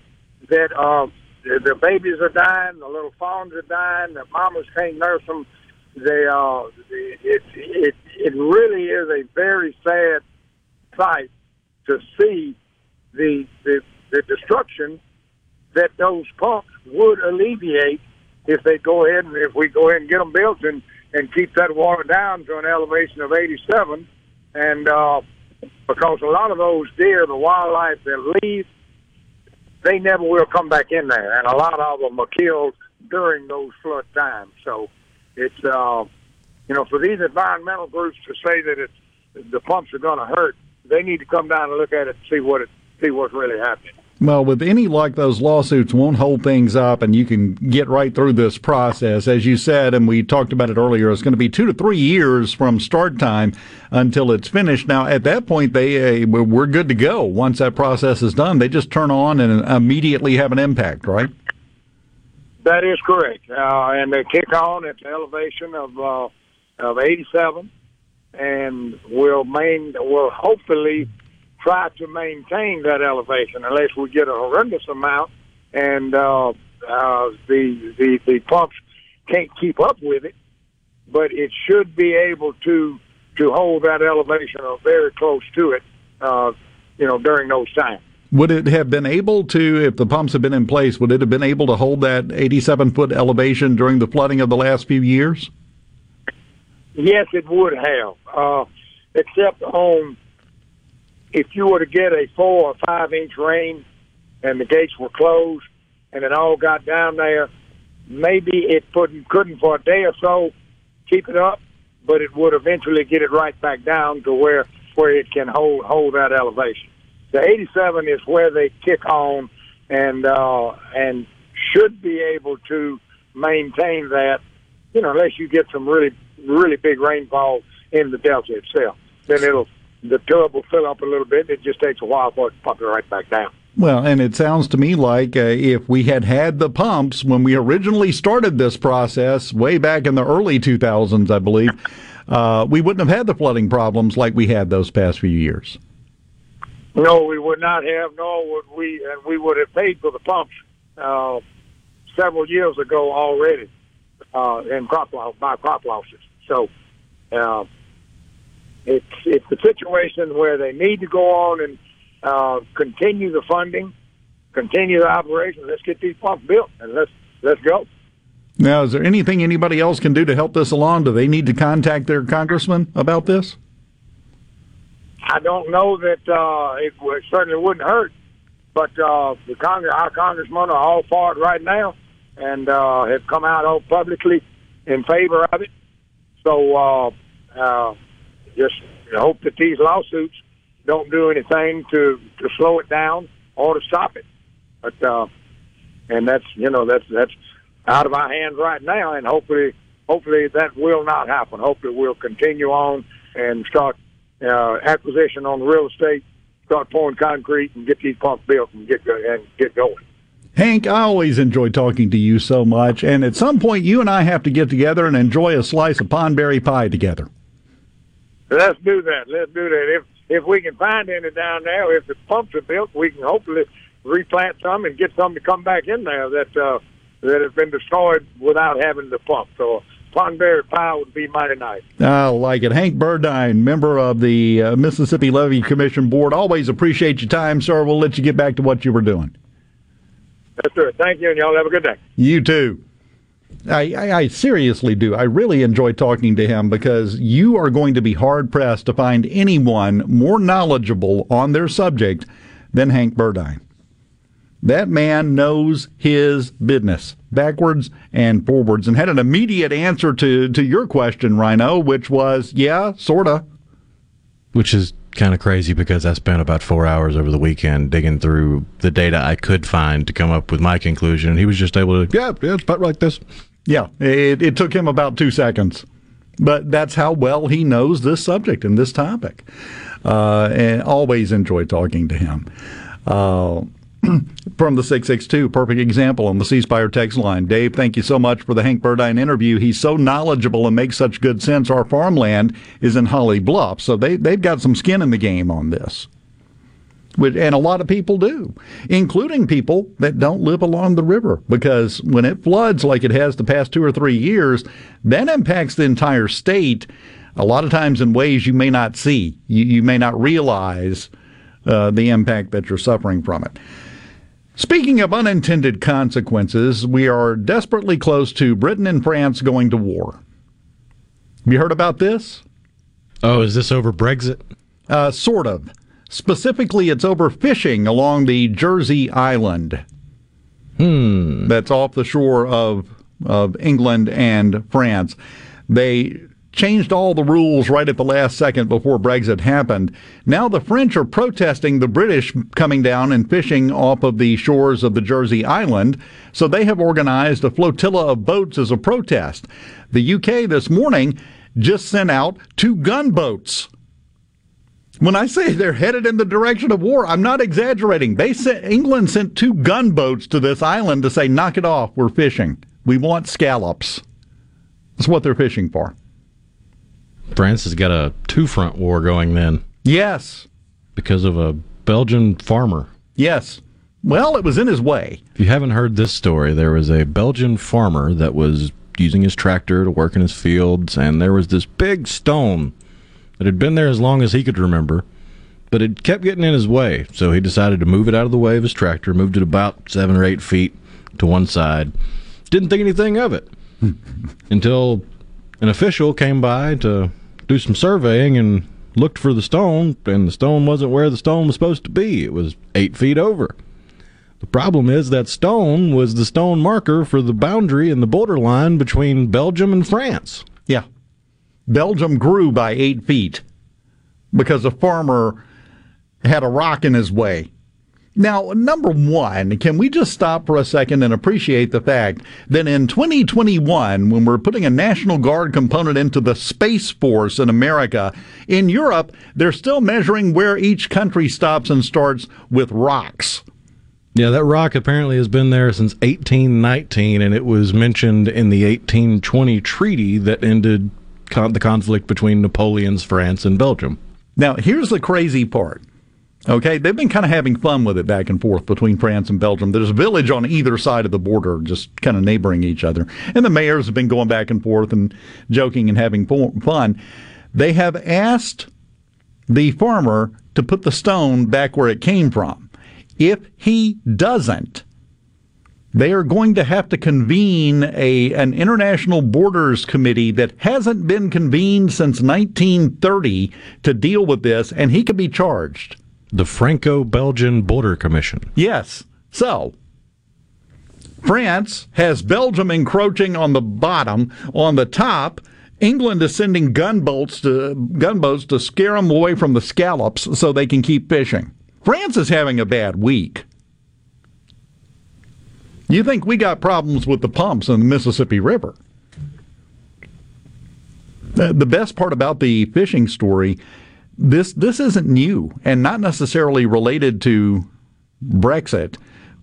that uh, the, babies are dying, the little fawns are dying, the mamas can't nurse them. They uh, it it it really is a very sad sight to see the the, the destruction that those pumps would alleviate if they go ahead and if we go ahead and get them built and and keep that water down to an elevation of 87 and uh because a lot of those deer the wildlife that leave they never will come back in there. And a lot of them are killed during those flood times. So it's uh you know for these environmental groups to say that it's the pumps are going to hurt they need to come down and look at it and see what it see what's really happening Well, with any luck, those lawsuits won't hold things up, and you can get right through this process. As you said, and we talked about it earlier, it's going to be two to three years from start time until it's finished. Now, at that point, they uh, we're good to go. Once that process is done, they just turn on and immediately have an impact, right? That is correct. Uh, and they kick on at the elevation of uh, of 87, and will main will hopefully try to maintain that elevation unless we get a horrendous amount and uh, uh, the the the pumps can't keep up with it. But it should be able to to hold that elevation or very close to it. Uh, you know, during those times. Would it have been able to, if the pumps had been in place, would it have been able to hold that 87 foot elevation during the flooding of the last few years? Yes, it would have, uh, except on if you were to get a four or five inch rain and the gates were closed and it all got down there, maybe it couldn't, couldn't for a day or so keep it up, but it would eventually get it right back down to where where it can hold hold that elevation. The 87 is where they kick on and uh, and should be able to maintain that. You know, unless you get some really really big rainfall in the delta itself, then it'll the tub will fill up a little bit. It just takes a while for it to pump it right back down. Well, and it sounds to me like uh, if we had had the pumps when we originally started this process way back in the early 2000s, I believe, uh, we wouldn't have had the flooding problems like we had those past few years. No, we would not have. Nor would we, and we would have paid for the pumps uh, several years ago already uh, in crop loss by crop losses. So uh, it's it's a situation where they need to go on and uh, continue the funding, continue the operation. Let's get these pumps built and let's let's go. Now, is there anything anybody else can do to help this along? Do they need to contact their congressman about this? I don't know that uh, it, would, certainly wouldn't hurt, but uh, the Congress, our congressmen are all for it right now, and uh, have come out all publicly in favor of it. So uh, uh, just hope that these lawsuits don't do anything to to slow it down or to stop it. But uh, and that's you know that's that's out of our hands right now, and hopefully hopefully that will not happen. Hopefully we'll continue on and start uh, acquisition on the real estate, start pouring concrete, and get these pumps built and get and get going. Hank, I always enjoy talking to you so much, and at some point you and I have to get together and enjoy a slice of pondberry pie together. Let's do that. Let's do that. If if we can find any down there, if the pumps are built, we can hopefully replant some and get some to come back in there that uh, that have been destroyed without having the pump. So pondberry pie would be mighty nice. I like it. Hank Burdine, member of the uh, Mississippi Levee Commission Board. Always appreciate your time, sir. We'll let you get back to what you were doing. That's it. Thank you, and y'all have a good day. You too. I, I, I, seriously do. I really enjoy talking to him because you are going to be hard pressed to find anyone more knowledgeable on their subject than Hank Burdine. That man knows his business backwards and forwards and had an immediate answer to, to your question, Rhino, which was, yeah, sorta. Which is kind of crazy because I spent about four hours over the weekend digging through the data I could find to come up with my conclusion. And he was just able to, yeah, yeah, it's about like this. Yeah, it, it took him about two seconds. But that's how well he knows this subject and this topic. Uh, and always enjoy talking to him. Uh, from the 662, perfect example on the C Spire text line. Dave, thank you so much for the Hank Burdine interview. He's so knowledgeable and makes such good sense. Our farmland is in Holly Bluff, so they, they've got some skin in the game on this. And a lot of people do, including people that don't live along the river, because when it floods like it has the past two or three years, that impacts the entire state. A lot of times in ways you may not see, you, you may not realize uh, the impact that you're suffering from it. Speaking of unintended consequences, we are desperately close to Britain and France going to war. Have you heard about this? Oh, is this over Brexit? Uh, sort of. Specifically, it's over fishing along the Jersey Island. Hmm. That's off the shore of of England and France. They changed all the rules right at the last second before Brexit happened. Now the French are protesting the British coming down and fishing off of the shores of the Jersey Island, so they have organized a flotilla of boats as a protest. The UK this morning just sent out two gunboats. When I say they're headed in the direction of war, I'm not exaggerating. They sent England sent two gunboats to this island to say, "Knock it off, we're fishing. We want scallops." That's what they're fishing for. France has got a two front war going then. Yes. Because of a Belgian farmer. Yes. Well, it was in his way. If you haven't heard this story, there was a Belgian farmer that was using his tractor to work in his fields, and there was this big stone that had been there as long as he could remember, but it kept getting in his way. So he decided to move it out of the way of his tractor, moved it about seven or eight feet to one side. Didn't think anything of it until an official came by to do some surveying and looked for the stone, and the stone wasn't where the stone was supposed to be. It was eight feet over. The problem is that stone was the stone marker for the boundary and the borderline between Belgium and France. Belgium grew by eight feet because a farmer had a rock in his way. Now, number one, can we just stop for a second and appreciate the fact that in 2021, when we're putting a National Guard component into the Space Force in America, in Europe, they're still measuring where each country stops and starts with rocks. Yeah, that rock apparently has been there since 1819, and it was mentioned in the 1820 treaty that ended con- the conflict between Napoleon's France and Belgium. Now, here's the crazy part. Okay, they've been kind of having fun with it back and forth between France and Belgium. There's a village on either side of the border, just kind of neighboring each other. And the mayors have been going back and forth and joking and having fun. They have asked the farmer to put the stone back where it came from. If he doesn't, they are going to have to convene a an international borders committee that hasn't been convened since 1930 to deal with this, and he could be charged. The Franco Belgian Border Commission. Yes. So, France has Belgium encroaching on the bottom. On the top, England is sending gunboats to gunboats to scare them away from the scallops so they can keep fishing. France is having a bad week. You think we got problems with the pumps in the Mississippi River? The best part about the fishing story, this this isn't new and not necessarily related to Brexit.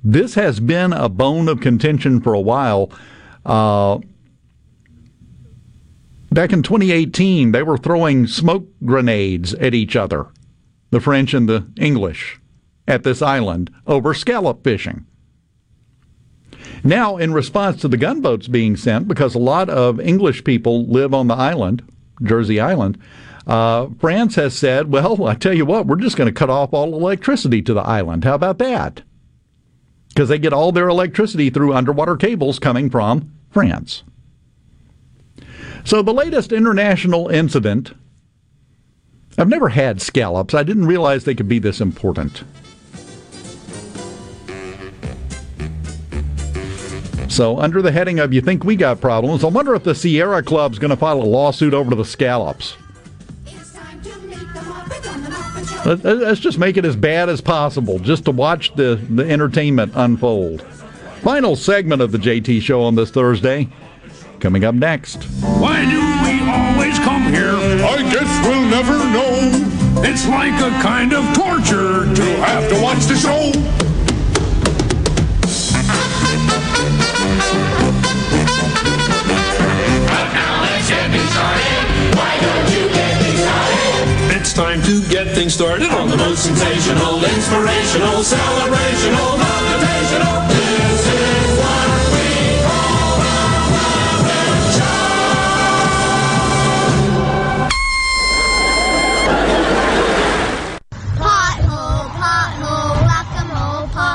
This has been a bone of contention for a while. Uh, back in 2018, they were throwing smoke grenades at each other, the French and the English, at this island over scallop fishing. Now, in response to the gunboats being sent, because a lot of English people live on the island, Jersey Island, uh, France has said, well, I tell you what, we're just going to cut off all electricity to the island. How about that? Because they get all their electricity through underwater cables coming from France. So, the latest international incident I've never had scallops. I didn't realize they could be this important. So, under the heading of You Think We Got Problems, I wonder if the Sierra Club's going to file a lawsuit over the scallops. Let- Let's just make it as bad as possible, just to watch the, the entertainment unfold. Final segment of the JT Show on this Thursday, coming up next. Why do we always come here? I guess we'll never know. It's like a kind of torture to have to watch the show. It's time to get things started on the most sensational, inspirational, celebrational, motivational.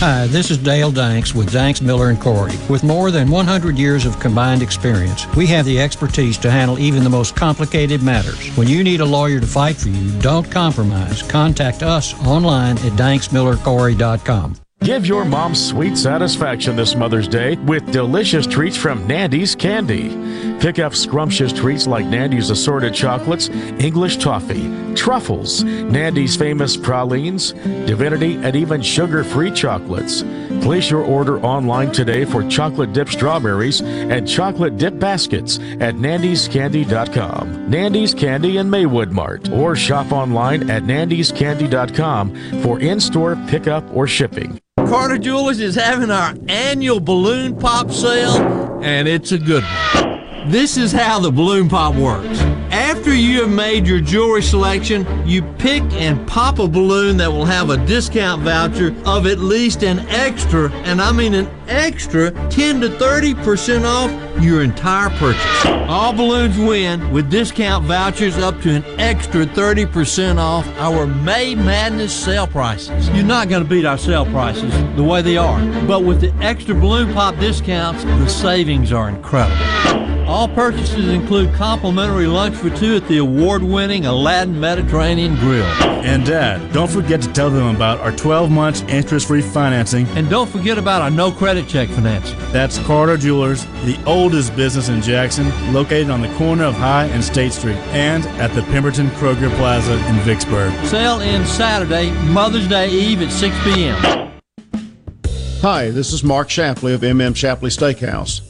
Hi, this is Dale Danks with Danks Miller and Corey. With more than 100 years of combined experience, we have the expertise to handle even the most complicated matters. When you need a lawyer to fight for you, don't compromise. Contact us online at danksmillercorey.com. Give your mom sweet satisfaction this Mother's Day with delicious treats from Nandy's Candy. Pick up scrumptious treats like Nandy's assorted chocolates, English toffee, truffles, Nandy's famous pralines, divinity, and even sugar-free chocolates. Place your order online today for chocolate dip strawberries and chocolate dip baskets at nandyscandy.com. Nandy's Candy in Maywood Mart or shop online at nandyscandy.com for in-store pickup or shipping. Carter Jewelers is having our annual balloon pop sale, and it's a good one. This is how the balloon pop works. After you have made your jewelry selection, you pick and pop a balloon that will have a discount voucher of at least an extra, and I mean an extra 10 to 30% off your entire purchase. All balloons win with discount vouchers up to an extra 30% off our May Madness sale prices. You're not going to beat our sale prices the way they are, but with the extra balloon pop discounts, the savings are incredible. All purchases include complimentary lunch for two at the award-winning Aladdin Mediterranean Grill. And Dad, don't forget to tell them about our 12 months interest free financing. And don't forget about our no credit check financing. That's Carter Jewelers, the oldest business in Jackson, located on the corner of High and State Street, and at the Pemberton Kroger Plaza in Vicksburg. Sale ends Saturday, Mother's Day Eve at 6 p.m. Hi, this is Mark Shapley of MM Shapley Steakhouse.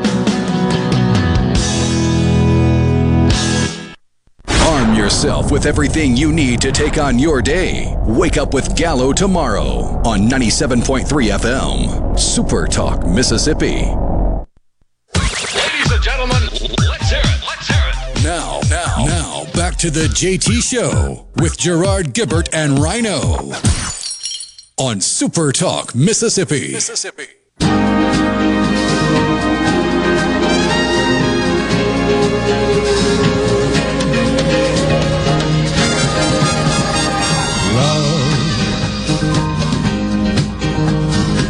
yourself with everything you need to take on your day. Wake up with Gallo tomorrow on 97.3 FM. Super Talk, Mississippi. Ladies and gentlemen, let's hear it. Let's hear it. Now, now, now, back to the JT Show with Gerard Gibert and Rhino on Super Talk, Mississippi. Mississippi.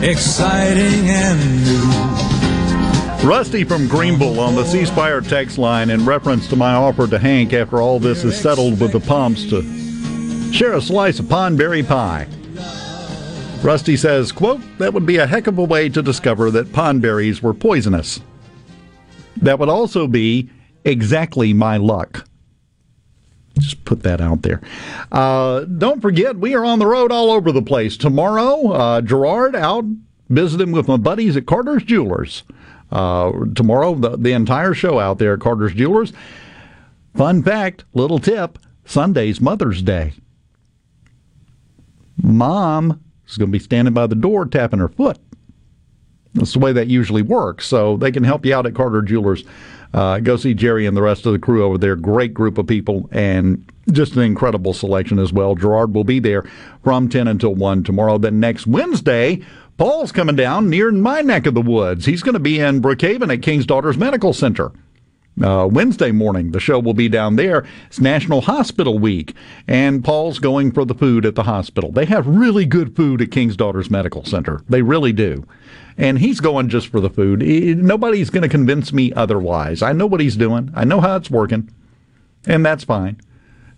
Exciting and new. Rusty from Greenville on the C Spire text line in reference to my offer to Hank after all this is settled with the pumps to share a slice of pondberry pie. Rusty says, quote, that would be a heck of a way to discover that pondberries were poisonous. That would also be exactly my luck. Just put that out there. Uh, don't forget, we are on the road all over the place. Tomorrow, uh, Gerard out visiting with my buddies at Carter's Jewelers. Uh, tomorrow, the, the entire show out there at Carter's Jewelers. Fun fact, little tip Sunday's Mother's Day. Mom is going to be standing by the door tapping her foot. That's the way that usually works. So they can help you out at Carter Jewelers. Uh, go see Jerry and the rest of the crew over there. Great group of people and just an incredible selection as well. Gerard will be there from 10 until 1 tomorrow. Then next Wednesday, Paul's coming down near my neck of the woods. He's going to be in Brookhaven at King's Daughters Medical Center. Uh, Wednesday morning, the show will be down there. It's National Hospital Week, and Paul's going for the food at the hospital. They have really good food at King's Daughters Medical Center. They really do. And he's going just for the food. Nobody's going to convince me otherwise. I know what he's doing, I know how it's working, and that's fine.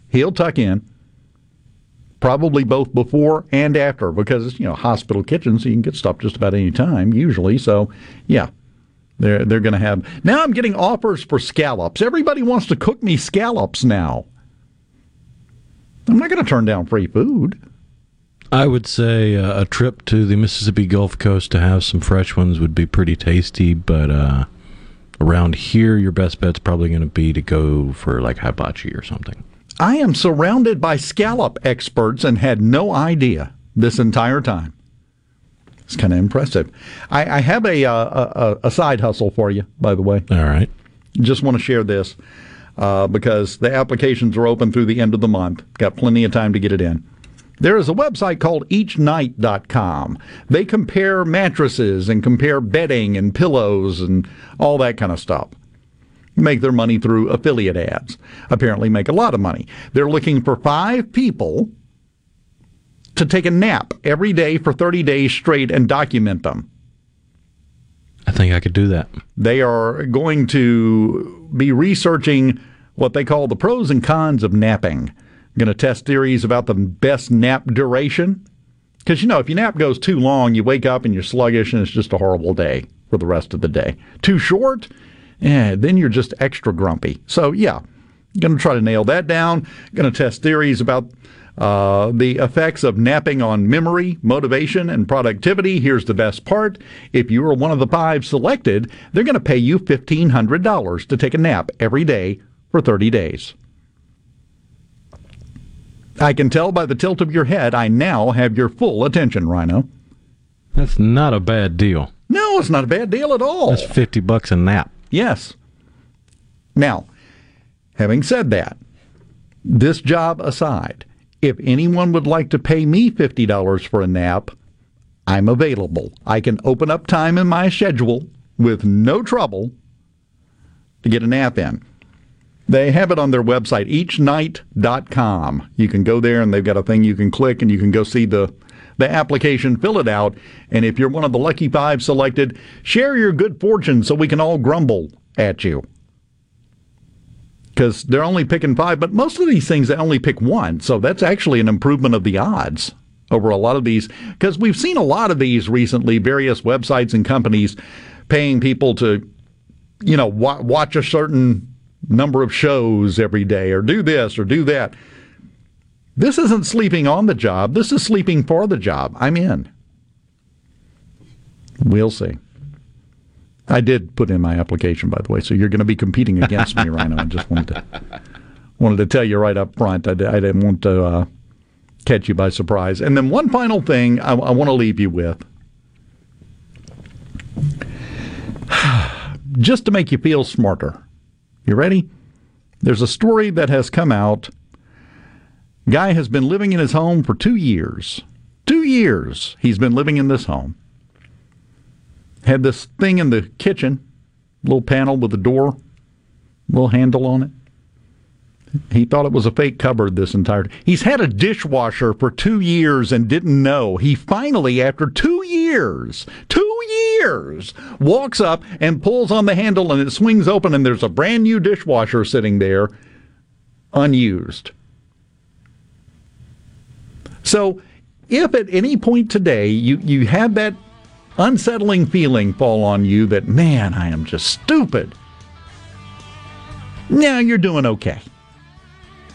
He'll tuck in. Probably both before and after, because you know hospital kitchens, you can get stuff just about any time usually. So, yeah, they're they're going to have. Now I'm getting offers for scallops. Everybody wants to cook me scallops now. I'm not going to turn down free food. I would say uh, a trip to the Mississippi Gulf Coast to have some fresh ones would be pretty tasty, but uh, around here, your best bet's probably going to be to go for like hibachi or something. I am surrounded by scallop experts and had no idea this entire time. It's kind of impressive. I, I have a, uh, a a side hustle for you, by the way. All right. Just want to share this uh, because the applications are open through the end of the month. Got plenty of time to get it in. There is a website called eachnight.com. They compare mattresses and compare bedding and pillows and all that kind of stuff. Make their money through affiliate ads. Apparently, make a lot of money. They're looking for five people to take a nap every day for 30 days straight and document them. I think I could do that. They are going to be researching what they call the pros and cons of napping. Going to test theories about the best nap duration. Because, you know, if your nap goes too long, you wake up and you're sluggish and it's just a horrible day for the rest of the day. Too short, yeah, then you're just extra grumpy. So, yeah, going to try to nail that down. Going to test theories about uh, the effects of napping on memory, motivation, and productivity. Here's the best part. If you are one of the five selected, they're going to pay you $1,500 to take a nap every day for 30 days. I can tell by the tilt of your head, I now have your full attention, Rhino. That's not a bad deal. No, it's not a bad deal at all. That's 50 bucks a nap. Yes. Now, having said that, this job aside, if anyone would like to pay me $50 for a nap, I'm available. I can open up time in my schedule with no trouble to get a nap in. They have it on their website, eachnight.com. You can go there and they've got a thing you can click and you can go see the, the application, fill it out. And if you're one of the lucky five selected, share your good fortune so we can all grumble at you. Because they're only picking five, but most of these things they only pick one. So that's actually an improvement of the odds over a lot of these. Because we've seen a lot of these recently, various websites and companies paying people to, you know, wa- watch a certain number of shows every day or do this or do that. This isn't sleeping on the job. This is sleeping for the job. I'm in. We'll see. I did put in my application, by the way, so you're going to be competing against me, Rhino. I just wanted to wanted to tell you right up front. I, I didn't want to uh, catch you by surprise. And then one final thing I, I want to leave you with, just to make you feel smarter. You ready? There's a story that has come out. Guy has been living in his home for two years. Two years he's been living in this home. Had this thing in the kitchen, little panel with a door, little handle on it. He thought it was a fake cupboard this entire He's had a dishwasher for two years and didn't know. He finally, after two years, two years, walks up and pulls on the handle and it swings open and there's a brand new dishwasher sitting there unused. So if at any point today you, you have that unsettling feeling fall on you that, man, I am just stupid, now you're doing okay.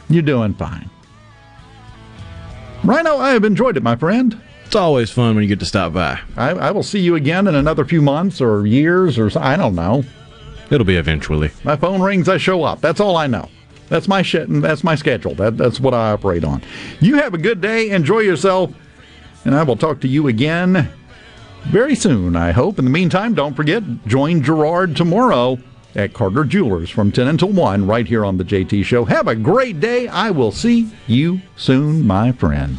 You're doing fine. Rhino, I have enjoyed it, my friend. It's always fun when you get to stop by. I, I will see you again in another few months or years or I don't know. It'll be eventually. My phone rings, I show up. That's all I know. That's my shit, and that's my schedule. That, that's what I operate on. You have a good day. Enjoy yourself, and I will talk to you again very soon, I hope. In the meantime, don't forget, join Gerard tomorrow at Carter Jewelers from 10 until 1 right here on The JT Show. Have a great day. I will see you soon, my friend.